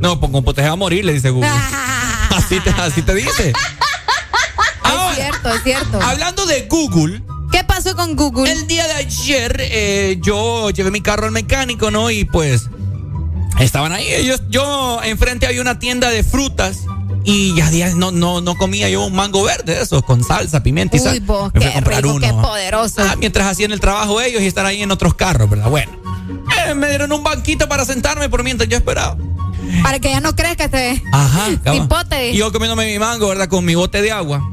No, pues como te va a morir, le dice Google. así, te, así te dice. es cierto, es cierto. Hablando de Google. ¿Qué pasó con Google? El día de ayer eh, yo llevé mi carro al mecánico, ¿no? Y pues estaban ahí. Ellos, yo enfrente había una tienda de frutas. Y ya días no, no, no comía yo un mango verde de esos, con salsa, pimienta y sal. Vos, Me fui a comprar rico, uno. qué poderoso. Ah, mientras hacían el trabajo ellos y estar ahí en otros carros, ¿verdad? Bueno. Eh, me dieron un banquito para sentarme por mientras yo esperaba. Para que ya no crees que te... Ajá. Cipote. Y yo comiéndome mi mango, ¿verdad? Con mi bote de agua.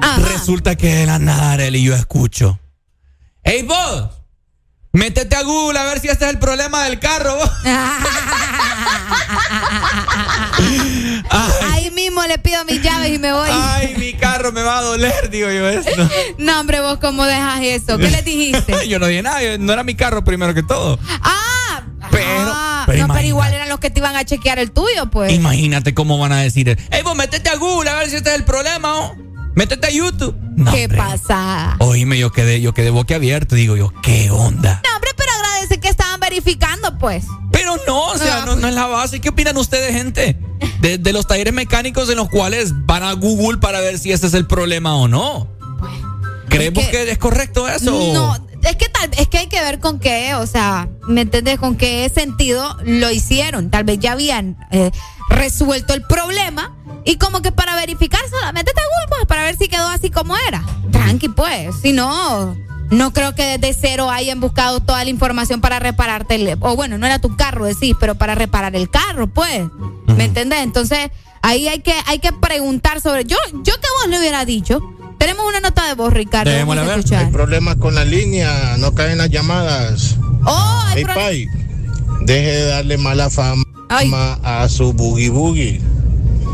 Ajá. Resulta que de la nada, Arely, yo escucho. ¡Ey, vos! Métete a Google a ver si este es el problema del carro, vos. Ahí mismo le pido mis llaves y me voy. Ay, mi carro me va a doler, digo yo esto. No, hombre, vos cómo dejas eso. ¿Qué les dijiste? yo no dije nada, no era mi carro primero que todo. Ah, Pero, ah, pero no, pero igual eran los que te iban a chequear el tuyo, pues. Imagínate cómo van a decir. ¡Ey, vos métete a Google a ver si este es el problema, ¿o? Métete a YouTube. No, ¿Qué hombre. pasa? Oíme, yo quedé, yo quedé boquiabierto, digo yo, ¿qué onda? No, hombre, pero agradece que estaban verificando, pues. Pero no, o sea, no, no es la base. ¿Qué opinan ustedes, gente? De, de los talleres mecánicos en los cuales van a Google para ver si ese es el problema o no. ¿Creemos que- que, es correcto eso? No, es que tal, es que hay que ver con qué, o sea, ¿me entiendes? Con qué sentido lo hicieron. Tal vez ya habían eh, resuelto el problema y como que para verificar solamente te Google, pues, para ver si quedó así como era. Tranqui, pues. Si no, no creo que desde cero hayan buscado toda la información para repararte el, o bueno, no era tu carro, decís, pero para reparar el carro, pues. ¿Me entendés? Entonces, ahí hay que, hay que preguntar sobre. Yo, yo que vos le hubiera dicho. Tenemos una nota de voz, Ricardo. vamos a escuchar. Hay problemas con la línea, no caen las llamadas. Oh, hay Hey, Pai, deje de darle mala fama a su boogie boogie.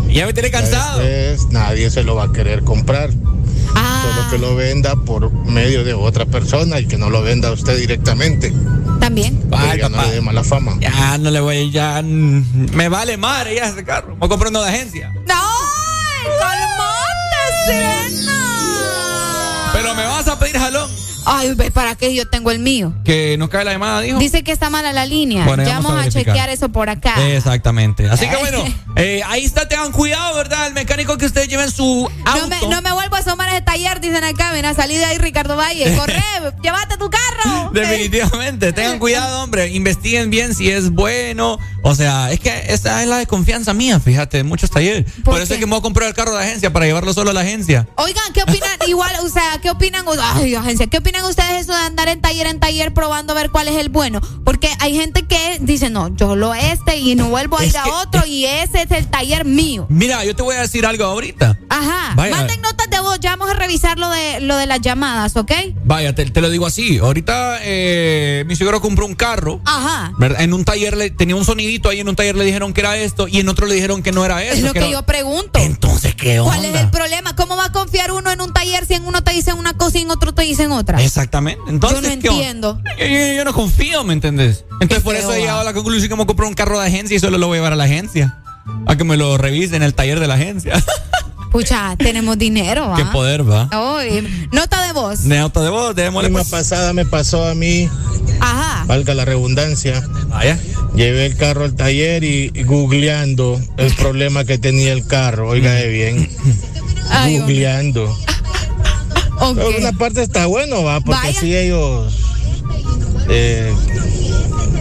Ya me tiene cansado. Después nadie se lo va a querer comprar. Ah. Solo que lo venda por medio de otra persona y que no lo venda a usted directamente. También. Pero ya no le dé mala fama. Ya no le voy, ya me vale madre ya ese carro. Voy a comprar uno de agencia. ¡Ay, calmate, Serena! Pero me vas a pedir jalón. Ay, ¿para qué yo tengo el mío? Que no cae la llamada, dijo. Dice que está mala la línea. Bueno, ya vamos vamos a a, chequear eso por acá. Exactamente. Así que bueno, eh, ahí está, tengan cuidado, ¿verdad? El mecánico que ustedes lleven su auto. No me, no me vuelvo a asomar a ese taller, dicen acá. Mira, salí de ahí, Ricardo Valle. Corre, llévate tu carro. Definitivamente. Tengan cuidado, hombre. Investiguen bien si es bueno. O sea, es que esa es la desconfianza mía, fíjate, en muchos talleres. Por, eso es que me voy a comprar el carro de agencia para llevarlo solo a la agencia. Oigan, ¿qué opinan? Igual, o sea, ¿qué opinan? Ay, agencia, ¿qué opinan ustedes eso de andar en taller en taller probando a ver cuál es el bueno? Porque hay gente que dice, no, yo lo este y no vuelvo a ir a otro y ese es el taller mío. Mira, yo te voy a decir algo ahorita. Ajá. Manden notas de voz, ya vamos a revisar lo de, lo de las llamadas, ¿ok? Vaya, te, lo digo así. Ahorita eh, mi suegro compró un carro. Ajá. En un taller le, tenía un sonidito ahí, en un taller le dijeron que era esto y en otro le dijeron que no era eso. Es lo que, yo pregunto. Entonces, ¿qué onda? ¿Cuál es el problema? ¿Cómo va a confiar uno en un taller si en uno te dicen una cosa y en otro te dicen otra? Exactamente. Entonces, yo no entiendo. Yo, no confío, ¿me entendés? Entonces, por eso he llegado a la conclusión que me compró un carro de agencia y solo lo voy a llevar a la agencia. A que me lo revisen en el taller de la agencia. Pucha, tenemos dinero, Qué poder, va. nota de voz. Nota de voz, démosle. La pues. pasada me pasó a mí. Ajá. Valga la redundancia. Vaya. Llevé el carro al taller y, googleando el problema que tenía el carro. Oiga bien. googleando. Por una parte está bueno, va, porque así ellos eh,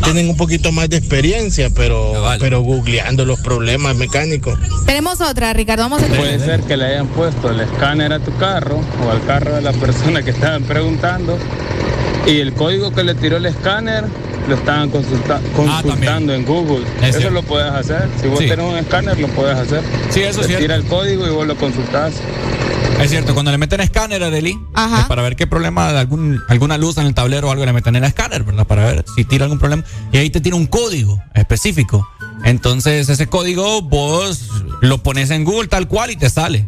tienen un poquito más de experiencia, pero, pero googleando los problemas mecánicos. Tenemos otra, Ricardo. Vamos a Puede ser que le hayan puesto el escáner a tu carro o al carro de la persona que estaban preguntando y el código que le tiró el escáner lo estaban ah, consultando en Google. eso lo puedes hacer. Si vos tenés un escáner, lo puedes hacer. Sí, eso sí. Tira el código y vos lo consultás. Es cierto, cuando le meten escáner a Deli, para ver qué problema de algún, alguna luz en el tablero o algo le meten en el escáner, ¿verdad? Para ver si tira algún problema. Y ahí te tira un código específico. Entonces, ese código vos lo pones en Google tal cual y te sale.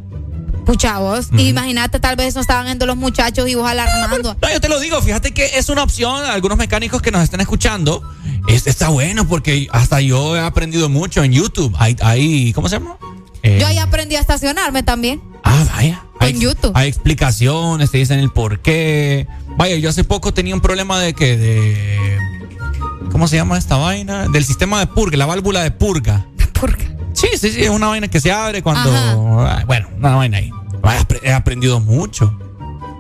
Pucha vos, imagínate, tal vez no estaban viendo los muchachos y vos alarmando. No, yo te lo digo, fíjate que es una opción, algunos mecánicos que nos están escuchando, está bueno porque hasta yo he aprendido mucho en YouTube. Hay, hay ¿cómo se llama? yo ahí aprendí a estacionarme también. Ah, vaya. En YouTube. Hay explicaciones, te dicen el por qué. Vaya, yo hace poco tenía un problema de que de. ¿Cómo se llama esta vaina? Del sistema de purga, la válvula de purga. ¿Purga? Sí, sí, sí, es una vaina que se abre cuando. Bueno, una vaina ahí. He aprendido mucho.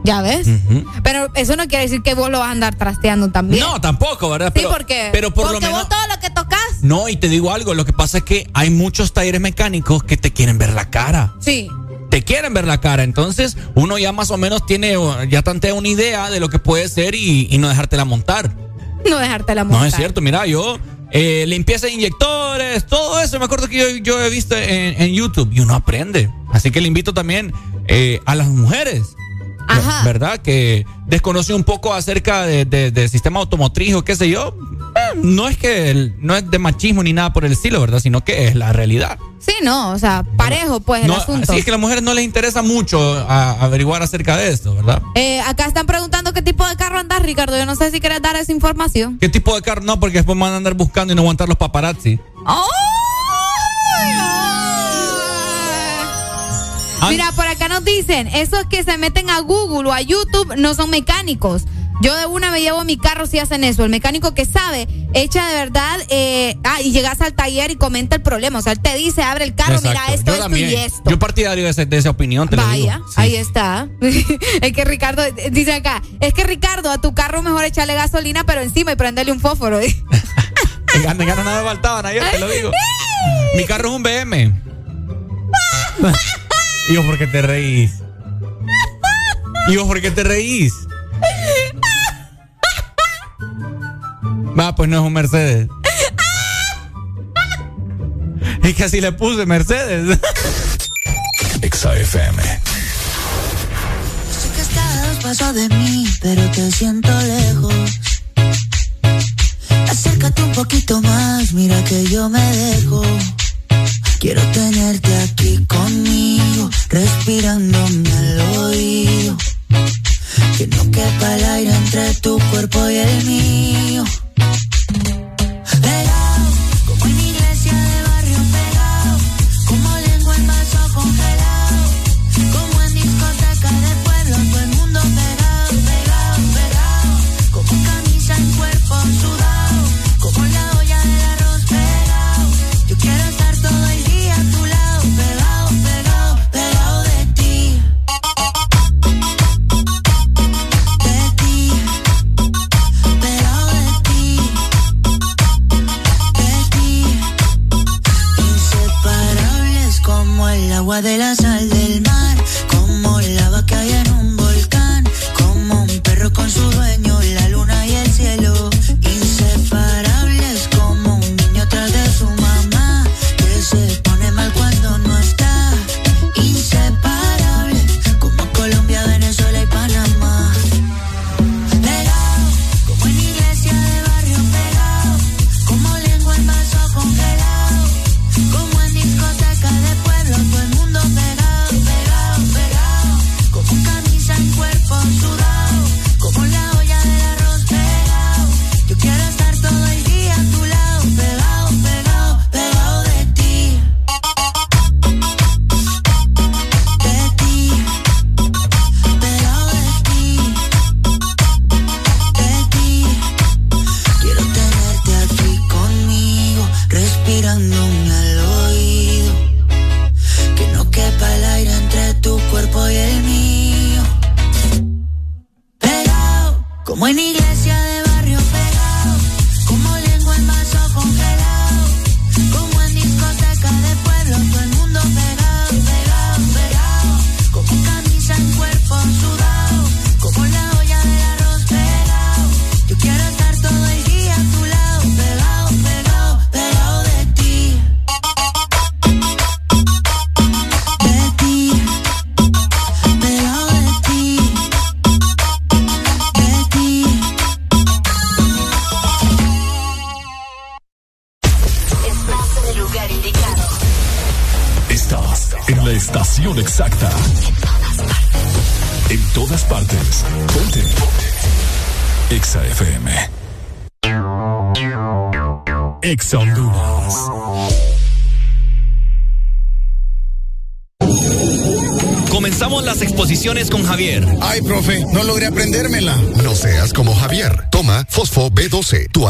Ya ves. Pero eso no quiere decir que vos lo vas a andar trasteando también. No, tampoco, ¿verdad? Sí, porque. Pero por porque lo menos. vos todo lo que tocas. No, y te digo algo, lo que pasa es que hay muchos talleres mecánicos que te quieren ver la cara. Sí te quieren ver la cara. Entonces, uno ya más o menos tiene, ya tantea una idea de lo que puede ser y, no dejártela montar. No dejártela montar. No es cierto, mira, yo eh, limpieza de inyectores, todo eso, me acuerdo que yo, he visto en, YouTube y uno aprende. Así que le invito también eh, a las mujeres. Ajá. ¿Verdad? Que desconoce un poco acerca del sistema automotriz o qué sé yo no es que no es de machismo ni nada por el estilo, ¿verdad? Sino que es la realidad. Sí, no, o sea, parejo pues el asunto. Sí, es que a las mujeres no les interesa mucho averiguar acerca de esto, ¿verdad? Eh, acá están preguntando qué tipo de carro andas, Ricardo. Yo no sé si quieres dar esa información. ¿Qué tipo de carro? No, porque después van a andar buscando y no aguantar los paparazzi. ¡Oh! Mira, por acá nos dicen, esos que se meten a Google o a YouTube no son mecánicos. Yo de una me llevo mi carro si hacen eso. El mecánico que sabe, echa de verdad, eh, ah, y llegas al taller y comenta el problema. O sea, él te dice, abre el carro, mira esto, esto y esto. Yo partidario de, de esa opinión, te Vaya, ahí está. es que Ricardo, dice acá, es que Ricardo, a tu carro mejor echarle gasolina, pero encima y prenderle un fósforo. me gana nada faltaban ayer, te lo digo. Mi carro es un BM. ¿Y vos por qué te reís? ¿Y vos por qué te reís? Va, pues no es un Mercedes. Es que así le puse Mercedes. XAFM. Sé que estás paso de mí, pero te siento lejos. Acércate un poquito más, mira que yo me dejo. Quiero tenerte aquí conmigo, respirándome al oído. Que no quepa el aire entre tu cuerpo y el mío. agua, de la sal, del mar.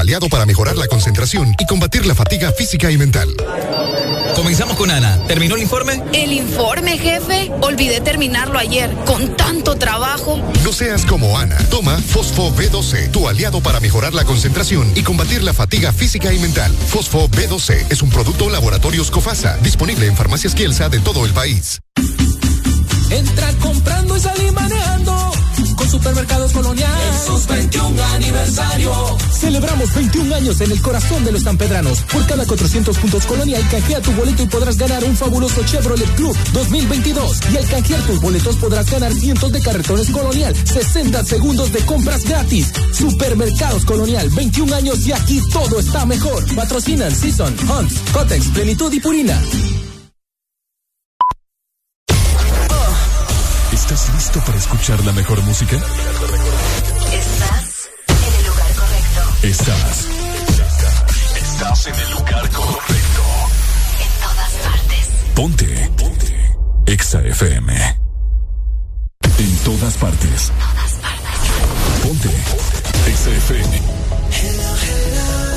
Aliado para mejorar la concentración y combatir la fatiga física y mental. Comenzamos con Ana. ¿Terminó el informe? El informe, jefe. Olvidé terminarlo ayer. Con tanto trabajo. No seas como Ana. Toma Fosfo B12, tu aliado para mejorar la concentración y combatir la fatiga física y mental. Fosfo B12 es un producto Laboratorios Cofasa, disponible en farmacias Kielsa de todo el país. Entra comprando y salí manejando Supermercados Colonial. En sus 21 aniversario. Celebramos 21 años en el corazón de los Sanpedranos. Por cada 400 puntos Colonial, canjea tu boleto y podrás ganar un fabuloso Chevrolet Club 2022. Y al canjear tus boletos podrás ganar cientos de carretones Colonial, 60 segundos de compras gratis. Supermercados Colonial, 21 años y aquí todo está mejor. Patrocinan Season, Hunts, Cotex, Plenitud y Purina. ¿Estás listo para escuchar la mejor música? Estás en el lugar correcto. Estás. Estás en el lugar correcto. En todas partes. Ponte. Ponte. Exa FM. En todas partes. Todas partes. Ponte. Exa FM. Hello, hello,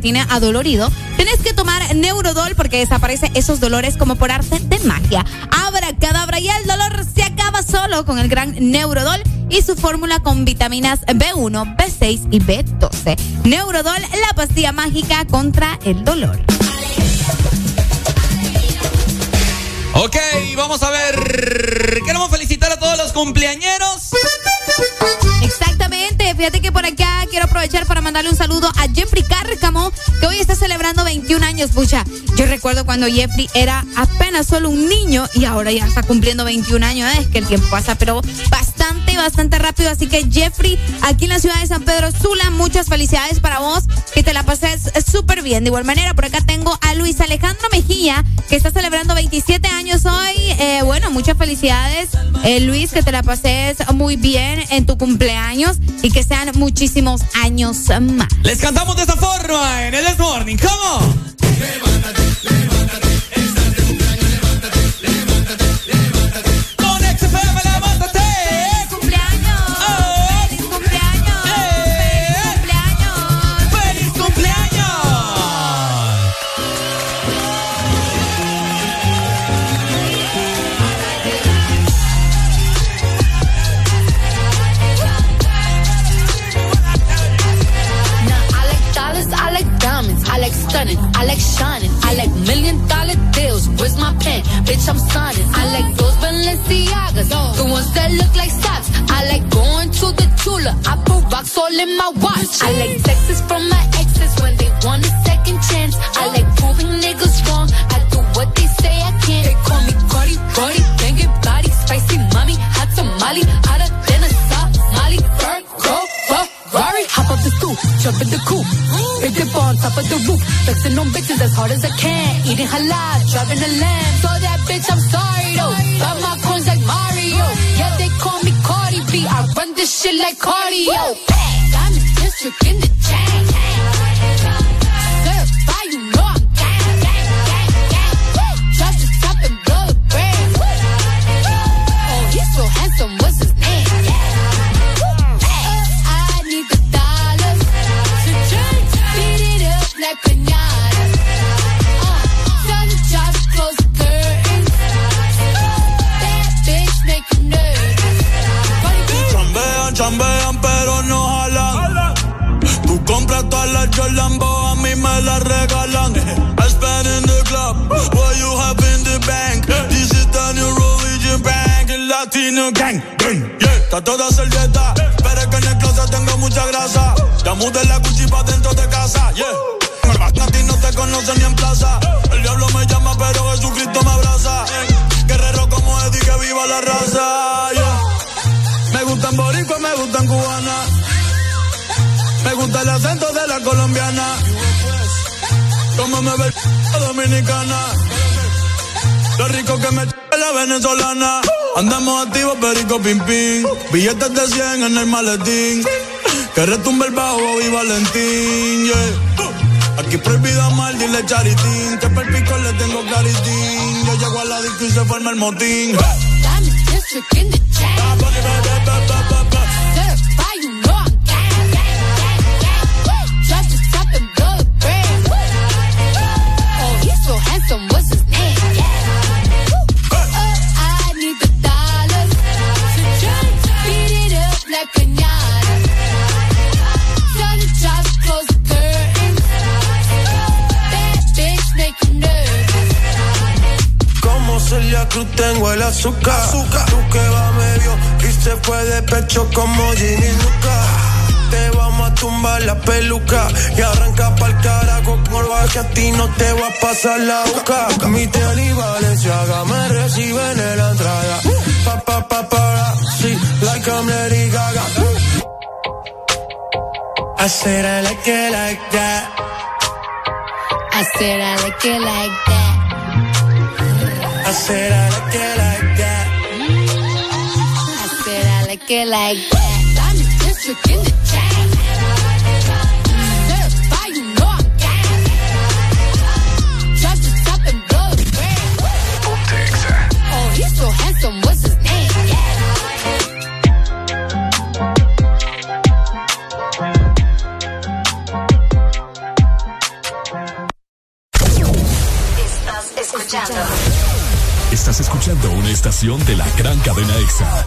tiene adolorido, tienes que tomar Neurodol porque desaparece esos dolores como por arte de magia. Abra cadabra y el dolor se acaba solo con el gran Neurodol y su fórmula con vitaminas B1, B6 y B12. Neurodol, la pastilla mágica contra el dolor. Ok, vamos a ver. Queremos felicitar a todos los cumpleañeros. Fíjate que por acá quiero aprovechar para mandarle un saludo a Jeffrey Cárcamo, que hoy está celebrando 21 años. Pucha, yo recuerdo cuando Jeffrey era apenas solo un niño y ahora ya está cumpliendo 21 años. Es que el tiempo pasa, pero bastante, bastante rápido. Así que Jeffrey, aquí en la ciudad de San Pedro Sula, muchas felicidades para vos, que te la pases súper bien. De igual manera, por acá tengo a Luis Alejandro Mejía, que está celebrando 27 años hoy. Eh, bueno, muchas felicidades, eh, Luis, que te la pases muy bien en tu cumpleaños y que sean muchísimos años más. Les cantamos de esta forma en el This Morning. ¿Cómo? ones that look like socks. I like going to the Tula. I put rocks all in my watch. I like texts from my exes when they want a second chance. I like proving niggas wrong. I do what they say I can't. They call me Cardi, Cardi, banging body, spicy mommy, hot tamale, hotter than a Somali. Go Ferrari, hop up the stoop, jump in the coupe, big dip on top of the roof, flexing on bitches as hard as I can, eating halal, driving a lamb. So that bitch, I'm sorry though, but my call me Cardi B. I run this shit like cardio. Diamond district in the chain. Jolambo, a mí me las regalan. I spend in the club, what you have in the bank. This is the new religion bank, el Latino gang. Yeah, está toda servieta, pero es que en el closet tengo mucha grasa. Ya mudé la cuchipa dentro de casa, yeah. A no te conocen ni en plaza. El diablo me llama, pero Jesucristo me abraza. Guerrero como Eddie, que viva la raza. Me gustan boricua, me gustan cubana. Gusta el acento de la colombiana. Como me ve dominicana. Lo rico que me la venezolana. Andamos activos, perico pim pim. Billetes de 100 en el maletín. Que retumbe el bajo y Valentín, yeah. Aquí prohibida mal, dile charitín. Que perpico le tengo claritín. Yo llego a la disco y se forma el motín. Celia Cruz tengo el azúcar. azúcar. Tú que va medio y se fue de pecho como Ginny Luca. Te vamos a tumbar la peluca y arranca pa'l carajo con que a ti no te va a pasar la boca. Mi tele y Valenciaga me reciben en la entrada. Pa, pa, pa, para, sí, like I'm Lady Gaga. I said I like it like that. I said I like it like that. I said I like it like that. I said I like it like that. I'm the district in the. Certified, you know I'm gang. Drop the top and blow the brand. Oh, he's so handsome, what's his name? Estás escuchando. Escuchando una estación de la gran cadena EXA.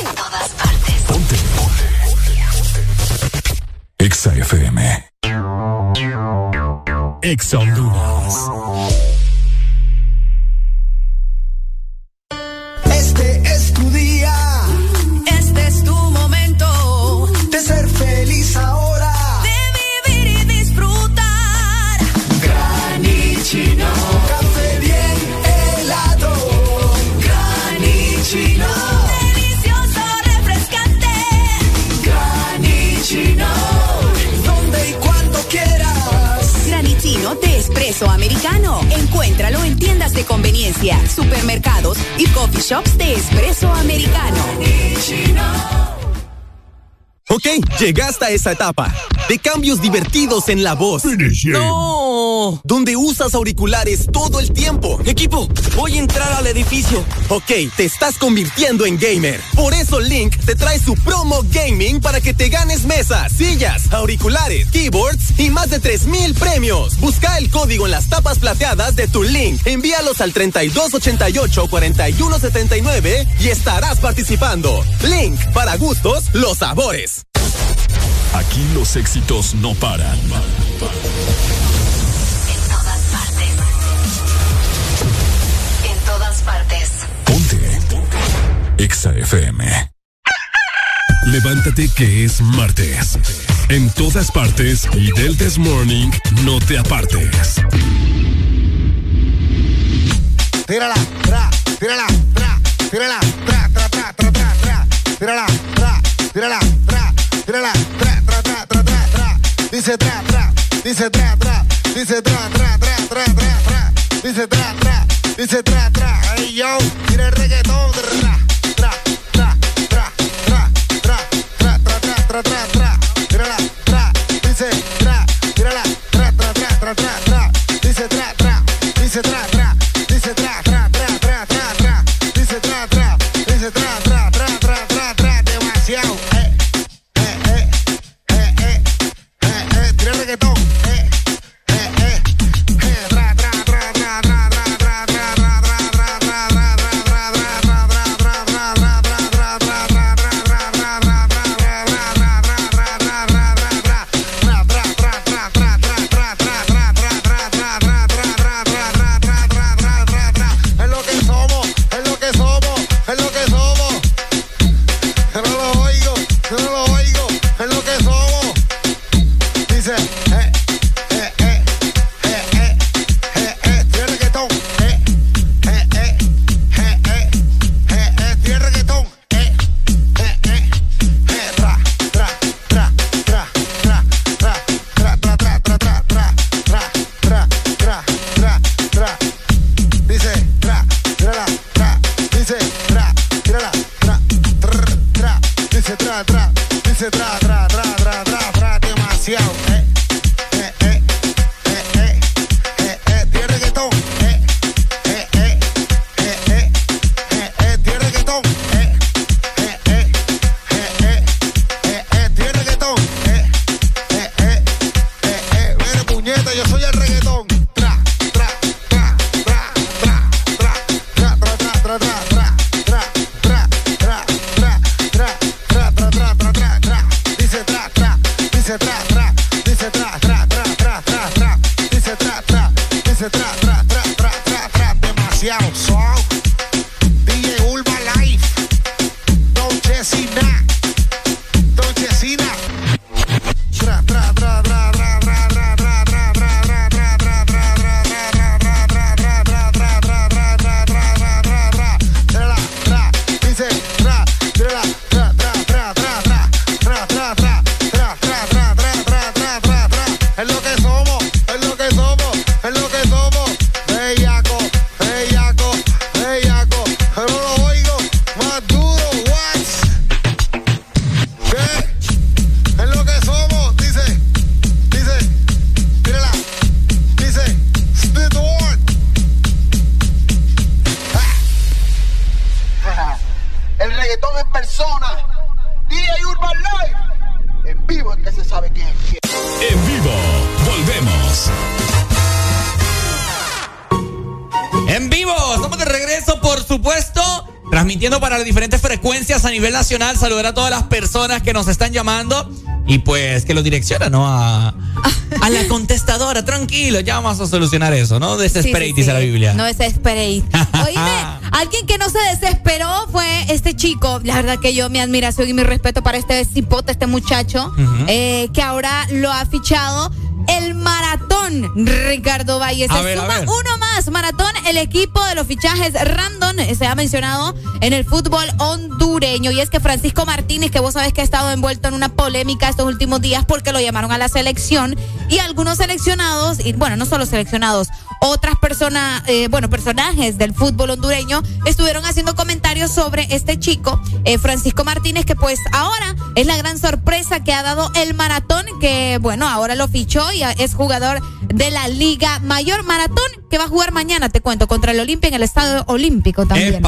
En todas partes. Ponte. EXA FM. EXA Honduras. Americano. Encuéntralo en tiendas de conveniencia, supermercados y coffee shops de espresso americano. Ok, llegaste a esa etapa de cambios divertidos en la voz. No, donde usas auriculares todo el tiempo. Equipo, voy a entrar al edificio. Ok, te estás convirtiendo en gamer. Por eso Link te trae su promo gaming para que te ganes mesas, sillas, auriculares, keyboards y más de 3000 premios. Busca el código en las tapas plateadas de tu Link. Envíalos al 3288 4179 y estarás participando. Link, para gustos, los sabores. Aquí los éxitos no paran. En todas partes. En todas partes. EXA FM. Levántate que es martes. En todas partes y del This Morning no te apartes. Tírala, tra, tírala, tra, tírala, tra, tra, tra, tra, tra, tra, tírala, tra, tírala, tra, tírala, tra, dice tra, tra, dice tra, tra, dice tra, tra, tra, tra, tra, tra, dice tra, tra, dice tra, tra, ay yo, tira el reggaetón, tra, tra, tra, tra, tra, tra, tra, tra, tra, tra, tra, nacional, saludar a todas las personas que nos están llamando y pues que lo direcciona, ¿no? A, a la contestadora. Tranquilo, ya vamos a solucionar eso, ¿no? Desesperate, dice la Biblia. No desesperate. Oíme, alguien que no se desesperó fue este chico. La verdad que yo, mi admiración y mi respeto para este cipote, este muchacho, eh, que ahora lo ha fichado el maratón Ricardo Valle. Se suma uno más, maratón, el equipo de los fichajes random, se ha mencionado en el fútbol hondureño. Y es que Francisco Martínez, que vos sabés que ha estado envuelto en una polémica estos últimos días porque lo llamaron a la selección y algunos seleccionados, y bueno, no solo seleccionados, otras personas, eh, bueno, personajes del fútbol hondureño estuvieron haciendo comentarios sobre este chico, eh, Francisco Martínez, que pues ahora es la gran sorpresa que ha dado el maratón, que bueno, ahora lo fichó y es jugador de la Liga Mayor Maratón que va a jugar mañana, te cuento, contra el Olimpia en el Estadio Olímpico también.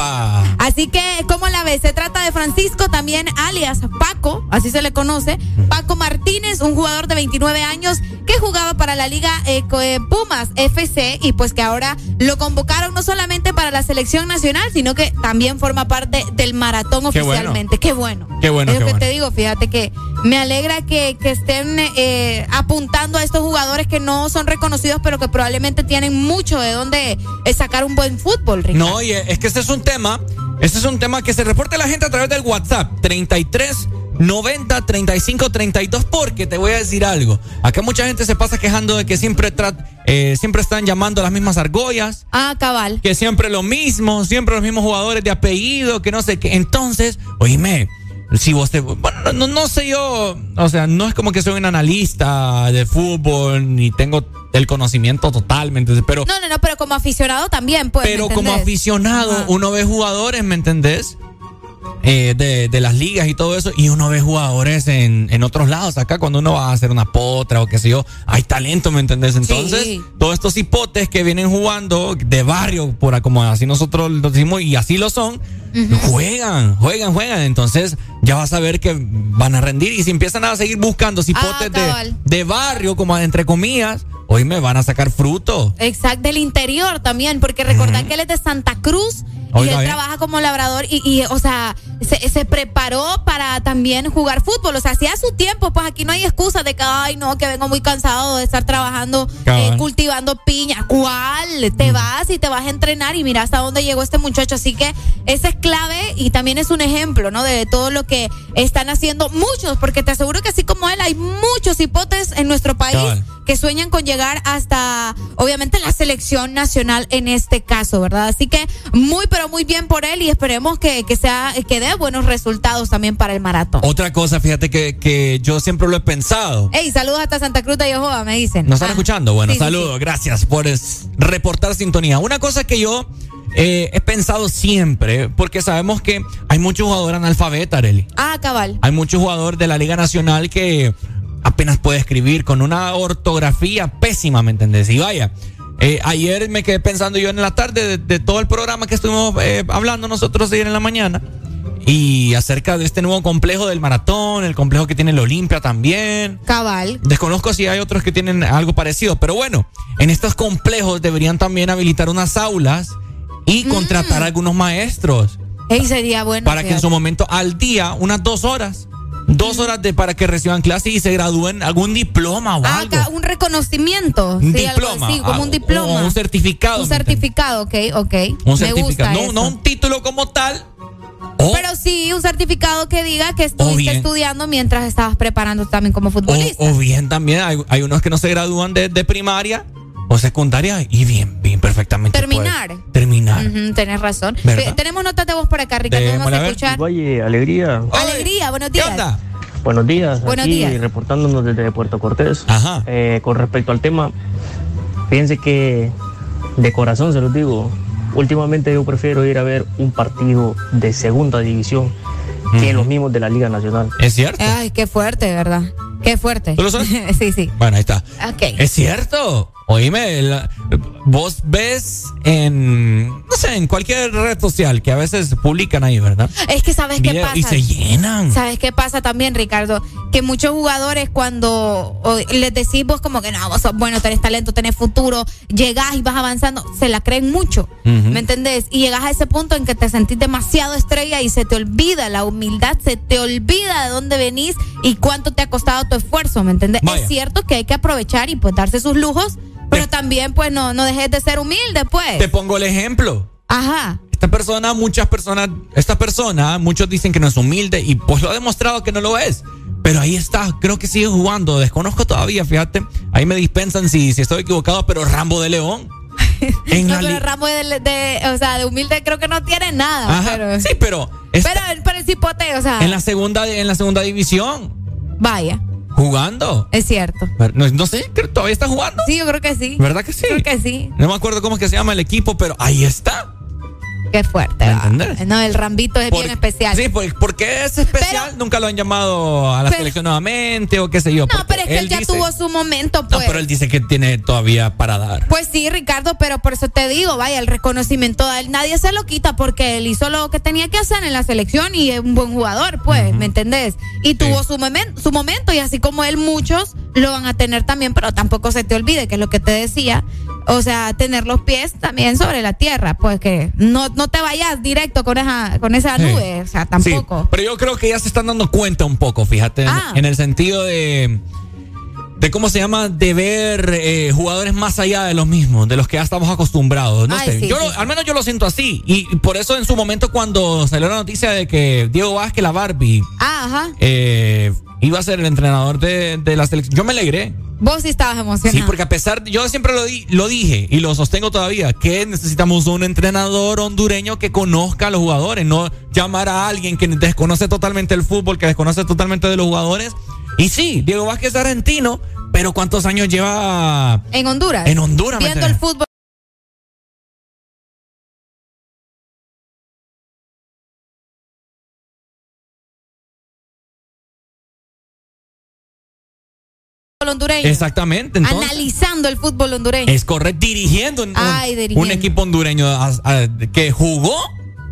Así que, ¿cómo la ves? Se trata de Francisco, también alias Paco, así se le conoce. Paco Martínez, un jugador de 29 años que jugaba para la Liga eh, Pumas FC y pues que ahora lo convocaron no solamente para la selección nacional, sino que también forma parte del maratón oficialmente. Qué bueno. Qué bueno. Es lo que te digo, fíjate que me alegra que, estén eh, apuntando a estos jugadores que no son reconocidos, pero que probablemente tienen mucho de dónde eh, sacar un buen fútbol. No, y es que este es un tema, este es un tema que se reporta a la gente a través del WhatsApp 33 90 35 32 porque te voy a decir algo. Acá mucha gente se pasa quejando de que siempre eh, siempre están llamando a las mismas argollas. Ah, cabal. Que siempre lo mismo, siempre los mismos jugadores de apellido, que no sé qué. Entonces, oíme, si vos te. Bueno, no, no, sé yo. O sea, no es como que soy un analista de fútbol ni tengo el conocimiento totalmente. Pero. No, no, no, pero como aficionado también, pues. Pero como aficionado, uno ve jugadores, ¿me entendés? Eh, de, de, las ligas y todo eso, y uno ve jugadores en, en, otros lados. Acá, cuando uno va a hacer una potra o qué sé yo, hay talento, ¿me entendés? Entonces, todos estos hipotes que vienen jugando de barrio, por como así nosotros lo decimos, y así lo son, juegan, juegan, juegan. Entonces, ya vas a ver que van a rendir. Y si empiezan a seguir buscando hipotes ah, de, de barrio, como entre comillas, hoy me van a sacar fruto. Exacto, del interior también, porque recordad que él es de Santa Cruz y él trabaja como labrador y, y o sea, se, se, preparó para también jugar fútbol. O sea, hacía su tiempo, pues aquí no hay excusa de que, ay, no, que vengo muy cansado de estar trabajando, eh, cultivando piña. ¿Cuál? Te mm. vas y te vas a entrenar y mira hasta dónde llegó este muchacho. Así que ese es clave y también es un ejemplo, ¿no? De todo lo que están haciendo muchos, porque te aseguro que así como él, hay muchos hipotes en nuestro país que sueñan con llegar hasta, obviamente, la selección nacional en este caso, ¿verdad? Así que muy, pero muy bien por él y esperemos que, que sea, que dé buenos resultados también para el maratón. Otra cosa, fíjate que, que yo siempre lo he pensado. Hey, saludos hasta Santa Cruz de Jehová, me dicen. ¿Nos están ah. escuchando? Bueno, saludos, gracias por reportar sintonía. Una cosa que yo eh, he pensado siempre, porque sabemos que hay muchos jugadores analfabetas, Areli. Ah, cabal. Hay muchos jugadores de la Liga Nacional que apenas puede escribir con una ortografía pésima, ¿me entendés? Y vaya, eh, ayer me quedé pensando yo en la tarde de, todo el programa que estuvimos eh, hablando nosotros ayer en la mañana y acerca de este nuevo complejo del maratón, el complejo que tiene el Olimpia también. Cabal. Desconozco si hay otros que tienen algo parecido, pero bueno, en estos complejos deberían también habilitar unas aulas y mm. contratar algunos maestros. Ey, sería bueno. Para que en su momento al día, unas dos horas, dos horas de para que reciban clase y se gradúen algún diploma o algo. un reconocimiento. Un diploma. Sí, como un diploma. un certificado. Un certificado, ok, ok. Un certificado. no, no un título como tal. Pero sí, un certificado que diga que estuviste estudiando mientras estabas preparando también como futbolista. O, bien también, hay, unos que no se gradúan de, primaria o secundaria y bien, bien, perfectamente. Terminar. terminar. tenés razón. Eh, tenemos notas de voz por acá, Ricardo. Vamos a escuchar. Oye, alegría. Alegría, buenos días. ¿Qué Buenos días. Buenos aquí días. reportándonos desde Puerto Cortés. Ajá. Eh, con respecto al tema, fíjense que de corazón se los digo, últimamente yo prefiero ir a ver un partido de segunda división que los mismos de la Liga Nacional. Es cierto. Ay, qué fuerte, ¿verdad? Qué fuerte. ¿Tú lo sabes? sí, sí. Bueno, ahí está. Ok. Es cierto. Oíme, vos ves en, no sé, en cualquier red social que a veces publican ahí, ¿verdad? Es que sabes qué pasa. Y se llenan. ¿Sabes qué pasa también, Ricardo? Que muchos jugadores cuando les decís vos como que no, vos sos bueno, tenés talento, tenés futuro, llegás y vas avanzando, se la creen mucho, ¿me entendés? Y llegas a ese punto en que te sentís demasiado estrella y se te olvida la humildad, se te olvida de dónde venís y cuánto te ha costado tu esfuerzo, ¿me entendés? Es cierto que hay que aprovechar y pues darse sus lujos, pero también, pues, no, no dejes de ser humilde, pues. Te pongo el ejemplo. Ajá. Esta persona, muchas personas, esta persona, muchos dicen que no es humilde y pues lo ha demostrado que no lo es. Pero ahí está, creo que sigue jugando, desconozco todavía, fíjate. Ahí me dispensan si, si estoy equivocado, pero Rambo de León. En no, pero Rambo de, o sea, de humilde creo que no tiene nada. Ajá, sí, pero. pero, pero el cipote, o sea. En la segunda, en la segunda división. Vaya. ¿Jugando? Es cierto. No, sé, ¿todavía está jugando? Sí, yo creo que sí. ¿Verdad que sí? Creo que sí. No me acuerdo cómo es que se llama el equipo, pero ahí está. Qué fuerte. No, el Rambito es bien especial. Sí, ¿por, qué es especial? Nunca lo han llamado a la selección nuevamente o qué sé yo. No, pero es que él, ya tuvo su momento, pues. No, pero él dice que tiene todavía para dar. Pues sí, Ricardo, pero por eso te digo, vaya, el reconocimiento a él nadie se lo quita porque él hizo lo que tenía que hacer en la selección y es un buen jugador, pues, ¿me entendés? Y tuvo su, su momento y así como él, muchos lo van a tener también, pero tampoco se te olvide que es lo que te decía, o sea, tener los pies también sobre la tierra, pues que no, no te vayas directo con esa, con esa nube, o sea, tampoco. pero yo creo que ya se están dando cuenta un poco, fíjate, en, ah. el sentido de de cómo se llama, de ver eh, jugadores más allá de los mismos, de los que ya estamos acostumbrados. No sé, yo al menos yo lo siento así. Y, por eso en su momento cuando salió la noticia de que Diego Vázquez, la Barbie, ah, eh, iba a ser el entrenador de, de la selección, yo me alegré. Vos sí estabas emocionado. Sí, porque a pesar, yo siempre lo, di, lo dije y lo sostengo todavía, que necesitamos un entrenador hondureño que conozca a los jugadores, no llamar a alguien que desconoce totalmente el fútbol, que desconoce totalmente de los jugadores. Y sí, Diego Vázquez es argentino, pero ¿cuántos años lleva en Honduras? En Honduras, viendo el fútbol. hondureño. Exactamente. Analizando el fútbol hondureño. Es correcto, dirigiendo un, un equipo hondureño que jugó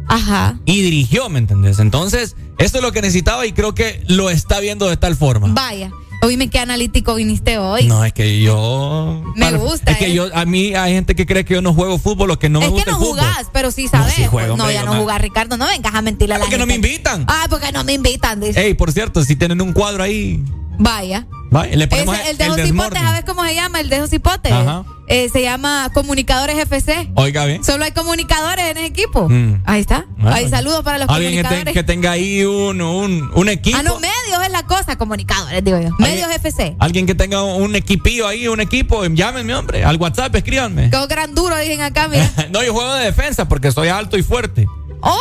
Ajá. y dirigió, ¿me entendés? Entonces, esto es lo que necesitaba y creo que lo está viendo de tal forma. Vaya. Oíme qué analítico viniste hoy. No, es que yo. Me gusta. Es que ¿eh? yo, a mí hay gente que cree que yo no juego fútbol o que no me gusta. Es que no jugás, pero sí sabes. No, no ya no jugás, Ricardo. No vengas a mentirle a la porque no me invitan. Ah, porque no me invitan, dice. Ey, por cierto, si tienen un cuadro ahí. Vaya. Le ponemos el dejo cipote, ¿sabes cómo se llama? El dejo cipote. Ajá. Eh, se llama Comunicadores FC. Oiga bien. Solo hay comunicadores en el equipo. Mm. Ahí está. Hay saludos para los comunicadores. Alguien que, tenga ahí un, un, un, equipo. Ah, no, medios es la cosa, comunicadores, digo yo. Medios FC. Alguien que tenga un equipillo ahí, un equipo, llámenme, hombre. Al WhatsApp, escríbanme. Qué gran duro, dicen acá, mira. no, yo juego de defensa porque soy alto y fuerte. ¡Oh!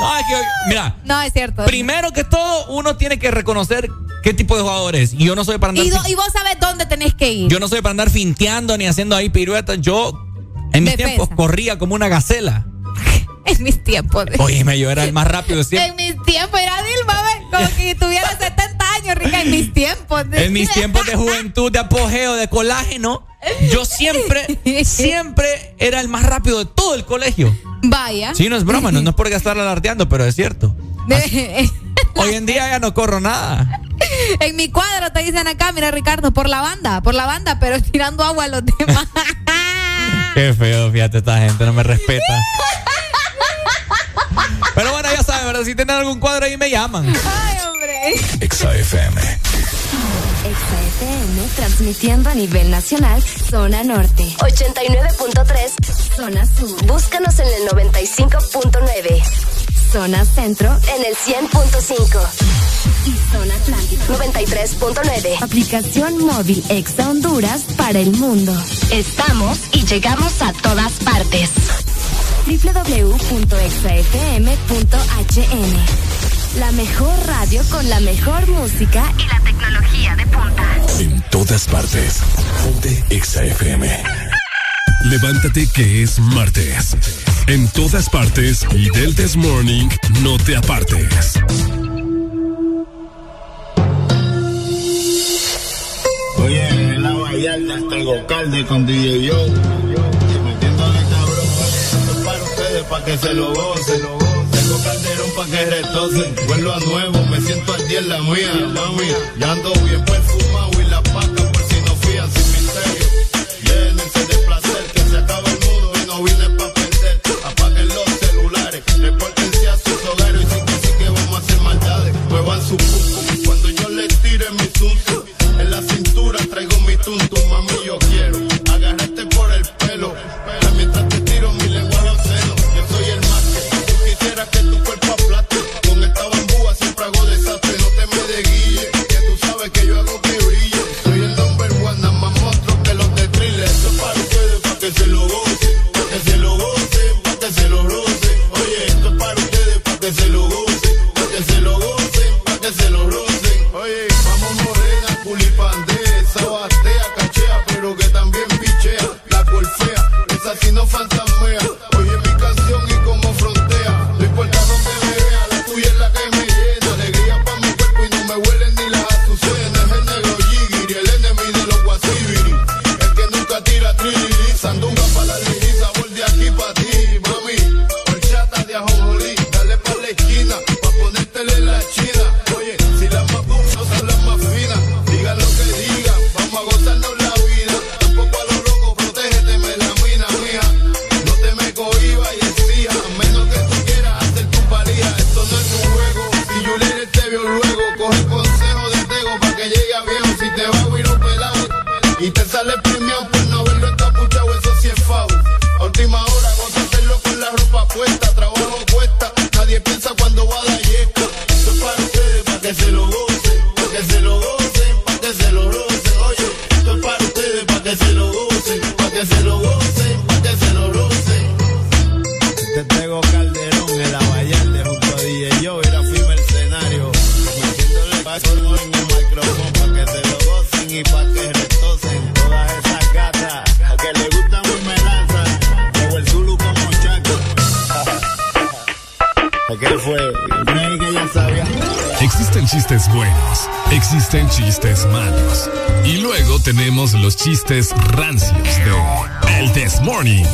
No, es que, mira. No, es cierto. Primero que todo, uno tiene que reconocer qué tipo de jugador es. Y yo no soy para andar. Y, vos sabés dónde tenés que ir. Yo no soy para andar finteando ni haciendo ahí piruetas. Yo, en mis tiempos, corría como una gacela. En mis tiempos. Oye, yo era el más rápido siempre. En mis tiempos era Dilma, como que tuviera 70 años, Rica, en mis tiempos. En mis tiempos de juventud, de apogeo, de colágeno, yo siempre, siempre era el más rápido de todo el colegio. Vaya. Sí, no es broma, no, es por estar alardeando, pero es cierto. hoy en día ya no corro nada. En mi cuadro te dicen acá, mira Ricardo, por la banda, por la banda, pero tirando agua a los demás. Qué feo, fíjate, esta gente no me respeta. Pero bueno, ya saben, ¿verdad? Si tienen algún cuadro ahí me llaman. Ay, hombre. XAFM. XAFM transmitiendo a nivel nacional, zona norte. 89.3, zona sur. Búscanos en el 95.9. Zona centro en el 100.5. Y zona atlántica 93.9. Aplicación móvil Exa Honduras para el mundo. Estamos y llegamos a todas partes www.exafm.hn. La mejor radio con la mejor música y la tecnología de punta. En todas partes. Ponte XAFM. Levántate que es martes. En todas partes y del This Morning no te apartes. Oye, en la Vallarta está el con DJ Yo. Metiéndole cabrón, esto es para ustedes, para que se lo gocen. Tengo calderón para que retocen. Vuelvo a nuevo, me siento al día en la mía, mami. Ya ando bien perfumado tuntum, mami, yo quiero agarrarte por el pelo. Chistes rancios de El This Morning.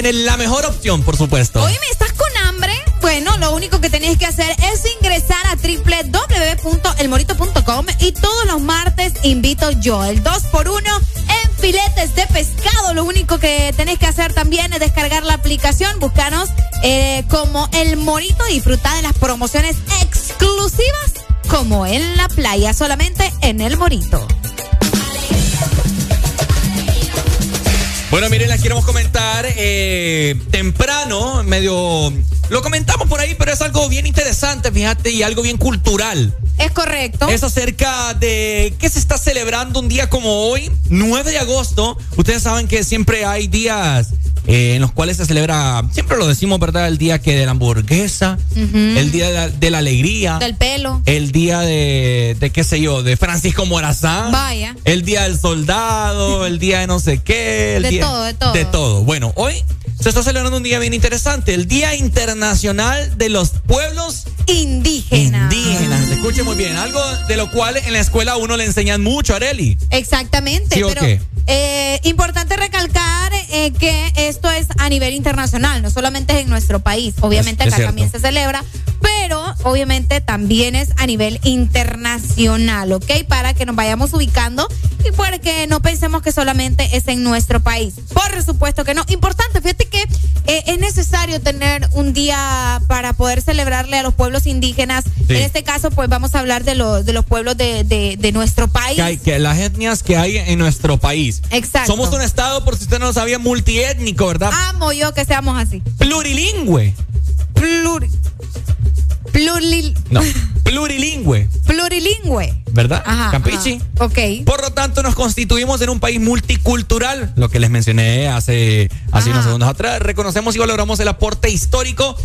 Tiene la mejor opción, por supuesto. Oíme, ¿estás con hambre? Bueno, lo único que tenés que hacer es ingresar a www.elmorito.com y todos los martes invito yo, el 2x1 en filetes de pescado. Lo único que tenés que hacer también es descargar la aplicación, buscanos eh, como El Morito y disfrutar de las promociones exclusivas como en la playa, solamente en El Morito. Bueno, miren, les queremos comentar eh, temprano, medio... Lo comentamos por ahí, pero es algo bien interesante, fíjate, y algo bien cultural. Es correcto. Es acerca de qué se está celebrando un día como hoy, 9 de agosto. Ustedes saben que siempre hay días eh, en los cuales se celebra, siempre lo decimos, ¿verdad? El día que de la hamburguesa, el día de la, de la alegría, Del pelo. el día de, de qué sé yo, de Francisco Morazán. Vaya. El día del soldado, el día de no sé qué. El De día, todo, de todo. De todo. Bueno, hoy se está celebrando un día bien interesante, el Día Internacional de los Pueblos Indígena. Indígenas. Se escuche muy bien, algo de lo cual en la escuela a uno le enseñan mucho, Areli. Exactamente, ¿Sí o pero qué? eh, importante recalcar eh, que es a nivel internacional, no solamente es en nuestro país. Obviamente Es- es acá también se celebra, pero obviamente también es a nivel internacional, ¿ok? Para que nos vayamos ubicando y para que no pensemos que solamente es en nuestro país. Por supuesto que no. Importante, fíjate que eh, es necesario tener un día para poder celebrarle a los pueblos indígenas. En este caso, pues vamos a hablar de los, de los pueblos de, de, nuestro país. Que, hay, que las etnias que hay en nuestro país. Exacto. Somos un estado, por si usted no lo sabía, multiétnico, ¿verdad? Amo yo que seamos así. Plurilingüe. Pluri. Pluril... No, plurilingüe. Plurilingüe. ¿Verdad? Ajá, Campichi. Ok. Por lo tanto, nos constituimos en un país multicultural, lo que les mencioné hace, hace unos segundos atrás. Reconocemos y valoramos el aporte histórico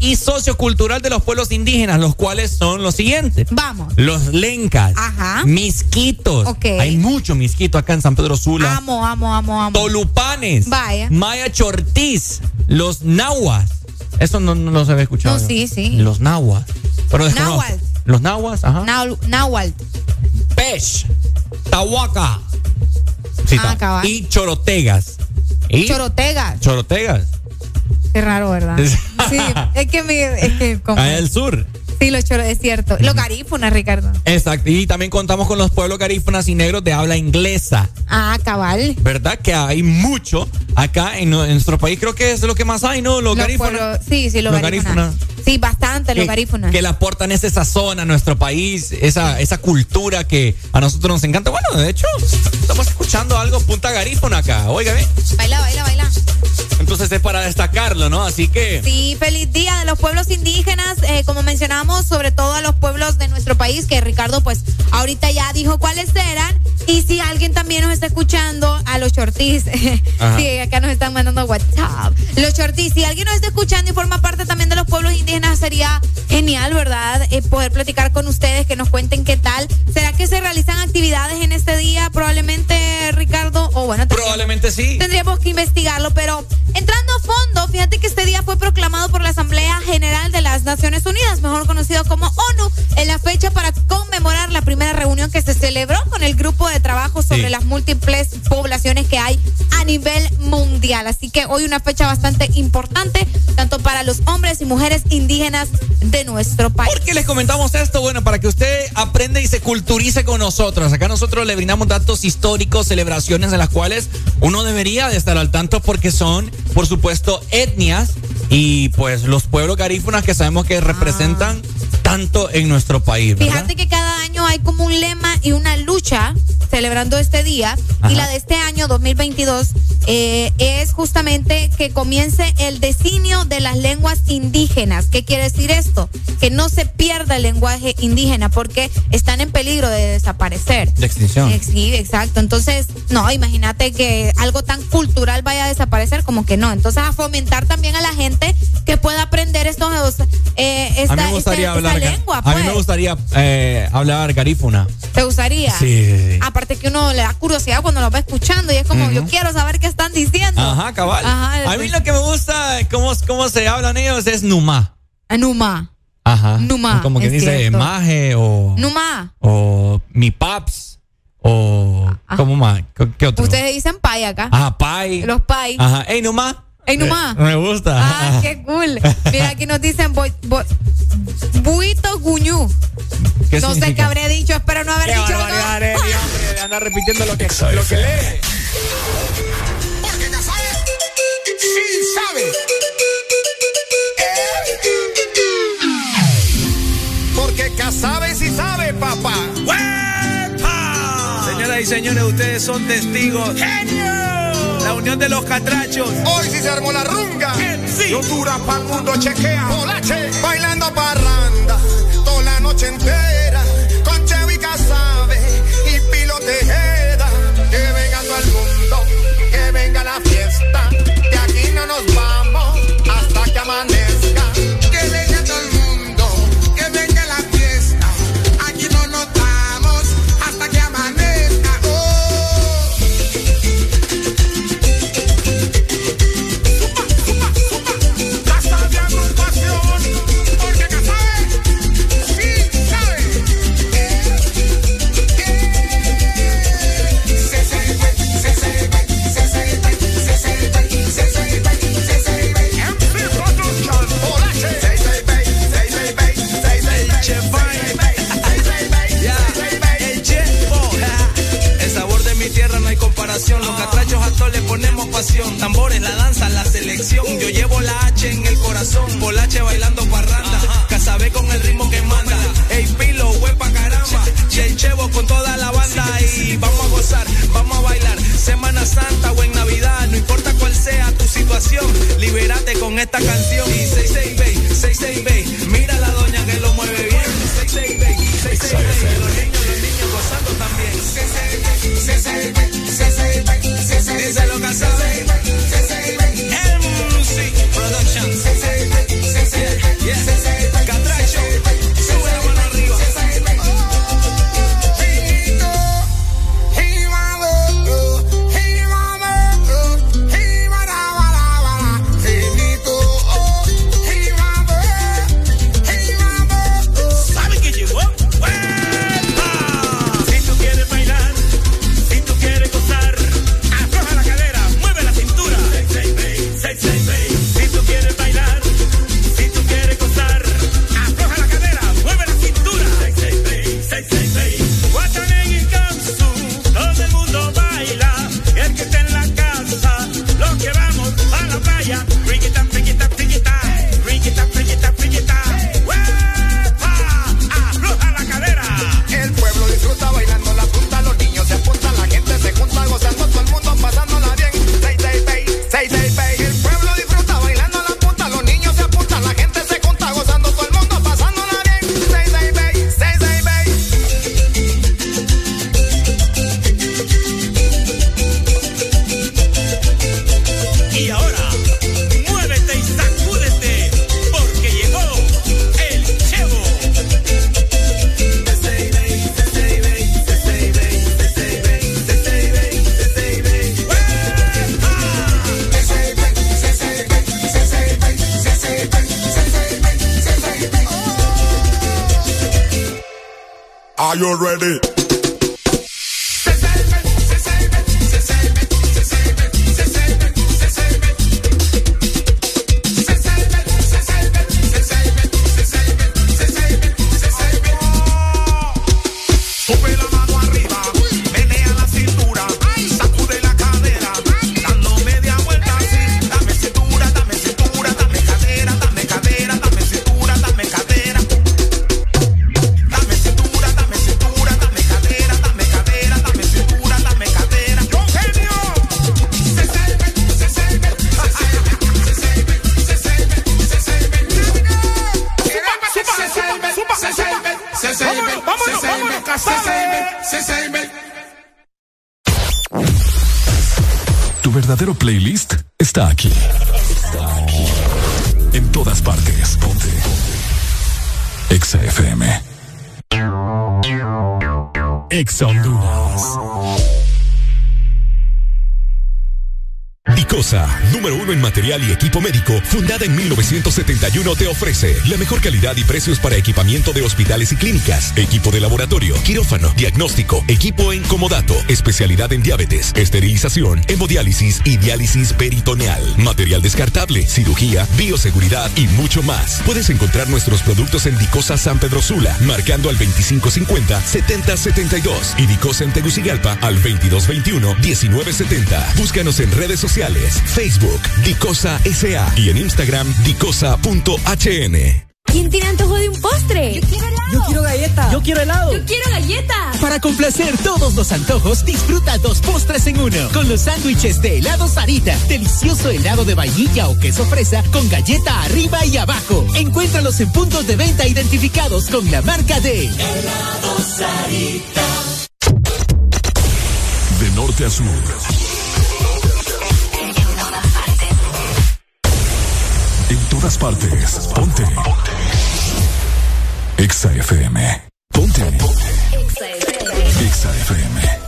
y sociocultural de los pueblos indígenas, los cuales son los siguientes. Vamos. Los lencas. Ajá. Misquitos. Ok. Hay mucho misquito acá en San Pedro Sula. Amo, amo, amo, amo. Tolupanes. Vaya. Maya Chortiz. Los nahuas. Eso no, no los había escuchado. No, sí, sí. Los nahuas. Pero Nahual. Los nahuas, ajá. Nahual. Pech. Tahuaca. Sí, ah, y chorotegas. ¿Y? Chorotegas. Chorotegas. Qué raro, ¿verdad? sí, es que me. Es que como... Allá del sur. Sí, los choros, es cierto. Los garífunas, Ricardo. Exacto. Y también contamos con los pueblos garífunas y negros de habla inglesa. Ah, cabal. ¿Verdad? Que hay mucho acá en, nuestro país. Creo que es lo que más hay, ¿no? Los, garífunas. Sí, sí, los, garífunas. Sí, bastante los garífunas. Que le aportan esa zona a nuestro país, esa, esa cultura que a nosotros nos encanta. Bueno, de hecho, estamos escuchando algo punta garífuna acá. Óigame. Baila, baila, baila. Entonces es para destacarlo, ¿no? Así que. Sí, feliz día de los pueblos indígenas. Eh, como sobre todo a los pueblos de nuestro país, que Ricardo, pues, ahorita ya dijo cuáles eran. Y si alguien también nos está escuchando, a los shorties. sí, acá nos están mandando WhatsApp. Los shorties, si alguien nos está escuchando y forma parte también de los pueblos indígenas, sería genial, ¿verdad? Eh, poder platicar con ustedes, que nos cuenten qué tal. ¿Será que se realizan actividades en este día? Probablemente, Ricardo. O bueno, probablemente sí. Tendríamos que investigarlo, pero entrando a fondo, fíjate que este día fue proclamado por la Asamblea General de las Naciones Unidas, mejor conocido como ONU, en la fecha para conmemorar la primera reunión que se celebró con el grupo de trabajo sobre las múltiples poblaciones que hay a nivel mundial. Así que hoy una fecha bastante importante, tanto para los hombres y mujeres indígenas de nuestro país. ¿Por qué les comentamos esto? Bueno, para que usted aprenda y se culturice con nosotros. Acá nosotros le brindamos datos históricos, celebraciones en las cuales uno debería de estar al tanto porque son, por supuesto, etnias y pues los pueblos garífunas que sabemos que representan tanto en nuestro país. Fíjate que cada año hay como un lema y una lucha celebrando este día y la de este año 2022 eh, es justamente que comience el designio de las lenguas indígenas. ¿Qué quiere decir esto? Que no se pierda el lenguaje indígena porque están en peligro de desaparecer. De extinción. Sí, exacto. Entonces, no, imagínate que algo tan cultural vaya a desaparecer como que no. Entonces, a fomentar también a la gente que pueda aprender estos, eh, esta, a mí me gustaría hablar, lengua. A mí me pues. gustaría eh, hablar garífuna. ¿Te gustaría? Sí, Aparte que uno le da curiosidad cuando lo va escuchando y es como, yo quiero saber qué están diciendo. Ajá, cabal. a mí lo que me gusta, cómo, cómo se hablan ellos, es Numa. Numa. Ajá. Numa. Como que dice maje o. Numa. O mi paps. O. Ah. ¿Cómo más? ¿Qué otro? Ustedes dicen pai acá. Ajá, pai. Los pai. Ajá. Ey, Numa. Ey, Numa. Me gusta. Ah, qué cool. Mira, aquí nos dicen buito guñú. no sé qué habré dicho, espero no haber dicho nada. hombre, anda repitiendo lo que, lo que lee. Porque ya sabe. Sí sabe. Porque ya sabe si sabe, papá. ¡Wepa! Y señores, ustedes son testigos. ¡Genio! La unión de los catrachos. Hoy sí se armó la runga. Sí. Locura pa' mundo chequea. Polache. Bailando parranda. Toda la noche entera. Tambores, la danza, la selección. Yo llevo la H en el corazón. Bolache bailando parranda. Casabé con el ritmo que manda. Ey, pilo, huepa, caramba. Che, chevo con toda la banda. Y vamos a gozar, vamos a bailar. Semana Santa o en Navidad. No importa cuál sea tu situación. Libérate con esta canción. Y 666 666 Mira la doña que lo mueve bien. 666 666 FM. Ex y equipo médico, fundada en 1971, te ofrece la mejor calidad y precios para equipamiento de hospitales y clínicas, equipo de laboratorio, quirófano, diagnóstico, equipo en comodato, especialidad en diabetes, esterilización, hemodiálisis y diálisis peritoneal, material descartable, cirugía, bioseguridad y mucho más. Puedes encontrar nuestros productos en Dicosa San Pedro Sula, marcando al 2550-7072 y Dicosa en Tegucigalpa al 2221-1970. Búscanos en redes sociales, Facebook, Dicosa SA y en Instagram dicosa.hn. ¿Quién tiene antojo de un postre? Yo quiero helado. Yo quiero galleta. Yo quiero helado. Yo quiero galleta. Para complacer todos los antojos, disfruta dos postres en uno. Con los sándwiches de helado Sarita. Delicioso helado de vainilla o queso fresa con galleta arriba y abajo. Encuéntralos en puntos de venta identificados con la marca de Helado Sarita. De norte a sur. Todas partes. Ponte. Ponte. Exa. Ponte. Ponte. Exa FM.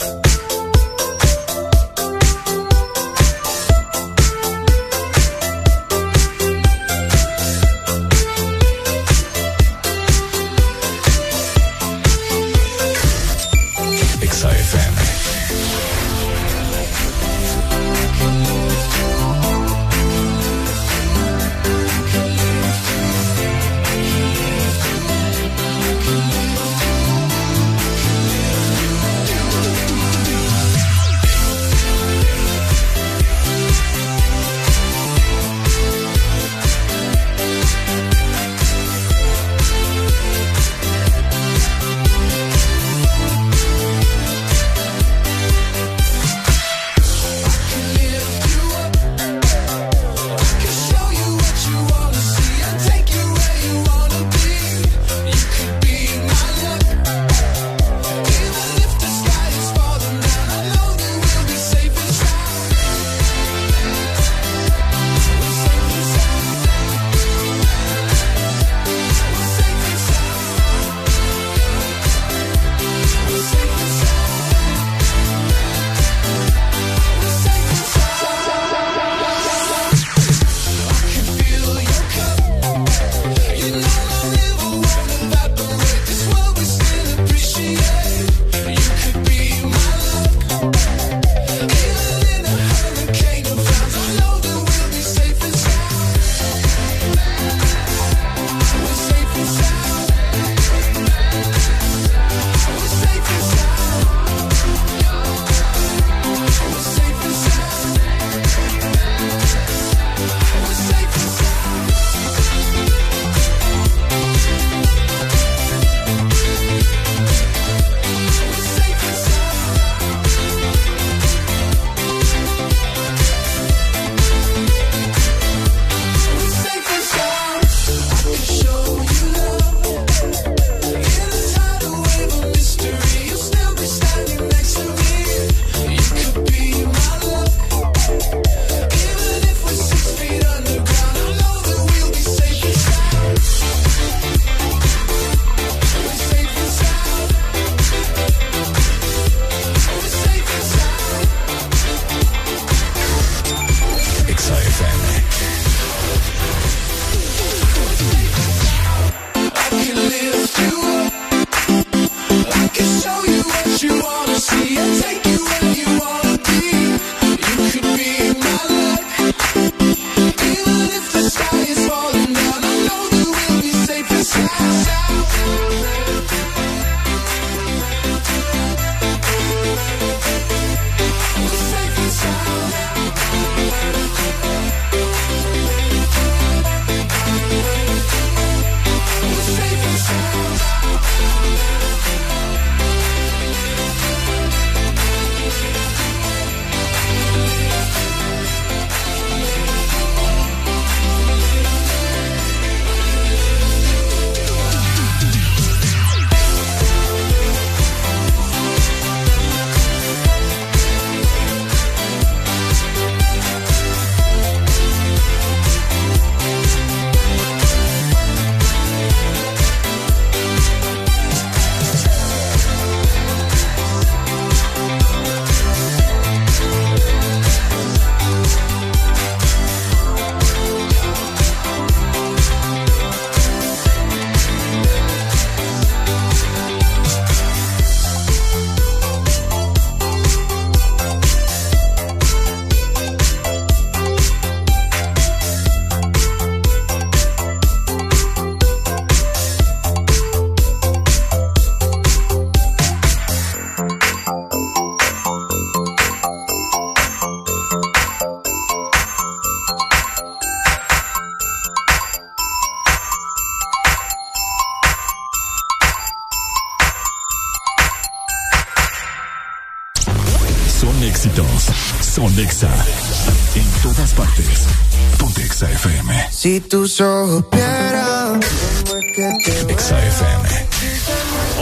Si tus ojos vieran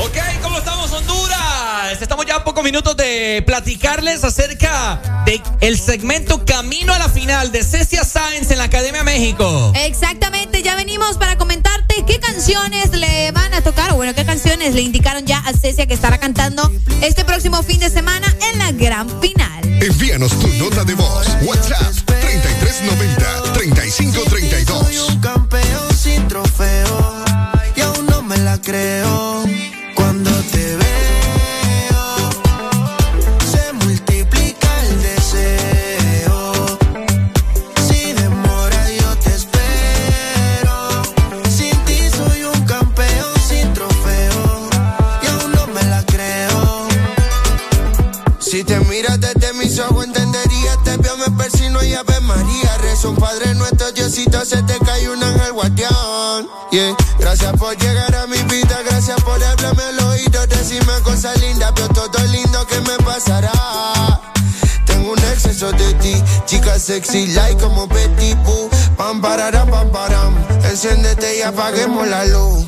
Ok, ¿cómo estamos Honduras? Estamos ya a pocos minutos de platicarles acerca del el segmento Camino a la Final de Cecia Sáenz en la Academia México. Exactamente, ya venimos para comentarte qué canciones le van a tocar, o bueno, qué canciones le indicaron ya a Cecia que estará cantando este próximo fin de semana en la gran final. Envíanos tu nota de voz, WhatsApp sexy like como Betty Boo. Pam, parará, pam, param. Enciéndete y apaguemos la luz.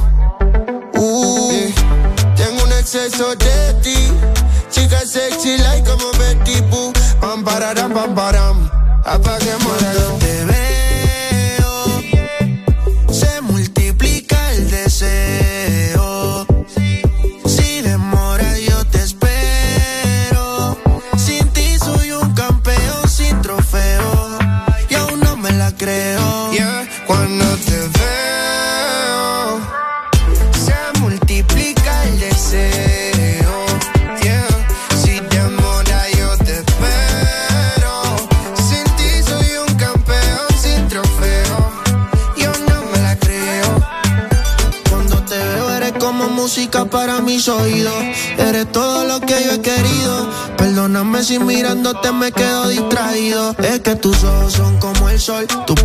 Que Tus ojos son como el sol. Tu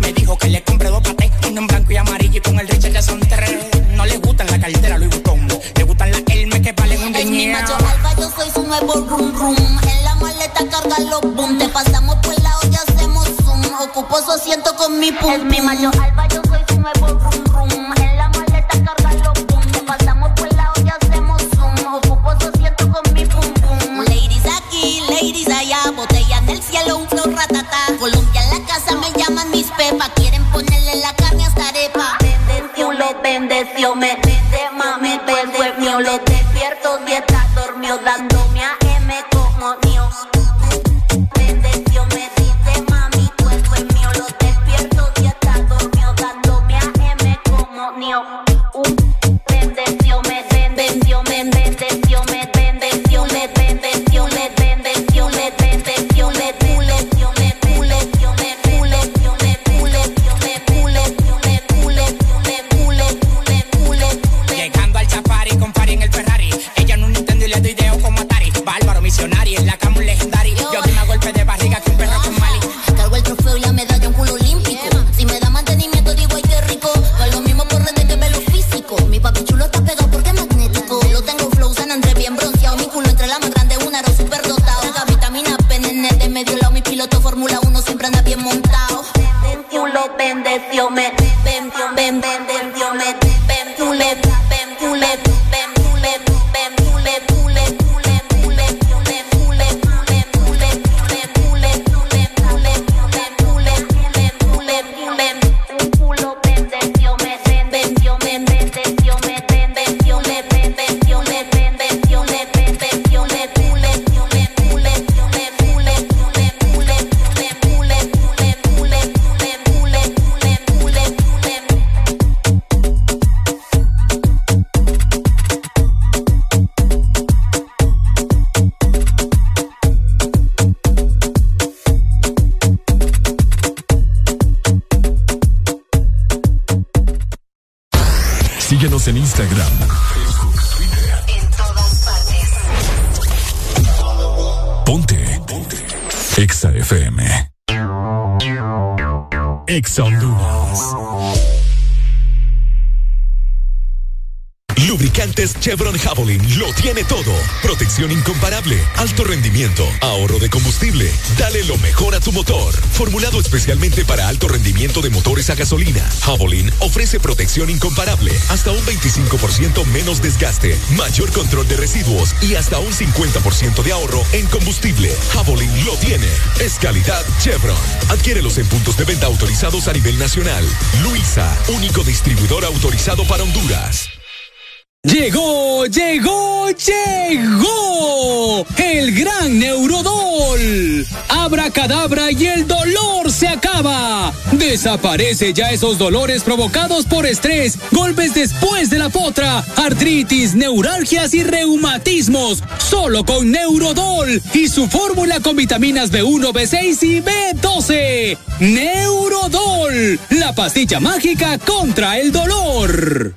Me dijo que le compré dos patés, uno en blanco y amarillo y con el Richard ya son tres. No le gustan la cartera Louis Vuitton, le gustan las Hermes que valen un dinero. mi macho alfa, yo soy su nuevo rum rum. En la maleta carga los boom, te pasamos por la olla, hacemos zoom. Ocupo su asiento con mi pum. Es mi macho alfa, yo soy su nuevo rum Incomparable, alto rendimiento, ahorro de combustible. Dale lo mejor a tu motor. Formulado especialmente para alto rendimiento de motores a gasolina, Javelin ofrece protección incomparable, hasta un 25% menos desgaste, mayor control de residuos y hasta un 50% de ahorro en combustible. Javelin lo tiene. Es calidad Chevron. Adquiérelos en puntos de venta autorizados a nivel nacional. Luisa, único distribuidor autorizado para Honduras. Llegó, llegó, llegó el gran Neurodol. abra cadabra y el dolor se acaba. Desaparece ya esos dolores provocados por estrés, golpes después de la potra, artritis, neuralgias y reumatismos. Solo con Neurodol y su fórmula con vitaminas B1, B6 y B12. Neurodol, la pastilla mágica contra el dolor.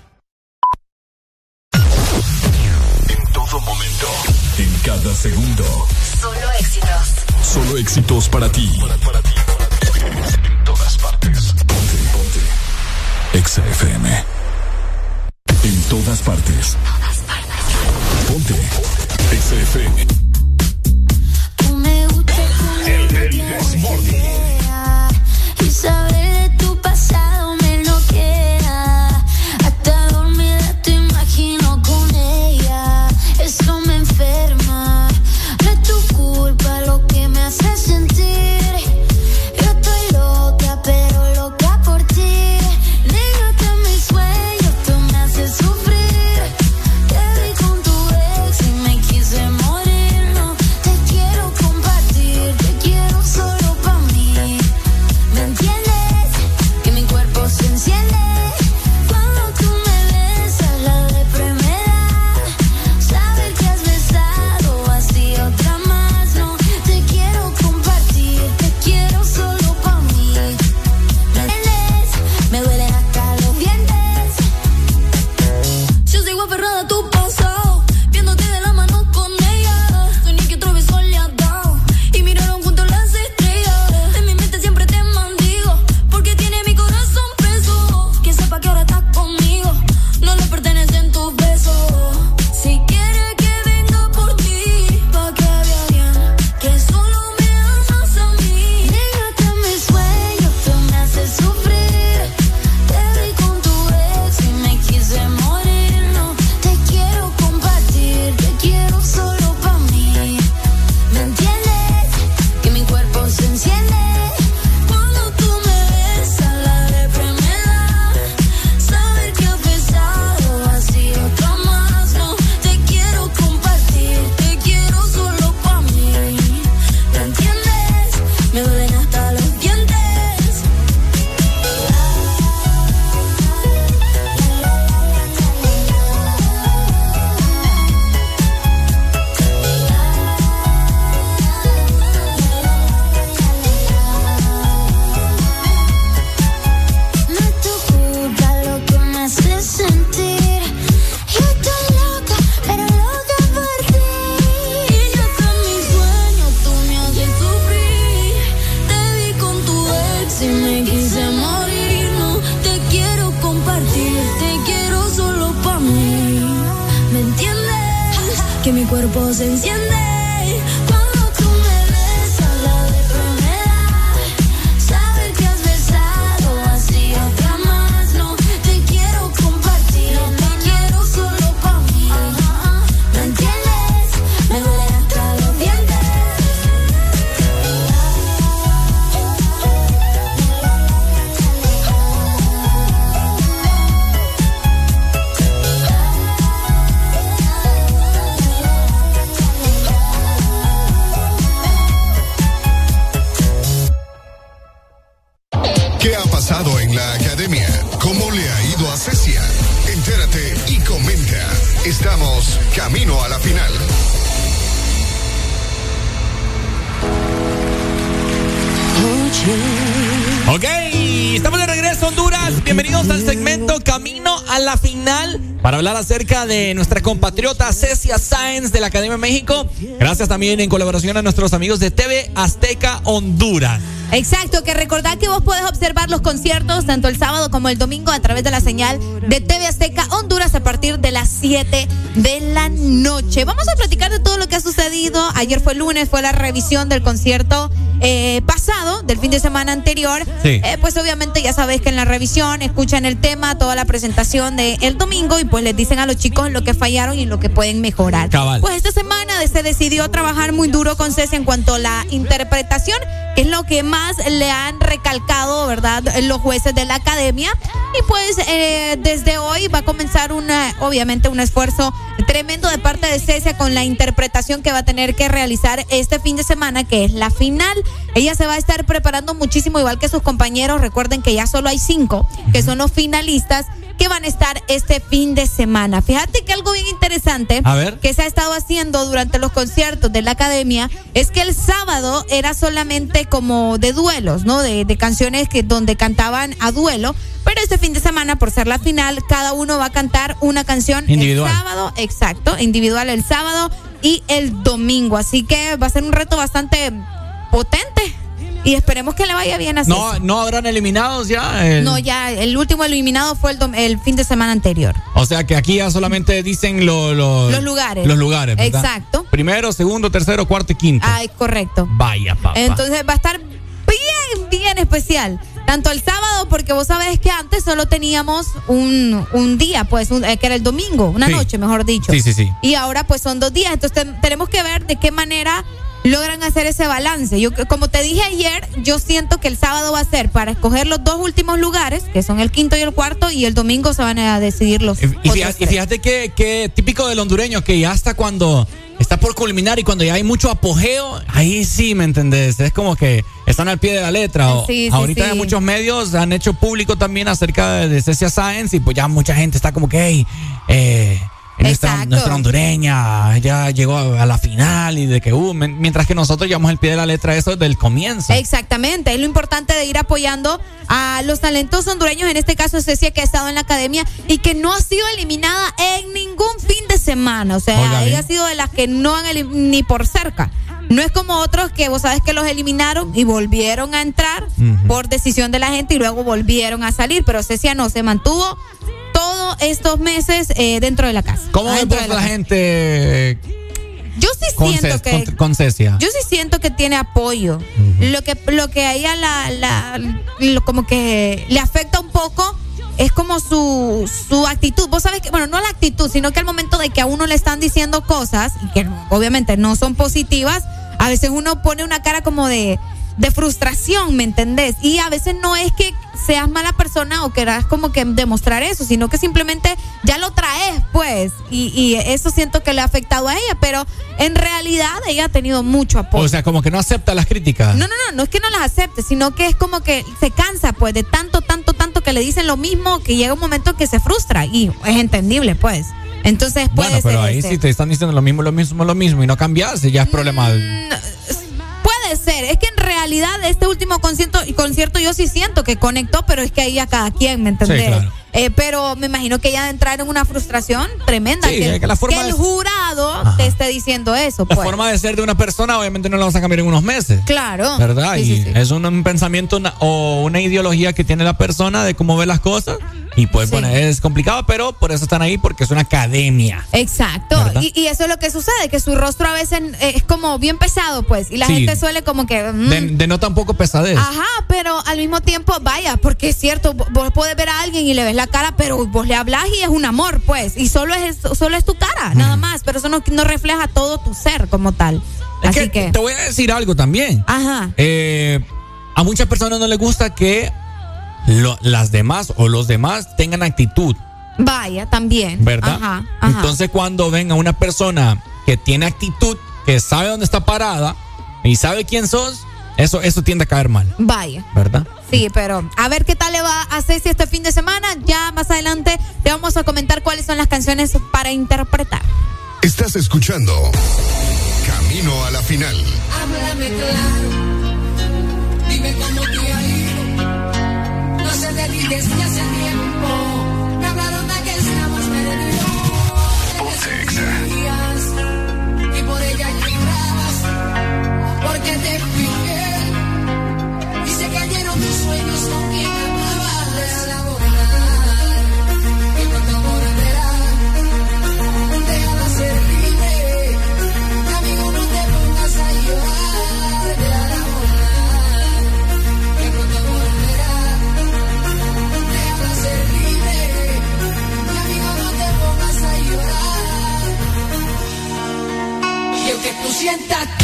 De nuestra compatriota Cecia Sáenz de la Academia de México. Gracias también en colaboración a nuestros amigos de TV Azteca Honduras. Exacto, que recordad que vos podés observar los conciertos tanto el sábado como el domingo a través de la señal de TV Azteca Honduras a partir de las 7 de la noche. Vamos a platicar de todo lo que ha sucedido. Ayer fue lunes, fue la revisión del concierto eh, pasado, del fin de semana anterior. Sí. Eh, pues obviamente ya sabéis que en la revisión escuchan el tema, toda la presentación del el domingo y pues les dicen a los chicos lo que fallaron y lo que pueden mejorar. Cabal. Pues esta semana se decidió trabajar muy duro con Ceci en cuanto a la interpretación, es lo que más le han recalcado, ¿verdad?, los jueces de la academia. Y pues eh, desde hoy va a comenzar una, obviamente, un esfuerzo tremendo de parte de Cecia con la interpretación que va a tener que realizar este fin de semana, que es la final. Ella se va a estar preparando muchísimo, igual que sus compañeros. Recuerden que ya solo hay cinco, que son los finalistas que van a estar este fin de semana. Fíjate que algo bien interesante A ver. que se ha estado haciendo durante los conciertos de la academia es que el sábado era solamente como de duelos, ¿no? De, de canciones que donde cantaban a duelo. Pero este fin de semana, por ser la final, cada uno va a cantar una canción Individual. el sábado, exacto, individual el sábado y el domingo. Así que va a ser un reto bastante potente. Y esperemos que le vaya bien así. No, no habrán eliminados ya. el- No, ya, el último eliminado fue el, dom- el fin de semana anterior. O sea que aquí ya solamente dicen lo- lo- Los lugares. Los lugares, ¿verdad? Exacto. Primero, segundo, tercero, cuarto y quinto. Ay, correcto. Vaya, papá. Entonces va a estar bien, bien especial. Tanto el sábado, porque vos sabés que antes solo teníamos un, un día, pues, un- eh, que era el domingo, una Sí. noche, mejor dicho. Sí, sí, sí. Y ahora, pues, son dos días. Entonces, te- tenemos que ver de qué manera logran hacer ese balance. Yo, como te dije ayer, yo siento que el sábado va a ser para escoger los dos últimos lugares, que son el quinto y el cuarto, y el domingo se van a decidir los Y fíjate, y fíjate que, que típico del hondureño, que ya hasta cuando está por culminar y cuando ya hay mucho apogeo, ahí sí, ¿me entendés? Es como que están al pie de la letra. O- Sí, sí, ahorita sí. hay muchos medios han hecho público también acerca de, de Cecia Sáenz y pues ya mucha gente está como que, hey, eh, nuestra, nuestra hondureña ya llegó a, la final y de que, uh, mientras que nosotros llevamos al pie de la letra eso desde el comienzo. Exactamente, es lo importante de ir apoyando a los talentos hondureños, en este caso Cecia que ha estado en la academia y que no ha sido eliminada en ningún fin de semana, o sea, Oiga, ella bien. ha sido de las que no han ni por cerca. No es como otros que vos sabes que los eliminaron y volvieron a entrar por decisión de la gente y luego volvieron a salir, pero Cecia no, se mantuvo todos estos meses eh, dentro de la casa. ¿Cómo de la la gente Yo sí siento que... con- con Cecia? Yo sí siento que tiene apoyo. Lo que lo que a ella la, la lo- como que le afecta un poco es como su, su actitud. Vos sabés que, bueno, no la actitud, sino que al momento de que a uno le están diciendo cosas, y que obviamente no son positivas, a veces uno pone una cara como de, de frustración, ¿me entendés? Y a veces no es que seas mala persona o quieras como que demostrar eso, sino que simplemente ya lo traes, pues. Y, y eso siento que le ha afectado a ella, pero en realidad ella ha tenido mucho apoyo. O sea, como que no acepta las críticas. No, no, no, no es que no las acepte, sino que es como que se cansa, pues, de tanto, tanto, tanto que le dicen lo mismo, que llega un momento que se frustra y es entendible, pues. Entonces puede Bueno, pero ser ahí ese. si te están diciendo lo mismo, lo mismo, lo mismo y no cambias, ya es problema. Mm, Puede ser, es que en realidad este último concierto, concierto yo sí siento que conectó, pero es que ahí a cada quien, ¿me entendés? Sí, claro. Eh, pero me imagino que ella de entrar en una frustración tremenda. Sí, que, es que la forma que el jurado Ajá. te esté diciendo eso, La pues. forma de ser de una persona obviamente no la vas a cambiar en unos meses. Claro. ¿Verdad? Sí, y sí, es un, un pensamiento una- o una ideología que tiene la persona de cómo ve las cosas. Y pues bueno, es complicado, pero por eso están ahí, porque es una academia. Exacto. Y, y eso es lo que sucede, que su rostro a veces eh, es como bien pesado, pues. Y la gente suele como que. mm, De, denota un poco pesadez. Ajá, pero al mismo tiempo, vaya, porque es cierto, vo- vos podés ver a alguien y le ves la cara, pero vos le hablas y es un amor, pues, y solo es solo es tu cara, nada más, pero eso no, no refleja todo tu ser como tal. Es Así que, que, te voy a decir algo también. ajá, Eh, a muchas personas no les gusta que lo- las demás o los demás tengan actitud, vaya, también. ¿verdad? Ajá, ajá. Entonces cuando ven a una persona que tiene actitud, que sabe dónde está parada y sabe quién sos, eso, eso tiende a caer mal, vaya. ¿verdad? Sí, pero a ver qué tal le va a Ceci este fin de semana. Ya más adelante te vamos a comentar cuáles son las canciones para interpretar. Estás escuchando Camino a la final. Háblame claro, dime cómo te ha ido. No sé de ti desde hace tiempo. Me hablaron de que estabas perdido. Y por ella llorabas, porque te Aunque tú sientas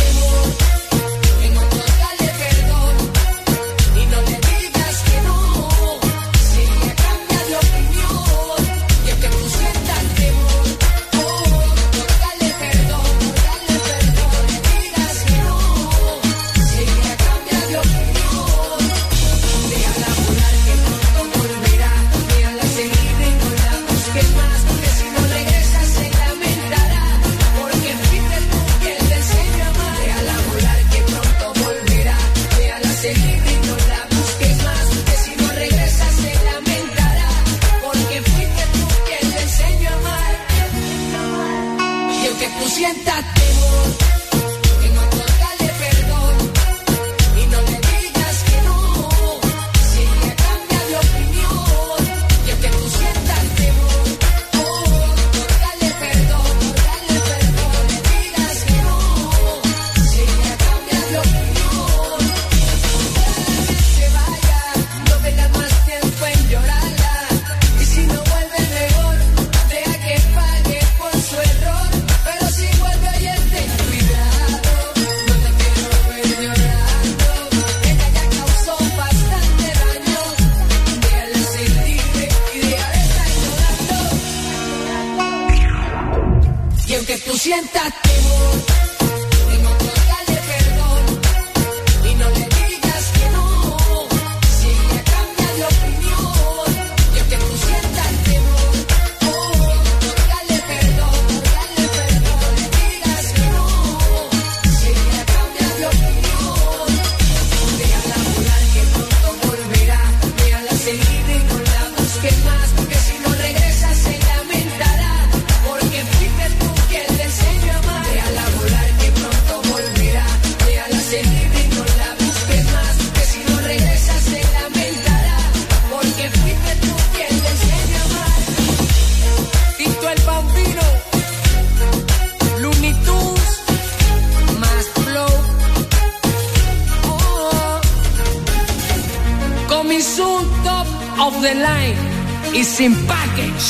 y sin package.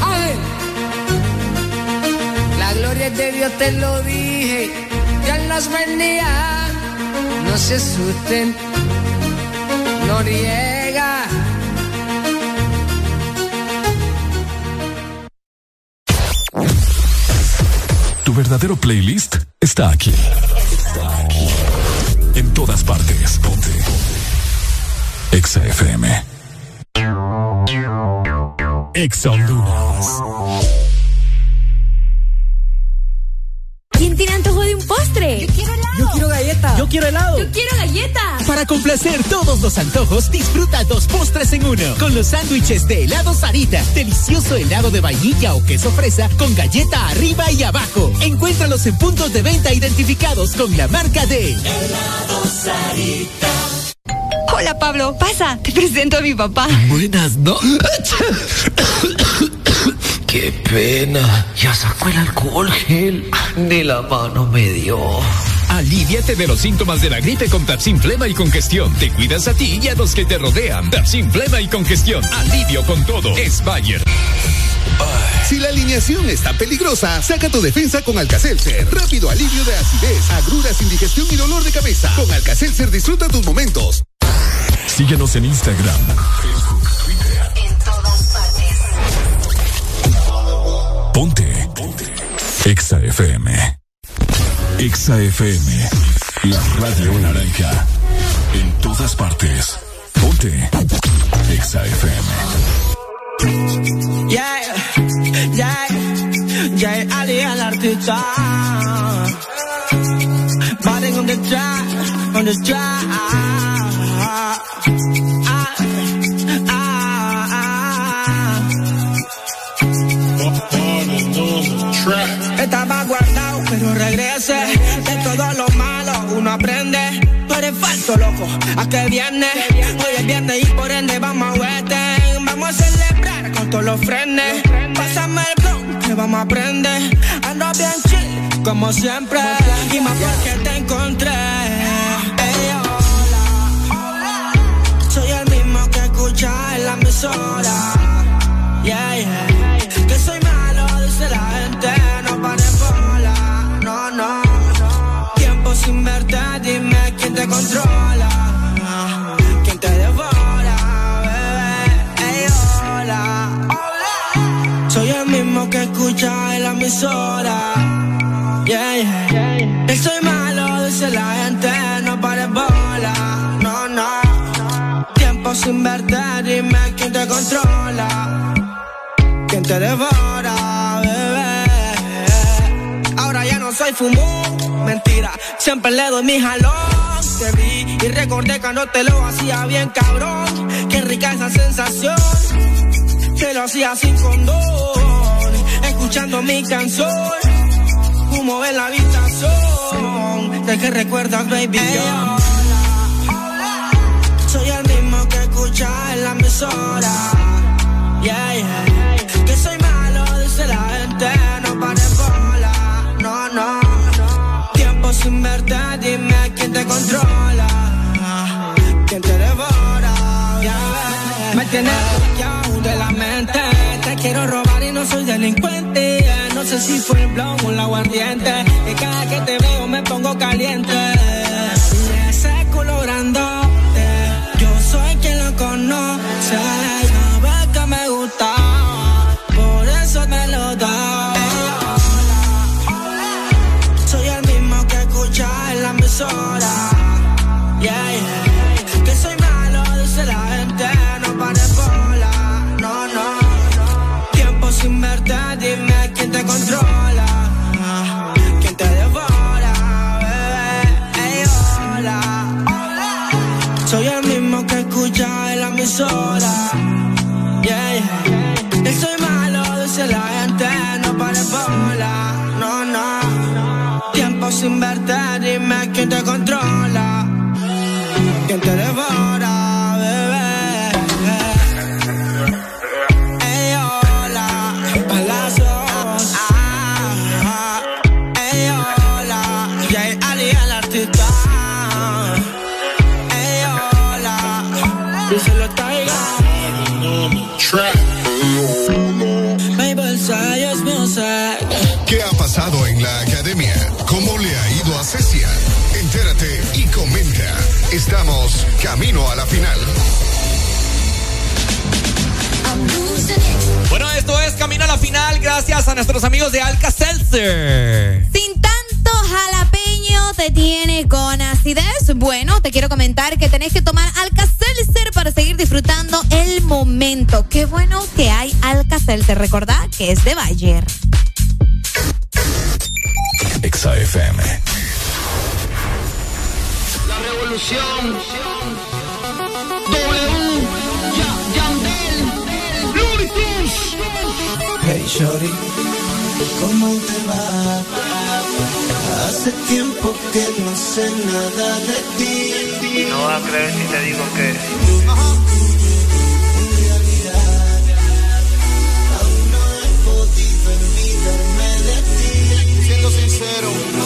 A. La gloria de Dios te lo dije, Dios los bendiga. No se asusten, Noriega. Tu verdadero playlist está aquí. Está aquí. En todas partes. Ponte. Exa FM. Exa Honduras. ¿Quién tiene antojo de un postre? Yo quiero helado. Yo quiero galleta. Yo quiero helado. Yo quiero galleta. Para complacer todos los antojos, disfruta dos postres en uno. Con los sándwiches de helado Sarita. Delicioso helado de vainilla o queso fresa con galleta arriba y abajo. Encuéntralos en puntos de venta identificados con la marca de Helado Sarita. Hola Pablo, pasa, te presento a mi papá. Buenas, ¿no? Qué pena. Ya sacó el alcohol gel. Ni la mano me dio. Aliviate de los síntomas de la gripe con Tapsin Flema y Congestión. Te cuidas a ti y a los que te rodean. Tapsin Flema y Congestión. Alivio con todo. Es Bayer. Si la alineación está peligrosa, saca tu defensa con Alcacelser. Rápido alivio de acidez, agruras, indigestión y dolor de cabeza. Con Alcacelser disfruta tus momentos. Síguenos en Instagram, Facebook, Twitter. En todas partes. Ponte. Ponte. Exa FM. Exa FM. La radio naranja. En todas partes. Ponte. Exa FM. Yeah, yeah, yeah, Ali al artista. Body on the track, on the track. De todo lo malo uno aprende. Tú eres falso, loco. ¿A qué viene? Hoy es viernes y por ende vamos a Western. Vamos a celebrar con todos los frenes. Pásame el blog que vamos a aprender. Ando bien chill, como siempre. Y más porque te encontré. Ey, hola. Soy el mismo que escucha en la emisora. Sin verte, dime quién te controla. ¿Quién te devora, bebé? Ey, hola. Soy el mismo que escucha en la emisora. Yeah, yeah. Que soy malo, dice la gente. No pares bola. No, no. Tiempo sin verte, dime quién te controla. Quién te devora, soy fumón, mentira. Siempre le doy mi jalón. Te vi y recordé cuando te lo hacía bien cabrón. Qué rica esa sensación. Te lo hacía sin condón. Escuchando mi canción. Humo en la habitación. De que recuerdas, baby. yo. Soy el mismo que escucha en la emisora. Yeah. Te controla. Quién te devora. Me tienes bloqueado de la mente. Te quiero robar y no soy delincuente. No sé si fue el blog o el aguardiente. Y cada que te veo me pongo caliente. Y ese culo grandote, yo soy quien lo conoce. Escucha en la emisora. Yeah, yeah. Que soy malo, dice la gente. No pares bola, no, no. Tiempo sin verte, dime quién te controla. Quién te devora, camino a la final. Bueno, esto es Camino a la Final gracias a nuestros amigos de Alka Seltzer. Sin tanto jalapeño te tiene con acidez. Bueno, te quiero comentar que tenés que tomar Alka-Seltzer para seguir disfrutando el momento. Qué bueno que hay Alka-Seltzer. Recordá que es de Bayer. XAFM. La revolución. Shorty, ¿cómo te va? Hace tiempo que no sé nada de ti. No vas a creer si te digo que. En realidad, aún no he podido olvidarme de ti. Siendo sincero. No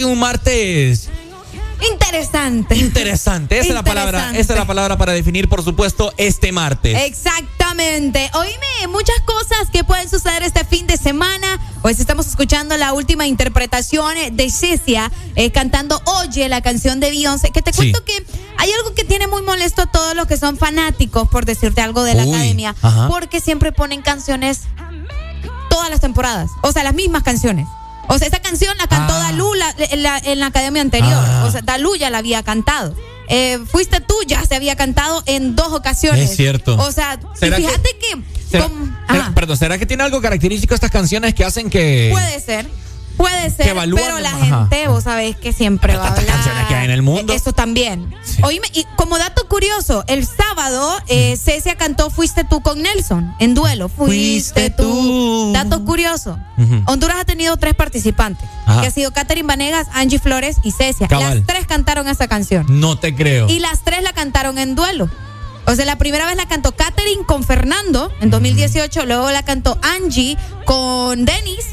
sido un martes Interesante. interesante. Esa es la palabra, esa es la palabra para definir, por supuesto, este martes. Exactamente. Oíme, muchas cosas que pueden suceder este fin de semana. Pues estamos escuchando la última interpretación de Cecia eh, cantando Oye, la canción de Beyoncé. Que te cuento que hay algo que tiene muy molesto a todos los que son fanáticos, por decirte algo de la Uy, academia. ajá. Porque siempre ponen canciones todas las temporadas. O sea, las mismas canciones. O sea, esa canción la cantó Ah. Dalú la- en, la, en la academia anterior. Ah. O sea, Dalú ya la había cantado. Eh, fuiste tú, ya se había cantado en dos ocasiones. Es cierto. O sea, y ¿Será que- fíjate que, ¿Será, com- será- ajá, perdón, ¿será que tiene algo característico estas canciones que hacen que. puede ser. Puede ser, pero la ajá. gente, vos sabés que siempre va a hablar. canciones que hay en el mundo. Eso también. Oíme, y como dato curioso, el sábado eh, Cecia cantó Fuiste tú con Nelson en duelo. Fuiste, tú. Dato curioso. Honduras ha tenido tres participantes, Ajá. que ha sido Catherine Vanegas, Angie Flores y Cecia. Cabal. Las tres cantaron esa canción. No te creo. Y las tres la cantaron en duelo. O sea, la primera vez la cantó Katherine con Fernando en 2018, luego la cantó Angie con Dennis.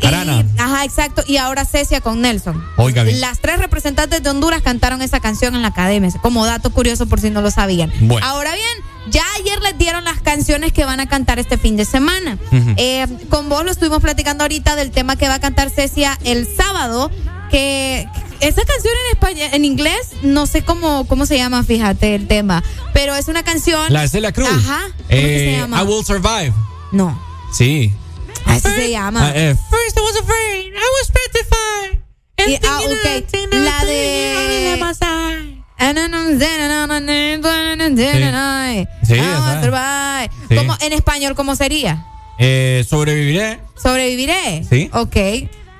Y- Arana. ajá, exacto. Y ahora Cecia con Nelson. Oiga bien. Las tres representantes de Honduras cantaron esa canción en la academia, como dato curioso por si no lo sabían. Bueno. Ahora bien, ya ayer les dieron las canciones que van a cantar este fin de semana. Eh, con vos lo estuvimos platicando ahorita del tema que va a cantar Cecia el sábado, que esa canción en español, en inglés, no sé cómo, cómo se llama, fíjate el tema, pero es una canción. La de Celia Cruz. Ajá. ¿Cómo que se Eh, llama? I Will Survive. No. Sí. Así se llama. Ah, eh, First I was afraid, I was petrified. Y- ah. La de. Sí. Sí. ¿Cómo- en español, ¿cómo sería? Eh, sobreviviré. ¿Sobreviviré? Sí. Ok.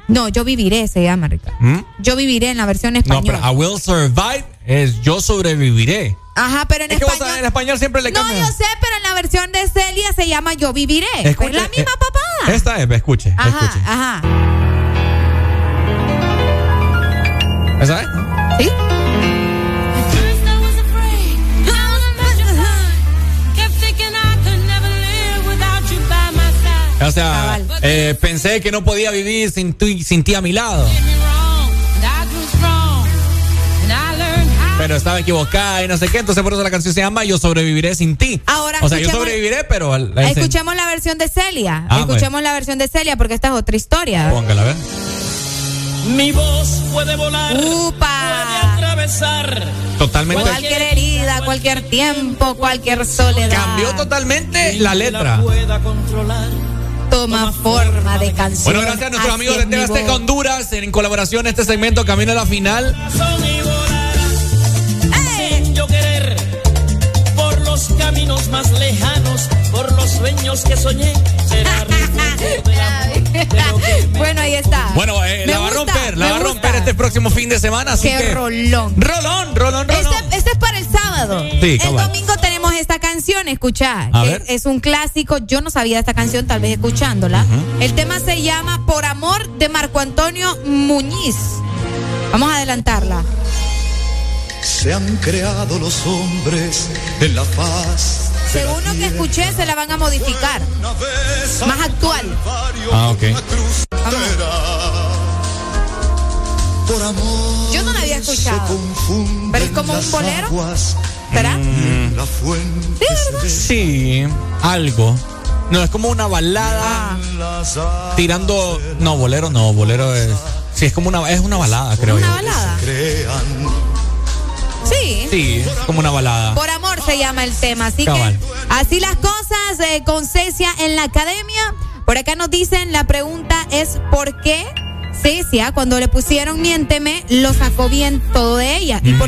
No, yo viviré, se llama, Ricardo. ¿Mm? Yo viviré en la versión No, español. pero I will survive es yo sobreviviré. Ajá, pero en Es que vos español. sabés, en español siempre le no, cambian. yo sé, pero en la versión de Celia se llama Yo viviré. Escuche, es la misma eh, papada. Esta es, escuche, Ajá, escuche. ajá. ¿Esa es? ¿Sí? O sea, eh, pensé que no podía vivir sin, tu- sin ti a mi lado. Pero estaba equivocada y no sé qué, entonces por eso la canción se llama Yo sobreviviré sin ti. Ahora o sea, yo sobreviviré, pero al- al- Escuchemos la versión de Celia. Ah, Escuchemos la versión de Celia porque esta es otra historia. Póngala, a ver. Mi voz puede volar, Upa. atravesar. Totalmente. Cualquier herida, cualquier tiempo, cualquier soledad. Cambió totalmente la letra. Pueda controlar. Toma forma de canción. Bueno, gracias a nuestros amigos de voz. Honduras en colaboración en este segmento Camino a la Final. Sin yo querer, por los caminos más lejanos, por los sueños que soñé Bueno, ahí está. Bueno, eh, Me la va a romper, la me va a gusta. romper este próximo fin de semana. Así Qué que. rolón. Rolón, rolón, rolón. Este, este es para el sábado. Sí, el domingo esta canción, escuchar. A Es, ver. es un clásico. Yo no sabía de esta canción, tal vez escuchándola. El tema se llama Por amor de Marco Antonio Muñiz. Vamos a adelantarla. Se han creado los hombres en la faz. Según lo que escuché, se la van a modificar. Más actual. Ah, ok. Por amor. Yo no la había escuchado. Pero es como un bolero. ¿Será? Mm, La fuente sí, algo. No, es como una balada Ah. tirando. No, bolero no, bolero es. Sí, es como una, es una balada, creo ¿Una yo. balada? crean. Sí. Sí, es como una balada. Por amor se llama el tema. Así Cabal. que así las cosas eh, con Cecia en la academia. Por acá nos dicen, la pregunta es ¿por qué Cecia, cuando le pusieron Miénteme, lo sacó bien todo de ella? ¿Y por